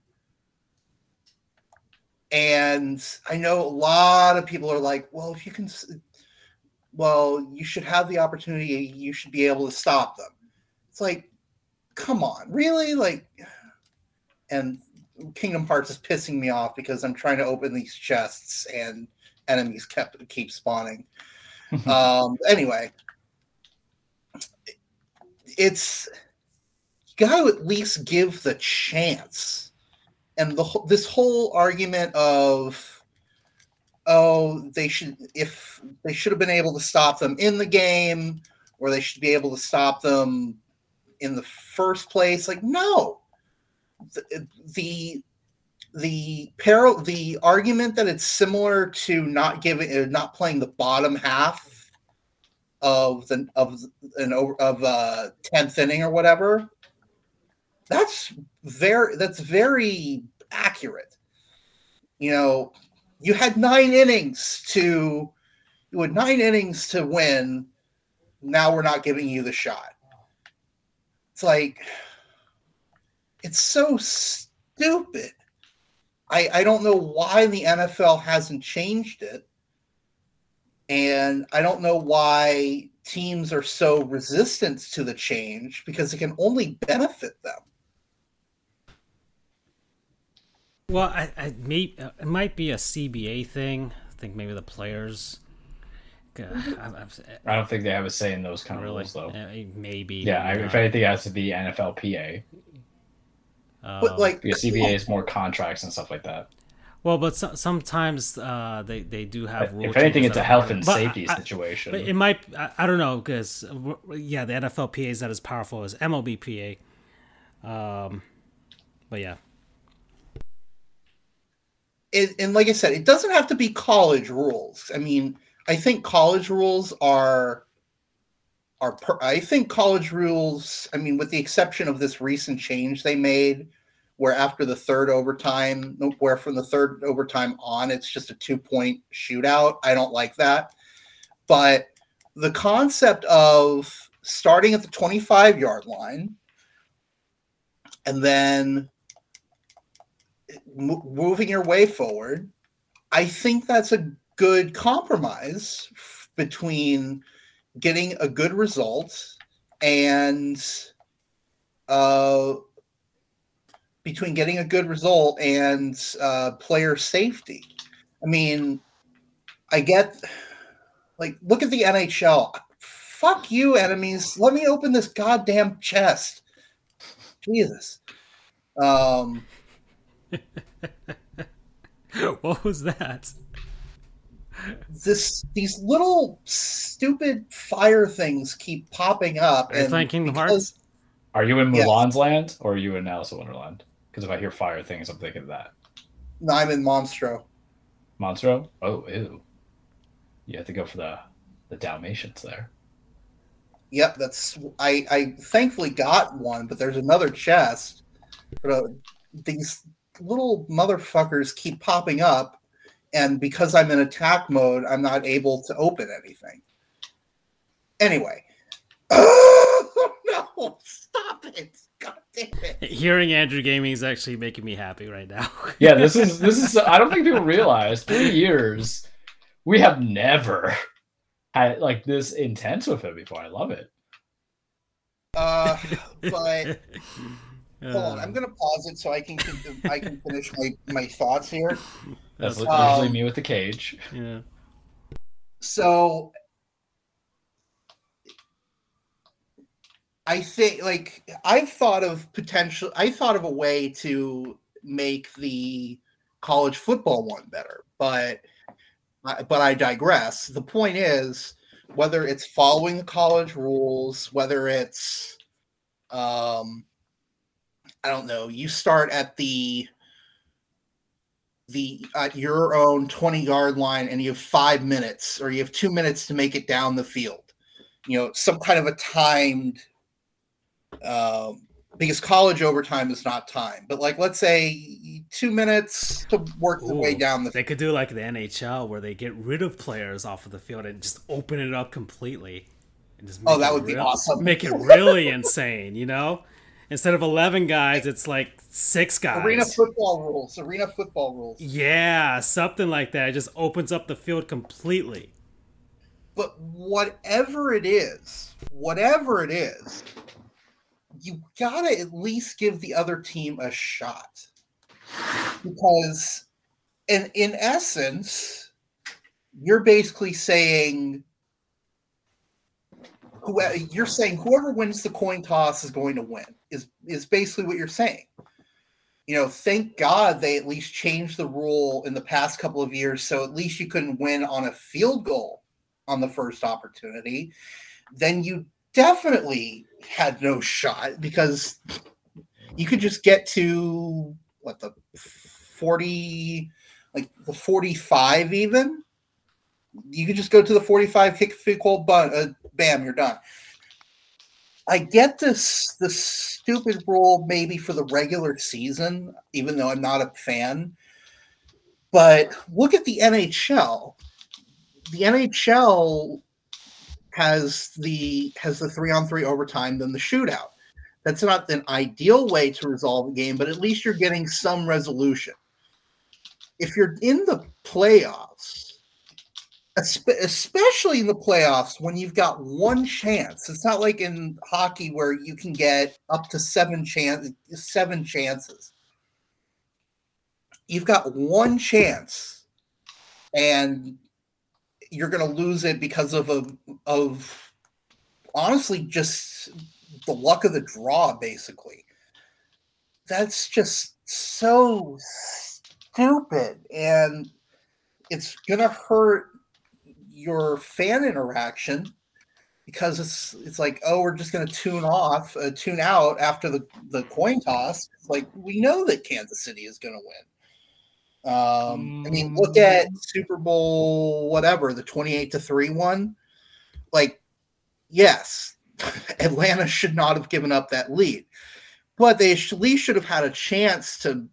And I know a lot of people are like, well, if you can, well, you should have the opportunity, you should be able to stop them. It's like, come on, really? Like, and Kingdom Hearts is pissing me off because I'm trying to open these chests and enemies kept keep spawning. *laughs* um, anyway, it's you got to at least give the chance. And the this whole argument of oh they should if they should have been able to stop them in the game or they should be able to stop them in the first place like no the the the the argument that it's similar to not giving uh, not playing the bottom half of the of an of uh 10th inning or whatever that's very that's very accurate. You know you had nine innings to you had nine innings to win. Now we're not giving you the shot. It's like it's so stupid I, I don't know why the NFL hasn't changed it. And I don't know why teams are so resistant to the change because it can only benefit them. Well, I, I may, uh, it might be a CBA thing. I think maybe the players. Uh, I, I don't think they have a say in those kind of rules, though. uh, maybe. Yeah, I, if anything, it has to be NFLPA But Um, like, because CBA is more contracts and stuff like that. well, but so, sometimes uh, they they do have. rule If anything, it's a health and it. But safety I- I- situation. But it might. I, I don't know because yeah, the NFLPA is not as powerful as MLBPA. Um, but yeah, it, and like I said, it doesn't have to be college rules. I mean, I think college rules are are per, I think college rules. I mean, with the exception of this recent change they made, where after the third overtime, where from the third overtime on, it's just a two point shootout. I don't like that. But the concept of starting at the 25 yard line and then mo- moving your way forward, I think that's a good compromise f- between getting a good result and uh, between getting a good result and uh, player safety. I mean, I get like look at the NHL. Fuck you, enemies. Let me open this goddamn chest. Jesus. Um, *laughs* what was that? This these little stupid fire things keep popping up. Are you and playing Kingdom because- Hearts? Are you in Yes. Mulan's land or are you in Alice in Wonderland? Because if I hear fire things, I'm thinking of that. No, I'm in Monstro. Monstro? Oh, ew. You have to go for the the Dalmatians there. Yep, that's I. I thankfully got one, but there's another chest. But uh, these little motherfuckers keep popping up, and because I'm in attack mode, I'm not able to open anything. Anyway, *laughs* oh no! Stop it! God damn it! Hearing Andrew Gaming is actually making me happy right now. *laughs* Yeah, this is this is. I don't think people realize three years. We have never had like this intense with it before. I love it. Uh, but *laughs* hold on, I'm gonna pause it so I can I can finish my my thoughts here. That's That's usually um, me with the cage. yeah. So I think like I've thought of potential I thought of a way to make the college football one better, but but I digress. The point is whether it's following the college rules, whether it's um I don't know, you start at the the at your own 20 yard line and you have five minutes or you have two minutes to make it down the field you know some kind of a timed um, because college overtime is not time but like let's say two minutes to work the way down the field. They could do like the NHL where they get rid of players off of the field and just open it up completely. And just Oh, that would be awesome. Make it really *laughs* insane, you know? Instead of 11 guys, it's like six guys. arena football rules arena football rules Yeah, something like that. It just opens up the field completely. but whatever it is whatever it is you gotta at least give the other team a shot because in in essence you're basically saying who you're saying whoever wins the coin toss is going to win is basically what you're saying. You know thank god they at least changed the rule in the past couple of years so at least you couldn't win on a field goal on the first opportunity. Then you definitely had no shot because you could just get to what the 40 like the 45 even? You could just go to the 45 kick field goal but uh, bam you're done i get this this stupid rule maybe for the regular season even though i'm not a fan but look at the nhl the nhl has the has the three on three overtime then the shootout. That's not an ideal way to resolve a game but at least you're getting some resolution. If you're in the playoffs especially in the playoffs when you've got one chance. It's not like in hockey where you can get up to seven chance seven chances. You've got one chance and you're going to lose it because of a of honestly just the luck of the draw basically. That's just so stupid and it's going to hurt your fan interaction because it's it's like oh we're just going to tune off uh, tune out after the the coin toss it's like we know that Kansas City is going to win um, I mean, look at Super Bowl, whatever, the 28 to 3 one. Like, yes, *laughs* Atlanta should not have given up that lead, but they at least should have had a chance to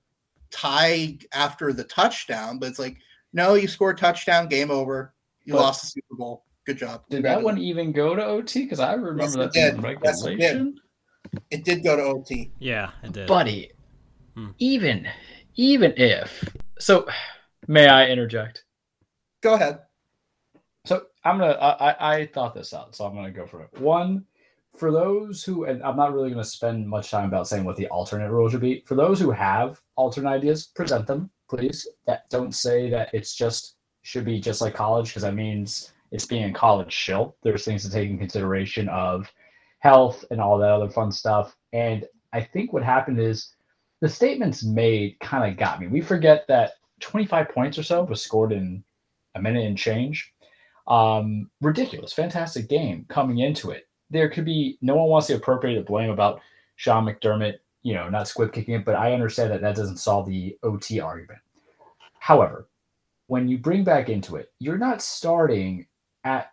tie after the touchdown. But it's like, no, you scored touchdown, game over. You But- lost the Super Bowl. Good job. Did that one even go to OT? Because I remember Yes, that being did. Yes, it did. It did go to OT. Yeah, it did. Buddy, Hmm. even even if so, may I interject? Go ahead. So I'm gonna. I, I I thought this out, so I'm gonna go for it. One, for those who, and I'm not really gonna spend much time about saying what the alternate rules should be. For those who have alternate ideas, present them, please. That don't say that it's just should be just like college, because that means it's being a college shill. There's things to take in consideration of health and all that other fun stuff. And I think what happened is the statements made kind of got me. We forget that 25 points or so was scored in a minute and change. Um, ridiculous, fantastic game coming into it. There could be no one wants to appropriate the blame about Sean McDermott, you know, not squib kicking it, but I understand that that doesn't solve the OT argument. However, when you bring back into it, you're not starting at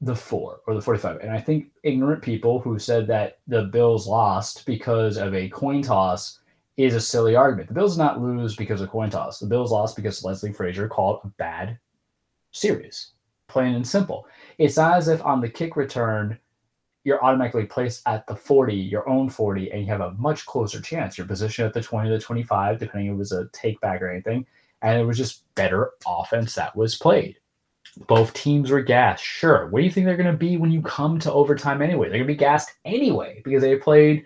the four or the 45. And I think ignorant people who said that the Bills lost because of a coin toss is a silly argument. The Bills did not lose because of coin toss. The Bills lost because Leslie Frazier called a bad series, plain and simple. It's not as if on the kick return, you're automatically placed at the 40, your own 40, and you have a much closer chance. You're positioned at the 20 to 25, depending if it was a take back or anything. And it was just better offense that was played. Both teams were gassed. Sure. What do you think they're going to be when you come to overtime anyway? They're going to be gassed anyway because they played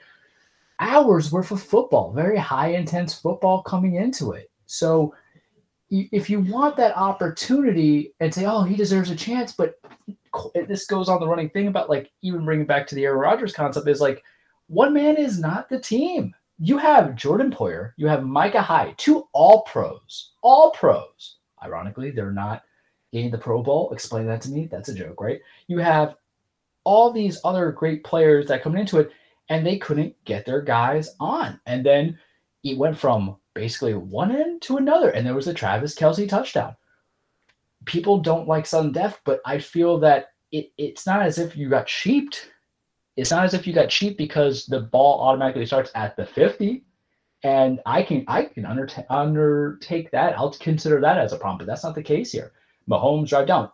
hours worth of football, very high intense football coming into it. So if you want that opportunity and say, oh, he deserves a chance, but this goes on the running thing about like even bringing back to the Aaron Rodgers concept is like one man is not the team. You have Jordan Poyer, you have Micah Hyde, two all pros, all pros. Ironically, they're not getting the Pro Bowl. Explain that to me. That's a joke, right? You have all these other great players that come into it, and they couldn't get their guys on. And then it went from basically one end to another, and there was a Travis Kelce touchdown. People don't like sudden death, but I feel that it, it's not as if you got cheaped. It's not as if you got cheap because the ball automatically starts at the 50. And I can I can undertake, undertake that. I'll consider that as a problem, but that's not the case here. Mahomes drive down.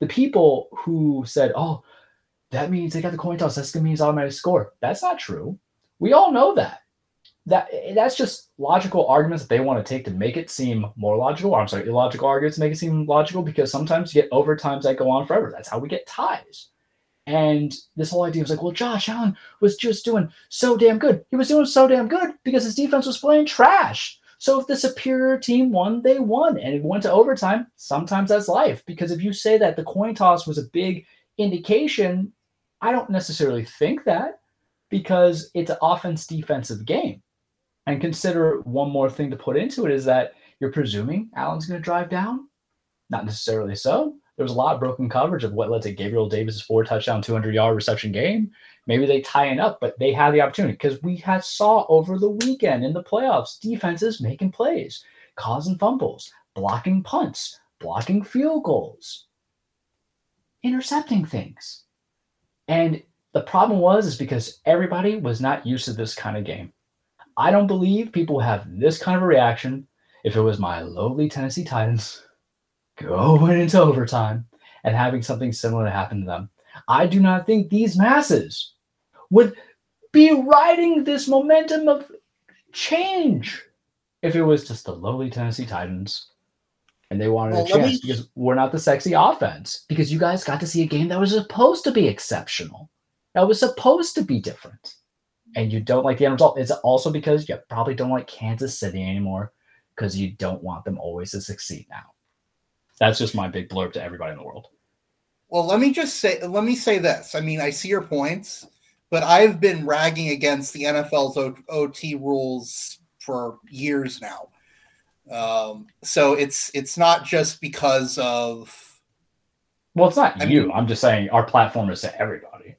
The people who said, "Oh, that means they got the coin toss. That's gonna mean it's automatic score." That's not true. We all know that. That that's just logical arguments that they want to take to make it seem more logical. I'm sorry, illogical arguments make it seem logical because sometimes you get overtimes that go on forever. That's how we get ties. And this whole idea was like, well, Josh Allen was just doing so damn good. He was doing so damn good because his defense was playing trash. So if the superior team won, they won. And it went to overtime, sometimes that's life. Because if you say that the coin toss was a big indication, I don't necessarily think that because it's an offense defensive game. And consider one more thing to put into it is that you're presuming Allen's going to drive down. Not necessarily so. There was a lot of broken coverage of what led to Gabriel Davis's four touchdown, 200 yard reception game. Maybe they tie it up, but they had the opportunity because we had saw over the weekend in the playoffs defenses making plays, causing fumbles, blocking punts, blocking field goals, intercepting things. And the problem was is because everybody was not used to this kind of game. I don't believe people have this kind of a reaction if it was my lowly Tennessee Titans going into overtime and having something similar happen to them. I do not think these masses would be riding this momentum of change if it was just the lowly Tennessee Titans and they wanted well, a chance me... because we're not the sexy offense. Because you guys got to see a game that was supposed to be exceptional that was supposed to be different. And you don't like the end result. It's also because you probably don't like kansas city anymore because you don't want them always to succeed now that's just my big blurb to everybody in the world well let me just say let me say this i mean i see your points but I've been ragging against the NFL's o- OT rules for years now. Um, so it's it's not just because of. Well, it's not I you. Mean, I'm just saying our platform is to everybody.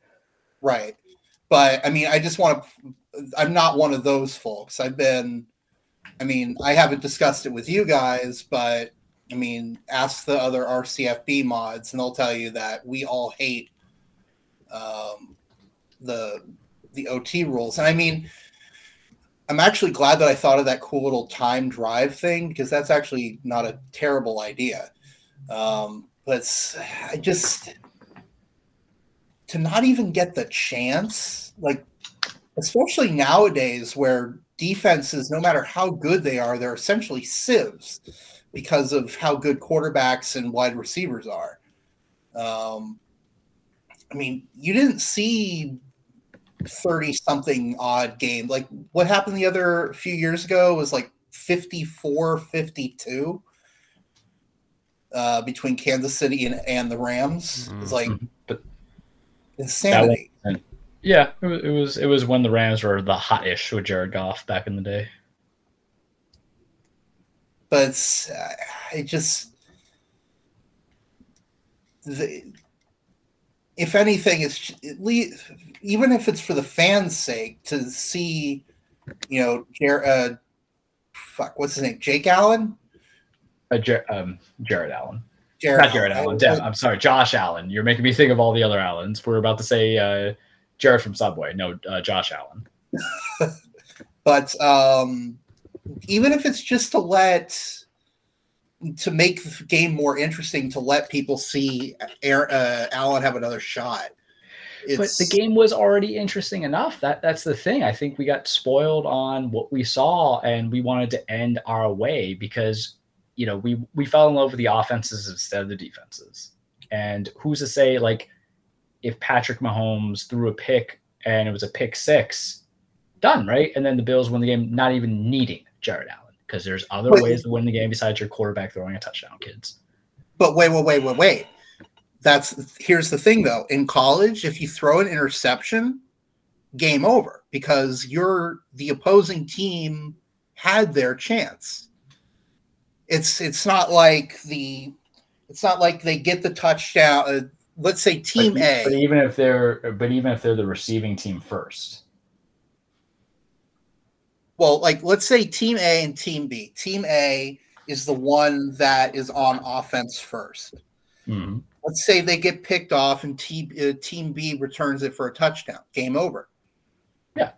Right, but I mean, I just want to. I'm not one of those folks. I've been. I mean, I haven't discussed it with you guys, but I mean, ask the other RCFB mods, and they'll tell you that we all hate um, the the OT rules. And I mean, I'm actually glad that I thought of that cool little time drive thing because that's actually not a terrible idea. Um, but I just to not even get the chance, like especially nowadays where defenses, no matter how good they are, they're essentially sieves because of how good quarterbacks and wide receivers are. Um, I mean, you didn't see 30 something odd game. Like what happened the other few years ago was like 54 52 uh, between Kansas City and, and the Rams. It's like mm-hmm. but insanity. Yeah, it was, it was when the Rams were the hot-ish with Jared Goff back in the day. But uh, it just the, if anything, it's at least even if it's for the fans' sake to see, you know, Jer- uh, fuck, what's his name, Jake Allen, Uh, Jer- um, Jared Allen. Jared Not Jared Allen. Damn, I'm sorry, Josh Allen. You're making me think of all the other Allens. We're about to say uh, Jared from Subway. No, uh, Josh Allen. *laughs* But um, even if it's just to let to make the game more interesting, to let people see Aaron, uh, Allen have another shot. but the game was already interesting enough. That that's the thing. I think we got spoiled on what we saw, and we wanted to end our way because you know we we fell in love with the offenses instead of the defenses. And who's to say like if Patrick Mahomes threw a pick and it was a pick six, done right, and then the Bills win the game, not even needing Jared Allen because there's other Wait. ways to win the game besides your quarterback throwing a touchdown, kids. But wait, wait, wait, wait, wait. That's here's the thing though. In college, if you throw an interception, game over because you're the opposing team had their chance. It's it's not like the it's not like they get the touchdown. Uh, Let's say Team but, A. But even if they're but even if they're the receiving team first. well, like let's say Team A and Team B. Team A is the one that is on offense first. Mhm. let's say they get picked off and team, uh, team B returns it for a touchdown. Game over. Yeah.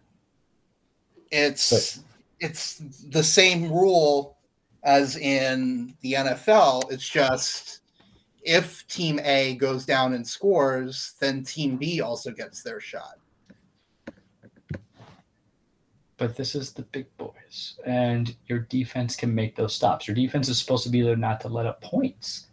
It's it's the same rule as in the NFL. It's just if team A goes down and scores, then team B also gets their shot. But this is the big boys, and your defense can make those stops. Your defense is supposed to be there not to let up points,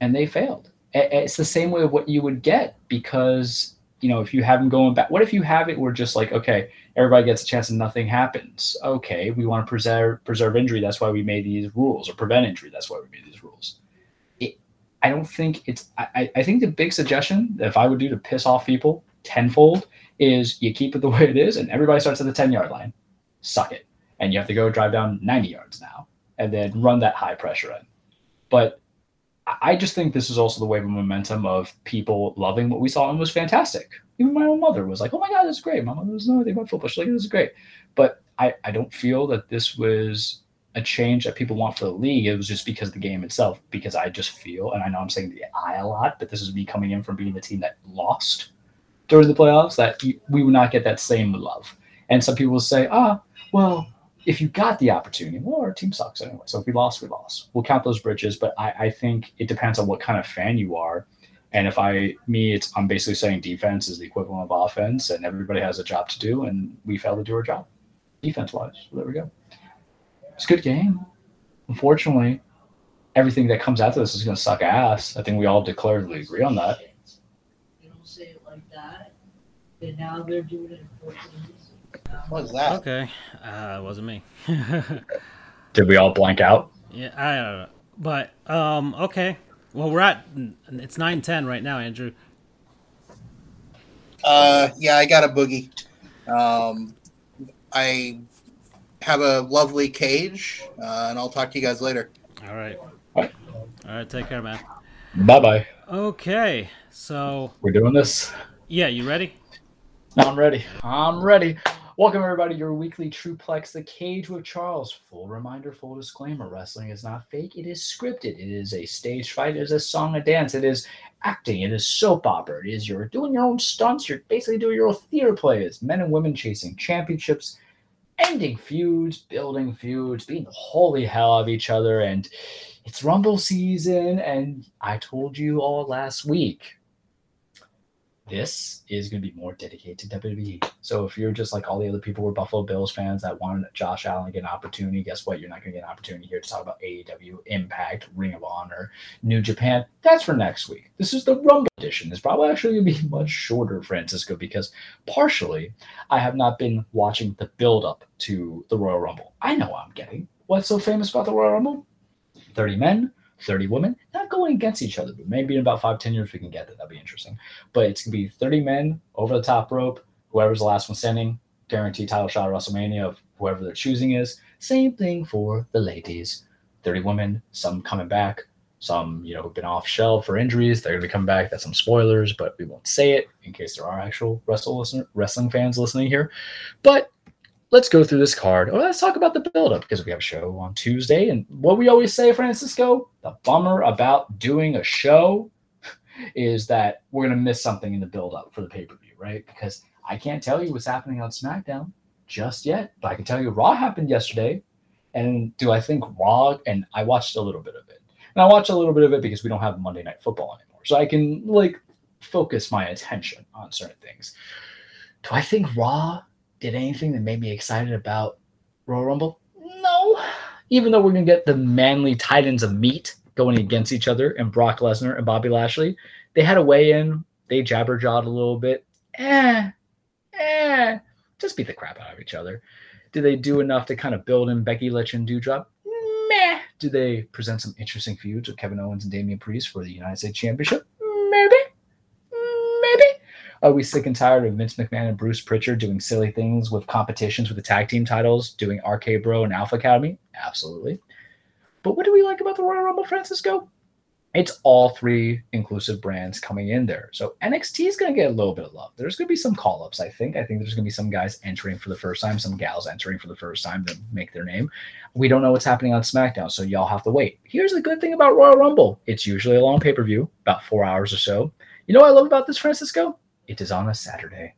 and they failed. It's the same way of what you would get because you know if you have them going back. What if you have it where just like okay, everybody gets a chance and nothing happens? Okay, we want to preserve preserve injury. That's why we made these rules, or prevent injury. That's why we made these rules. I don't think it's. I, I- think the big suggestion if I would do to piss off people tenfold is you keep it the *laughs* way it is and everybody starts at the 10 yard line. Suck it. And you have to go drive down 90 yards now and then run that high pressure in. But I- just think this is also the wave of momentum of people loving what we saw and was fantastic. Even my own mother was like oh my god this is great. My mother was no, anything about football. She's like this is great. But i i don't feel that this was a change that people want for the league it was just because of the game itself because i just feel and i know i'm saying the i a lot but this is me coming in from being the team that lost during the playoffs that we would not get that same love. And some people will say, ah, well, if you got the opportunity, well, our team sucks anyway. So if we lost, we lost. We'll count those bridges. But I, I think it depends on what kind of fan you are. And if I, me, it's I'm basically saying defense is the equivalent of offense, and everybody has a job to do, and we failed to do our job, defense wise. So there we go. It's a good game. Unfortunately, everything that comes after this is going to suck ass. I think we all declaredly agree on that. They don't say it like that. And now they're doing it in Portuguese. What is that? Okay, uh, it wasn't me. *laughs* Did we all blank out? yeah, I don't know, but um, okay. Well, we're at it's nine ten right now, Andrew. Uh, yeah, I got a boogie. Um, I have a lovely cage, uh, and I'll talk to you guys later. All right, All right. all right. Take care, man. Bye bye. Okay, so We're doing this. yeah, you ready? I'm ready. I'm ready. Welcome everybody to your weekly Truplex, The Cage with Charles. Full reminder, full disclaimer: wrestling is not fake. It is scripted. It is a stage fight. It is a song, a dance. It is acting. It is soap opera. It is you're doing your own stunts. You're basically doing your own theater plays. Men and women chasing championships, ending feuds, building feuds, beating the holy hell of each other, and it's Rumble season. And I told you all last week this is going to be more dedicated to WWE. So if you're just like all the other people who are Buffalo Bills fans that wanted Josh Allen to get an opportunity, guess what? You're not going to get an opportunity here to talk about AEW, Impact, Ring of Honor, New Japan. That's for next week. This is the Rumble edition. It's probably actually going to be *laughs* much shorter, Francisco, because partially I have not been watching the build up to the Royal Rumble. I know what I'm getting. What's so famous about the Royal Rumble? 30 men, 30 women, not going against each other, but maybe in about five, 10 years we can get that. That'd be interesting but it's gonna be 30 men over the top rope. Whoever's the last one standing, guaranteed title shot at WrestleMania of whoever they're choosing is. Same thing for the ladies. 30 women, some coming back, some you know been off shelf for injuries. They're gonna be coming back. That's some spoilers, but we won't say it in case there are actual wrestle listener, wrestling fans listening here. But let's go through this card. Or let's talk about the build-up because we have a show on Tuesday. And what we always say, Francisco, the bummer about doing a show *laughs* is that we're gonna miss something in the build-up for the pay-per-view, right? Because I can't tell you what's happening on SmackDown just yet, but I can tell you Raw happened yesterday. And do I think Raw? And I watched a little bit of it. And I watched a little bit of it because we don't have Monday Night Football anymore. So I can like focus my attention on certain things. Do I think Raw did anything that made me excited about Royal Rumble? No. Even though we're to get the manly titans of meat going against each other and Brock Lesnar and Bobby Lashley, they had a weigh in. They jabber jawed a little bit. Eh, eh, just beat the crap out of each other. Do they do enough to kind of build in Becky Lynch and Doudrop? Meh. Do they present some interesting feuds with Kevin Owens and Damian Priest for the United States Championship? Are we sick and tired of Vince McMahon and Bruce Pritchard doing silly things with competitions with the tag team titles, doing RK Bro and Alpha Academy? Absolutely. But what do we like about the Royal Rumble, Francisco? It's all three inclusive brands coming in there. So NXT is going to get a little bit of love. There's going to be some call ups, I think. I think there's going to be some guys entering for the first time, some gals entering for the first time to make their name. We don't know what's happening on SmackDown, so y'all have to wait. Here's the good thing about Royal Rumble it's usually a long pay per view, about four hours or so. You know what I love about this, Francisco? It is on a Saturday.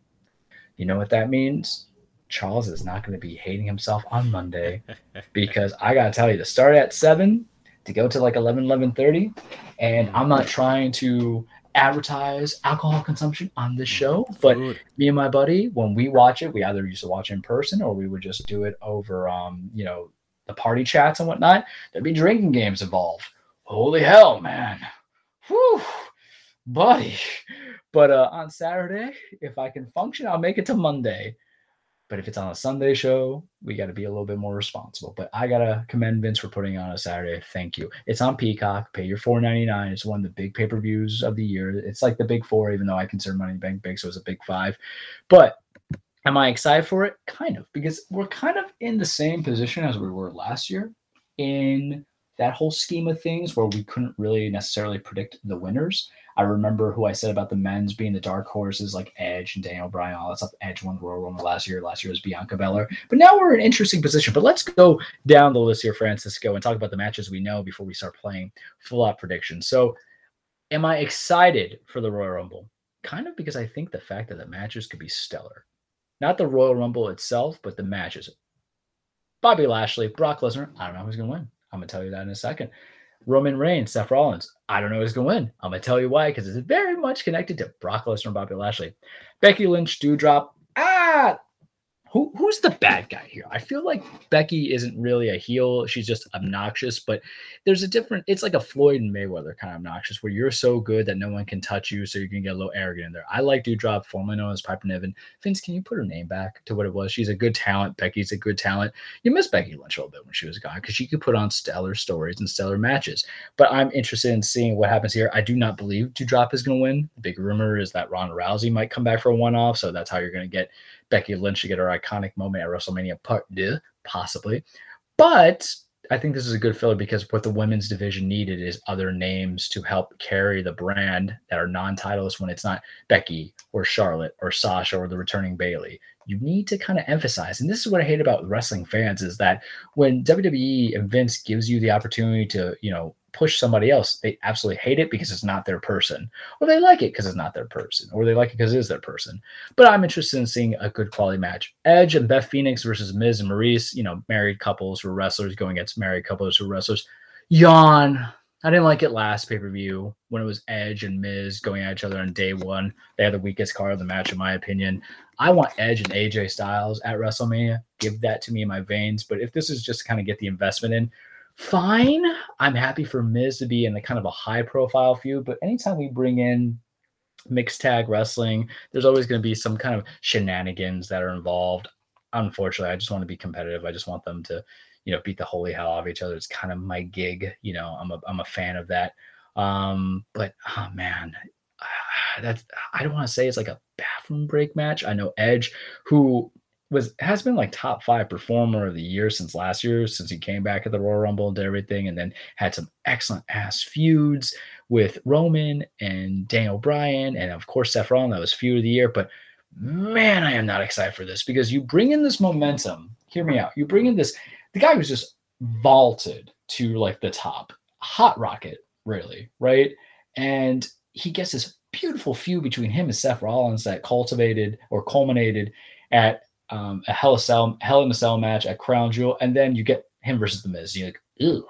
You know what that means? Charles is not going to be hating himself on Monday *laughs* because I got to tell you, to start at 7 to go to like 11, 11.30, and I'm not trying to advertise alcohol consumption on this show, but Food. me and my buddy, when we watch it, we either used to watch in person or we would just do it over, um, you know, the party chats and whatnot. There'd be drinking games involved. Holy hell, man. Whew, buddy. But uh, on Saturday, if I can function, I'll make it to Monday. But if it's on a Sunday show, we got to be a little bit more responsible. But I gotta commend Vince for putting it on a Saturday. Thank you. It's on Peacock. Pay your four ninety nine. It's one of the big pay per views of the year. It's like the big four, even though I consider Money Bank big, so it's a big five. But am I excited for it? Kind of, because we're kind of in the same position as we were last year in that whole scheme of things where we couldn't really necessarily predict the winners. I remember who I said about the men's being the dark horses like Edge and Daniel Bryan, all that stuff. Edge won the Royal Rumble last year. Last year was Bianca Belair. But now we're in an interesting position. But let's go down the list here, Francisco, and talk about the matches we know before we start playing full out predictions. So, am I excited for the Royal Rumble? Kind of because I think the fact that the matches could be stellar. Not the Royal Rumble itself, but the matches. Bobby Lashley, Brock Lesnar. I don't know who's going to win. I'm going to tell you that in a second. Roman Reigns, Seth Rollins. I don't know who's going to win. I'm going to tell you why, because it's very much connected to Brock Lesnar and Bobby Lashley. Becky Lynch, Doudrop. Ah, who, who's the bad guy here? I feel like Becky isn't really a heel. She's just obnoxious, but there's a different, it's like a Floyd and Mayweather kind of obnoxious where you're so good that no one can touch you, so you can get a little arrogant in there. I like Doudrop, formerly known as Piper Niven. Vince, can you put her name back to what it was? She's a good talent. Becky's a good talent. You miss Becky Lynch a little bit when she was gone because she could put on stellar stories and stellar matches. But I'm interested in seeing what happens here. I do not believe Doudrop is going to win. The big rumor is that Ronda Rousey might come back for a one off, so that's how you're going to get Becky Lynch to get her iconic moment at WrestleMania Part 2, possibly. But I think this is a good filler because what the women's division needed is other names to help carry the brand that are non-titleist when it's not Becky or Charlotte or Sasha or the returning Bayley. You need to kind of emphasize, and this is what I hate about wrestling fans is that when WWE and Vince gives you the opportunity to, you know, push somebody else, they absolutely hate it because it's not their person, or they like it because it's not their person, or they like it because it is their person. But I'm interested in seeing a good quality match. Edge and Beth Phoenix versus Miz and Maryse, you know, married couples who wrestlers going against married couples who wrestlers. Yawn. I didn't like it last pay per view when it was Edge and Miz going at each other on day one. They had the weakest card of the match, in my opinion. I want Edge and AJ Styles at WrestleMania. Give that to me in my veins. But if this is just to kind of get the investment in, fine. I'm happy for Miz to be in a kind of a high profile feud. But anytime we bring in mixed tag wrestling, there's always going to be some kind of shenanigans that are involved. Unfortunately, I just want to be competitive. I just want them to, you know, beat the holy hell out of each other. It's kind of my gig. You know, I'm a I'm a fan of that. Um, but oh man, *sighs* that's I don't want to say it's like a bathroom break match. I know Edge, who was has been like top five performer of the year since last year, since he came back at the Royal Rumble and did everything, and then had some excellent ass feuds with Roman and Daniel Bryan, and of course Seth Rollins. That was feud of the year. But man, I am not excited for this because you bring in this momentum. Hear me out. You bring in this. The guy was just vaulted to like the top, hot rocket, really, right? And he gets this beautiful feud between him and Seth Rollins that cultivated or culminated at um, a Hell, Cell, Hell in a Cell match at Crown Jewel, and then you get him versus The Miz. You're like, ooh.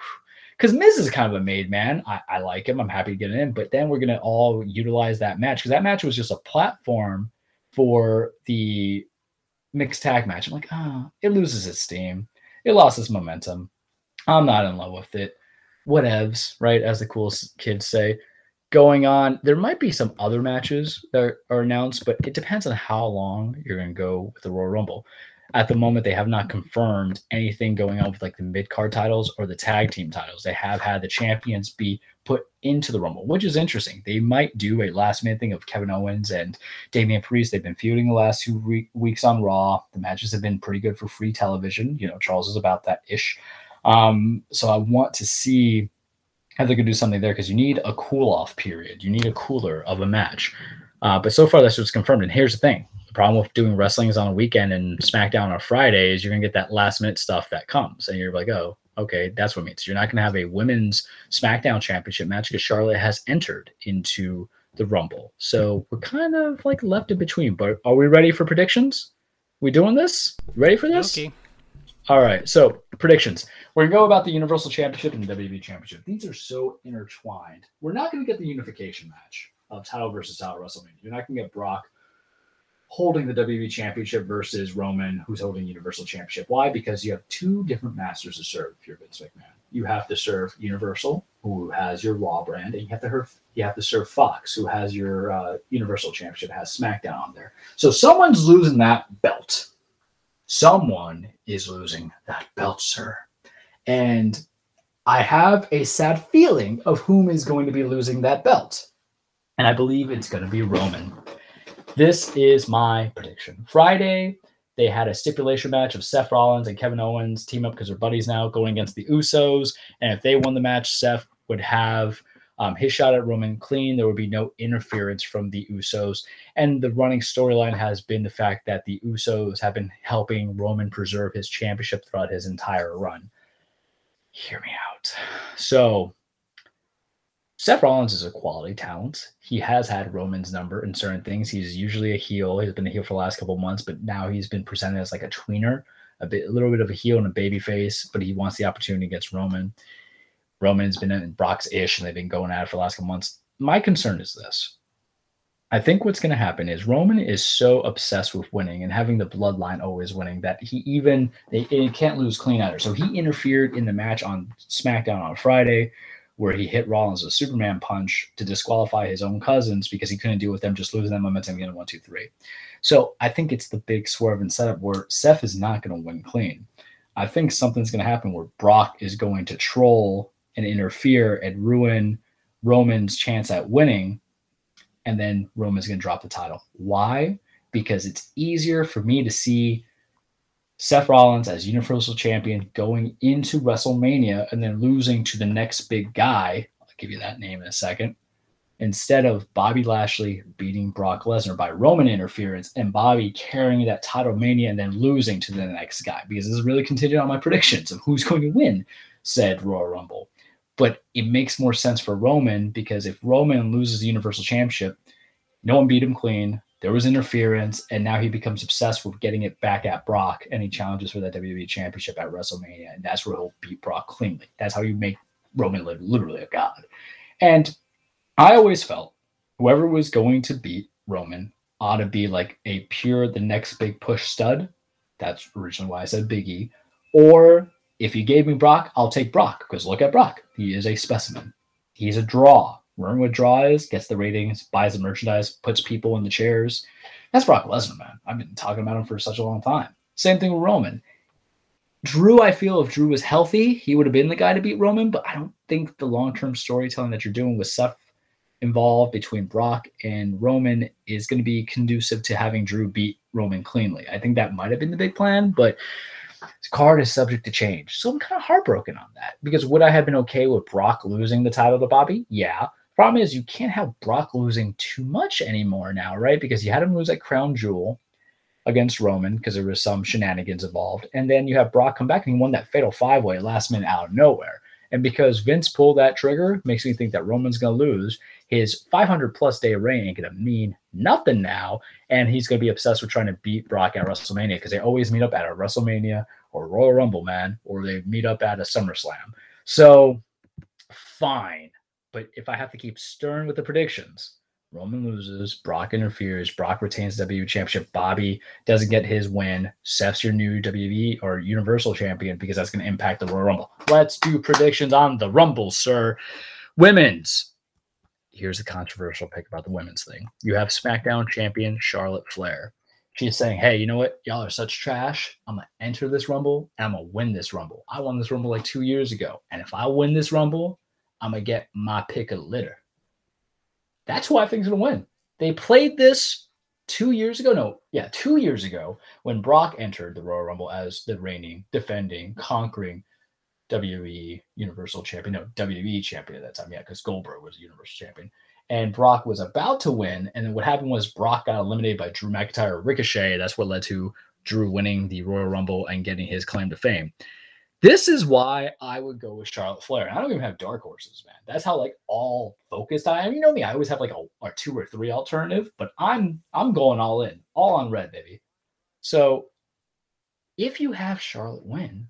Because Miz is kind of a made man. I, I like him. I'm happy to get in. But then we're to all utilize that match because that match was just a platform for the mixed tag match. I'm like, oh, it loses its steam. It lost its momentum. I'm not in love with it. Whatevs, right? As the cool kids say. Going on, there might be some other matches that are announced, but it depends on how long you're going to go with the Royal Rumble at the moment they have not confirmed anything going on with like the mid card titles or the tag team titles. They have had the champions be put into the Rumble, which is interesting. They might do a last minute thing of Kevin Owens and Damian Priest. They've been feuding the last two re- weeks on Raw. The matches have been pretty good for free television. You know, Charles is about that ish. Um, so I want to see how going to do something there because you need a cool off period. You need a cooler of a match. Uh, but so far, that's what's confirmed. And here's the thing problem with doing wrestling is on a weekend and SmackDown on Friday is you're gonna get that last minute stuff that comes, and you're like, oh, okay, that's what it means. You're not gonna have a women's SmackDown Championship match because Charlotte has entered into the Rumble, so we're kind of like left in between. But are we ready for predictions? We doing this? Ready for this? Okay. All right. So predictions. We're gonna go about the Universal Championship and the WWE Championship. These are so intertwined. We're not gonna get the unification match of title versus title WrestleMania. You're not gonna get Brock holding the WWE Championship versus Roman, who's holding Universal Championship. Why? Because you have two different masters to serve if you're Vince McMahon. You have to serve Universal, who has your Raw brand, and you have to serve, you have to serve Fox, who has your uh, Universal Championship, has SmackDown on there. So someone's losing that belt. Someone is losing that belt, sir. And I have a sad feeling of whom is going to be losing that belt. And I believe it's going to be Roman. This is my prediction. Friday, they had a stipulation match of Seth Rollins and Kevin Owens team up because they're buddies now going against the Usos. And if they won the match, Seth would have um, his shot at Roman clean. There would be no interference from the Usos. And the running storyline has been the fact that the Usos have been helping Roman preserve his championship throughout his entire run. Hear me out. So Seth Rollins is a quality talent. He has had Roman's number in certain things. He's usually a heel. He's been a heel for the last couple months, but now he's been presented as like a tweener, a bit, a little bit of a heel and a baby face, but he wants the opportunity against Roman. Roman's been in Brock's ish, and they've been going at it for the last couple months. My concern is this. I think what's going to happen is Roman is so obsessed with winning and having the bloodline always winning that he even they, they can't lose clean either. So he interfered in the match on SmackDown on Friday where he hit Rollins with a Superman punch to disqualify his own cousins because he couldn't deal with them just losing that momentum again one, two, three. So I think it's the big swerve and setup where Seth is not going to win clean. I think something's going to happen where Brock is going to troll and interfere and ruin Roman's chance at winning, and then Roman's going to drop the title. Why? Because it's easier for me to see Seth Rollins as Universal Champion going into WrestleMania and then losing to the next big guy. I'll give you that name in a second. Instead of Bobby Lashley beating Brock Lesnar by Roman interference and Bobby carrying that title mania and then losing to the next guy, because this is really contingent on my predictions of who's going to win said Royal Rumble. But it makes more sense for Roman because if Roman loses the Universal Championship, no one beat him clean. There was interference, and now he becomes obsessed with getting it back at Brock, and he challenges for that WWE Championship at WrestleMania, and that's where he'll beat Brock cleanly. That's how you make Roman literally a god. And I always felt whoever was going to beat Roman ought to be like a pure the next big push stud. That's originally why I said Biggie. Or if you gave me Brock, I'll take Brock because look at Brock. He is a specimen. He's a draw. Learn what draw gets the ratings, buys the merchandise, puts people in the chairs. That's Brock Lesnar, man. I've been talking about him for such a long time. Same thing with Roman. Drew, I feel if Drew was healthy, he would have been the guy to beat Roman, but I don't think the long term storytelling that you're doing with Seth involved between Brock and Roman is going to be conducive to having Drew beat Roman cleanly. I think that might have been the big plan, but his card is subject to change. So I'm kind of heartbroken on that because would I have been okay with Brock losing the title to Bobby? Yeah Problem is, you can't have Brock losing too much anymore now, right? Because you had him lose at Crown Jewel against Roman because there was some shenanigans involved. And then you have Brock come back and he won that fatal five way last minute out of nowhere. And because Vince pulled that trigger, makes me think that Roman's going to lose. His 500 plus day reign ain't going to mean nothing now. And he's going to be obsessed with trying to beat Brock at WrestleMania because they always meet up at a WrestleMania or Royal Rumble, man, or they meet up at a SummerSlam. So, fine. But if I have to keep stern with the predictions, Roman loses, Brock interferes, Brock retains the WWE Championship, Bobby doesn't get his win, Seth's your new WWE or Universal Champion because that's going to impact the Royal Rumble. Let's do predictions on the Rumble, sir. Women's. Here's the controversial pick about the women's thing. You have SmackDown champion Charlotte Flair. She's saying, hey, you know what? Y'all are such trash. I'm going to enter this Rumble and I'm going to win this Rumble. I won this Rumble like two years ago. And if I win this Rumble, I'm to get my pick of litter. That's who I think is going to win. They played this two years ago. No, yeah, two years ago when Brock entered the Royal Rumble as the reigning, defending, conquering WWE Universal Champion. No, WWE Champion at that time. Yeah, because Goldberg was Universal Champion. And Brock was about to win. And then what happened was Brock got eliminated by Drew McIntyre Ricochet. That's what led to Drew winning the Royal Rumble and getting his claim to fame. This is why I would go with Charlotte Flair. I don't even have dark horses, man. That's how like all focused I am. You know me, I always have like a or two or three alternative, but I'm I'm going all in, all on red, baby. So if you have Charlotte win,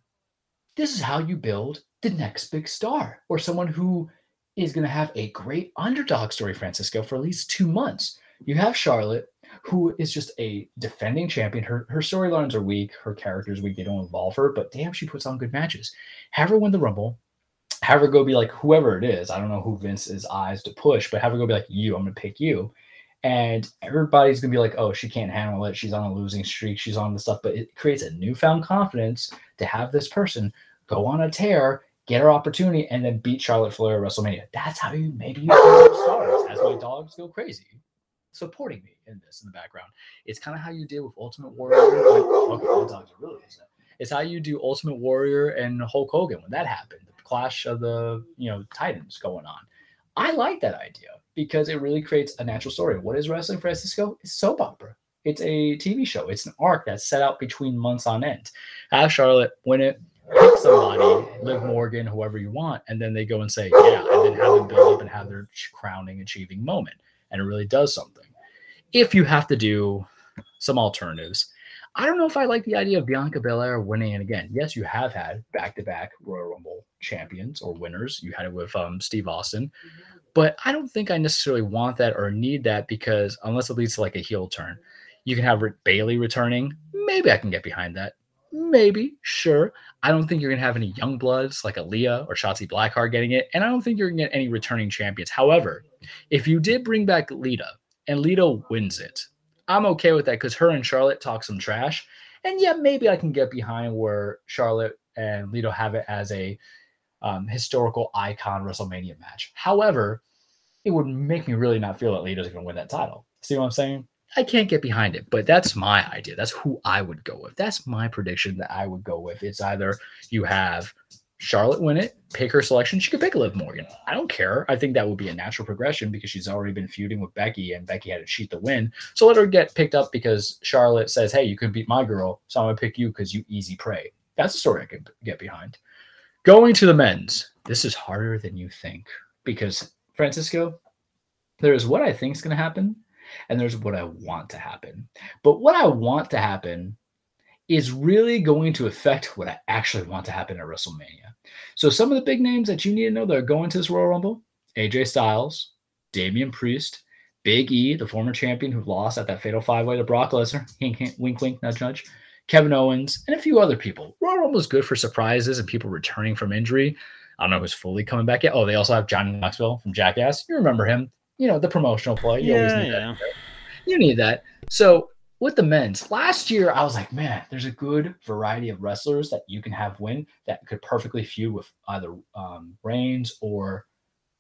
this is how you build the next big star or someone who is going to have a great underdog story, Francisco, for at least two months. You have Charlotte, who is just a defending champion. Her her storylines are weak, her character's weak. They don't involve her, but damn, she puts on good matches. Have her win the Rumble. Have her go be like whoever it is. I don't know who Vince's eyes to push, but have her go be like you. I'm gonna pick you, and everybody's gonna be like, oh, she can't handle it. She's on a losing streak. She's on the stuff, but it creates a newfound confidence to have this person go on a tear, get her opportunity, and then beat Charlotte Flair at WrestleMania. That's how you maybe you stars. As my dogs go crazy supporting me in this in the background. It's kind of how you deal with Ultimate Warrior. okay, my *laughs* dogs are really listening. It's how you do Ultimate Warrior and Hulk Hogan when that happened, the clash of the you know titans going on. I like that idea because it really creates a natural story. What is wrestling, Francisco? It's soap opera. It's a TV show. It's an arc that's set out between months on end. Have Charlotte win it, pick somebody, Liv Morgan, whoever you want, and then they go and say, yeah, and then have them build up and have their crowning, achieving moment. And it really does something if you have to do some alternatives. I don't know if I like the idea of Bianca Belair winning it again. Yes, you have had back-to-back Royal Rumble champions or winners. You had it with um, Steve Austin, but I don't think I necessarily want that or need that because unless it leads to like a heel turn, you can have Bayley returning. Maybe I can get behind that. Maybe, sure. I don't think you're gonna have any young bloods like Aliyah or Shotzi Blackheart getting it, and I don't think you're gonna get any returning champions. However, if you did bring back Lita and Lita wins it. I'm okay with that because her and Charlotte talk some trash. And yeah, maybe I can get behind where Charlotte and Lita have it as a um, historical icon WrestleMania match. However, it would make me really not feel that Lita's going to win that title. See what I'm saying? I can't get behind it, but that's my idea. That's who I would go with. That's my prediction that I would go with. It's either you have Charlotte win it, pick her selection. She could pick Liv Morgan. I don't care. I think that would be a natural progression because she's already been feuding with Becky and Becky had to cheat the win. So let her get picked up because Charlotte says, Hey, you can beat my girl. So I'm going to pick you because you easy prey. That's a story I can get behind. Going to the men's. This is harder than you think because Francisco, there's what I think is going to happen and there's what I want to happen. But what I want to happen is really going to affect what I actually want to happen at WrestleMania. So some of the big names that you need to know that are going to this Royal Rumble, AJ Styles, Damian Priest, Big E, the former champion who lost at that fatal five-way to Brock Lesnar, hink, hink, wink, wink, nudge, nudge, Kevin Owens, and a few other people. Royal Rumble is good for surprises and people returning from injury. I don't know who's fully coming back yet. Oh, they also have Johnny Knoxville from Jackass. You remember him? You know the promotional play. You yeah, yeah. That. You need that. So with the men's. Last year i was like man there's a good variety of wrestlers that you can have win that could perfectly feud with either um, reigns or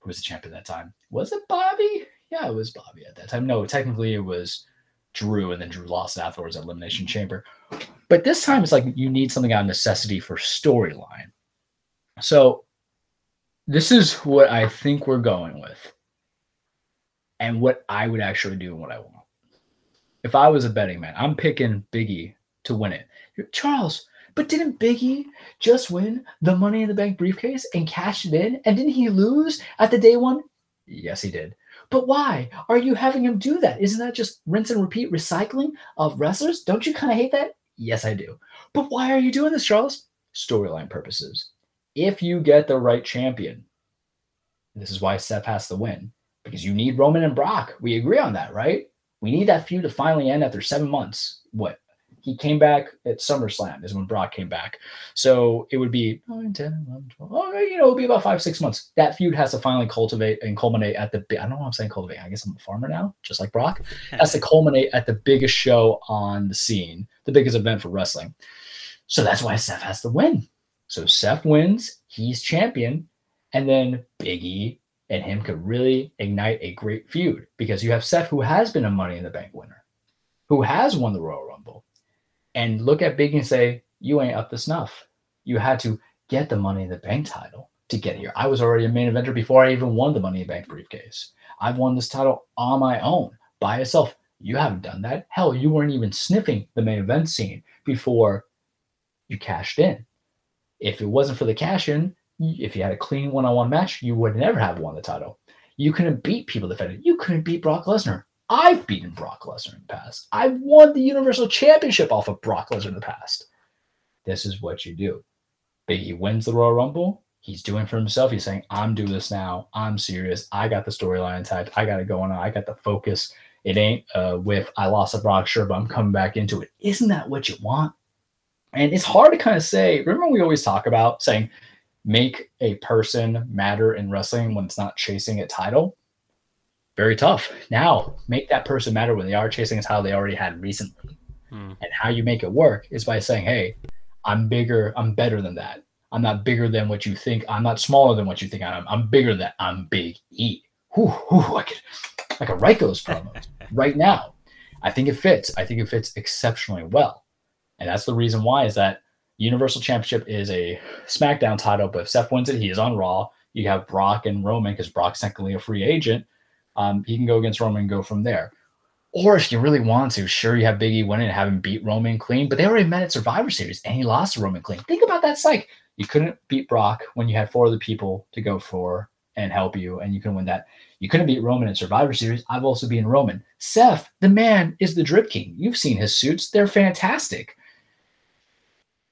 who was the champion at that time? Was it bobby? Yeah it was bobby at that time. No technically it was drew and then drew lost afterwards at elimination chamber. But this time it's like you need something out of necessity for storyline. So this is what i think we're going with and what I would actually do and what I want. If I was a betting man, I'm picking Biggie to win it. Charles, but didn't Biggie just win the Money in the Bank briefcase and cash it in? And didn't he lose at the day one? Yes, he did. But why are you having him do that? Isn't that just rinse and repeat recycling of wrestlers? Don't you kind of hate that? Yes, I do. But why are you doing this, Charles? Storyline purposes. If you get the right champion, this is why Seth has to win because you need Roman and Brock. We agree on that, right? We need that feud to finally end after seven months. What? He came back at SummerSlam is when Brock came back. So it would be 9, 10, 11, 12, oh, you know, it would be about five, six months. That feud has to finally cultivate and culminate at the, I don't know what I'm saying cultivate. I guess I'm a farmer now, just like Brock. Has to culminate at the biggest show on the scene, the biggest event for wrestling. So that's why Seth has to win. So Seth wins, he's champion, and then Biggie and him could really ignite a great feud because you have Seth, who has been a Money in the Bank winner, who has won the Royal Rumble, and look at Biggie and say, "You ain't up to snuff. You had to get the Money in the Bank title to get here. I was already a main eventer before I even won the Money in the Bank briefcase. I've won this title on my own by itself. You haven't done that. Hell, you weren't even sniffing the main event scene before you cashed in. If it wasn't for the cash in, if you had a clean one-on-one match, you would never have won the title. You couldn't beat people defending. You couldn't beat Brock Lesnar. I've beaten Brock Lesnar in the past. I've won the Universal Championship off of Brock Lesnar in the past. This is what you do. Biggie wins the Royal Rumble. He's doing for himself. He's saying, I'm doing this now. I'm serious. I got the storyline intact. I got it going on. I got the focus. It ain't uh, with I lost a Brock, sure, but I'm coming back into it. Isn't that what you want? And it's hard to kind of say. Remember, we always talk about saying make a person matter in wrestling when it's not chasing a title. Very tough. Now, make that person matter when they are chasing a title they already had recently. Hmm. And how you make it work is by saying, hey, I'm bigger, I'm better than that. I'm not bigger than what you think. I'm not smaller than what you think I am. I'm bigger than I'm big E. Whew, whew, I could I could write those promos *laughs* right now. I think it fits. I think it fits exceptionally well. And that's the reason why is that Universal Championship is a SmackDown title, but if Seth wins it, he is on Raw. You have Brock and Roman because Brock's technically a free agent. Um, he can go against Roman and go from there. Or if you really want to, sure, you have Biggie win and have him beat Roman clean, but they already met at Survivor Series and he lost to Roman clean. Think about that psych. You couldn't beat Brock when you had four other people to go for and help you, and you can win that. You couldn't beat Roman in Survivor Series. I've also been Roman. Seth, the man, is the Drip King. You've seen his suits, they're fantastic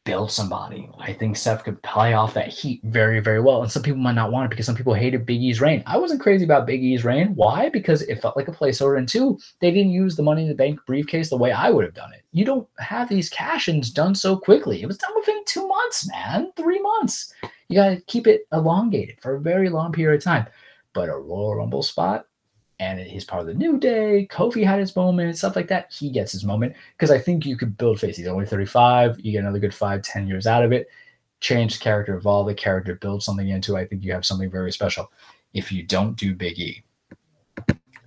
build somebody. I think Seth could play off that heat very, very well. And some people might not want it because some people hated Big E's reign. I wasn't crazy about Big E's reign. Why? Because it felt like a placeholder. And two, they didn't use the money in the bank briefcase the way I would have done it. You don't have these cash ins done so quickly. It was done within two months, man, three months. You got to keep it elongated for a very long period of time. But a Royal Rumble spot, and he's part of the New Day. Kofi had his moment, stuff like that. He gets his moment because I think you could build face. He's only 35. You get another good five, 10 years out of it. Change the character, evolve the character, build something into. I think you have something very special. If you don't do Big E,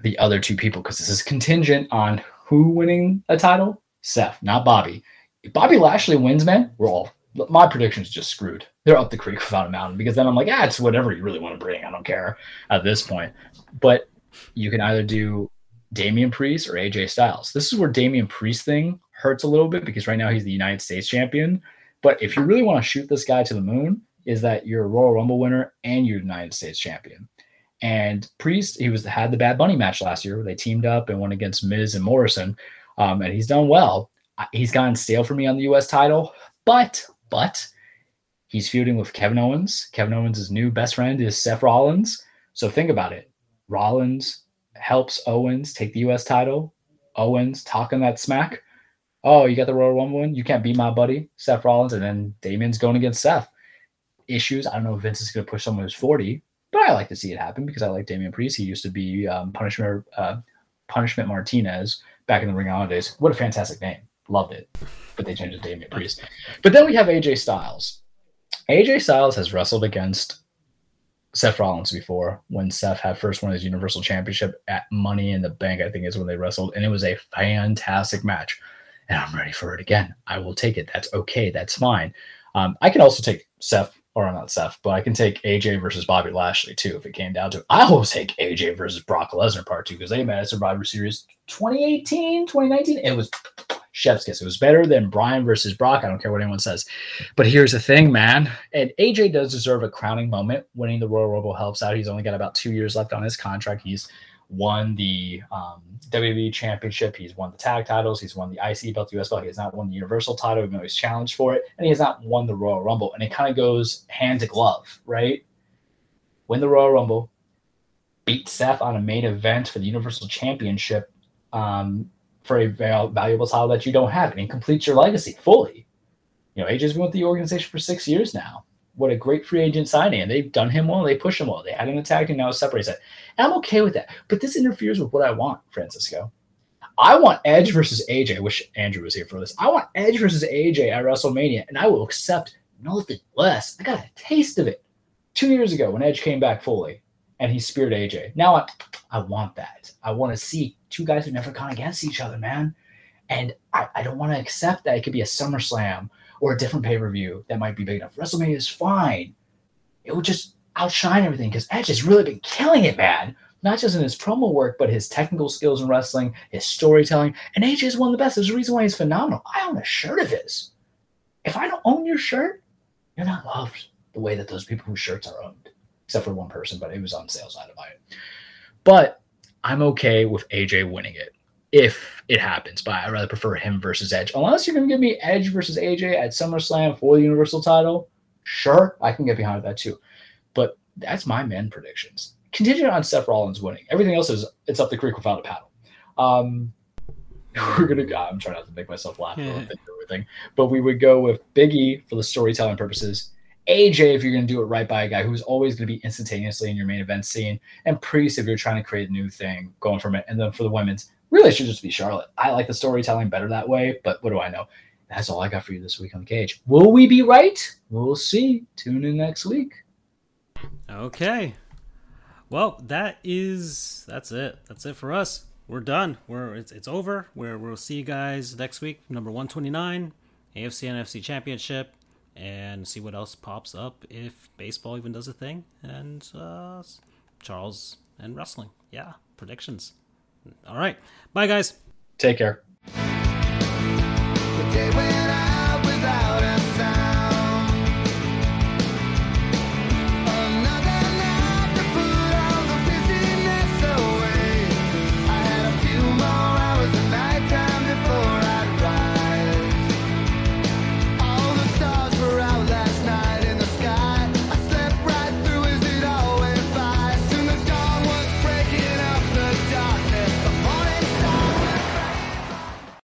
the other two people, because this is contingent on who winning a title, Seth, not Bobby. If Bobby Lashley wins, man, we're all my prediction's just screwed. They're up the creek *laughs* without a mountain because then I'm like, ah, it's whatever you really want to bring. I don't care at this point. But you can either do Damian Priest or AJ Styles. This is where Damian Priest thing hurts a little bit because right now he's the United States champion. But if you really want to shoot this guy to the moon, is that you're a Royal Rumble winner and you're United States champion. And Priest, he was had the Bad Bunny match last year where they teamed up and went against Miz and Morrison, um, and he's done well. He's gotten stale for me on the U.S. title, but but he's feuding with Kevin Owens. Kevin Owens' new best friend is Seth Rollins. So think about it. Rollins helps Owens take the U.S. title. Owens talking that smack. Oh, you got the Royal Rumble win. You can't beat my buddy Seth Rollins, and then Damian's going against Seth. Issues. I don't know if Vince is going to push someone who's 40, but I like to see it happen because I like Damian Priest. He used to be um, Punishment uh, Punishment Martinez back in the Ring Honor days. What a fantastic name. Loved it. But they changed it to Damian Priest. But then we have AJ Styles. AJ Styles has wrestled against Seth Rollins before when Seth had first won his Universal Championship at Money in the Bank, I think is when they wrestled, and it was a fantastic match. And I'm ready for it again. I will take it. That's okay. That's fine. Um, I can also take Seth or not Seth, but I can take AJ versus Bobby Lashley too if it came down to it. I will take AJ versus Brock Lesnar part two because they met at Survivor Series 2018, 2019. It was chef's kiss. It was better than Bryan versus Brock. I don't care what anyone says. But here's the thing, man. And AJ does deserve a crowning moment. Winning the Royal Rumble helps out. He's only got about two years left on his contract. He's won the um, WWE Championship. He's won the tag titles. He's won the IC belt, the US belt. He has not won the Universal title, even though he's challenged for it. And he has not won the Royal Rumble. And it kind of goes hand to glove, right? Win the Royal Rumble, beat Seth on a main event for the Universal Championship um, for a valuable title that you don't have. And completes your legacy fully. You know, AJ's been with the organization for six years now what a great free agent signing. And they've done him well. They push him well. They had an attack and now separates it. I'm okay with that. But this interferes with what I want, Francisco. I want Edge versus AJ. I wish Andrew was here for this. I want Edge versus AJ at WrestleMania, and I will accept nothing less. I got a taste of it two years ago when Edge came back fully and he speared AJ. Now I, I want that. I want to see two guys who never gone against each other, man. And I, I don't want to accept that it could be a SummerSlam or a different pay per view that might be big enough. WrestleMania is fine. It would just outshine everything because Edge has really been killing it, man. Not just in his promo work, but his technical skills in wrestling, his storytelling. And AJ is one of the best. There's a reason why he's phenomenal. I own a shirt of his. If I don't own your shirt, you're not loved the way that those people whose shirts are owned, except for one person, but it was on sale, so I had to buy it. But I'm okay with AJ winning it if it happens, but I'd rather prefer him versus Edge. Unless you're going to give me Edge versus AJ at SummerSlam for the Universal title, sure, I can get behind that too. But that's my men predictions. Contingent on Seth Rollins winning. Everything else is it's up the creek without a paddle. Um, *laughs* we're gonna go. I'm trying not to make myself laugh yeah. everything, but we would go with Biggie for the storytelling purposes. AJ if you're going to do it right by a guy who's always going to be instantaneously in your main event scene, and Priest if you're trying to create a new thing going from it. And then for the women's, Really, should just be Charlotte. I like the storytelling better that way, but what do I know? That's all I got for you this week on the cage. Will we be right? We'll see. Tune in next week. Okay. Well, that is that's it. That's it for us. We're done. We're it's, it's over. We're, we'll see you guys next week. Number one twenty nine, AFC NFC Championship, and see what else pops up if baseball even does a thing. And uh, Charles and wrestling. Yeah, predictions. All right. Bye, guys. Take care.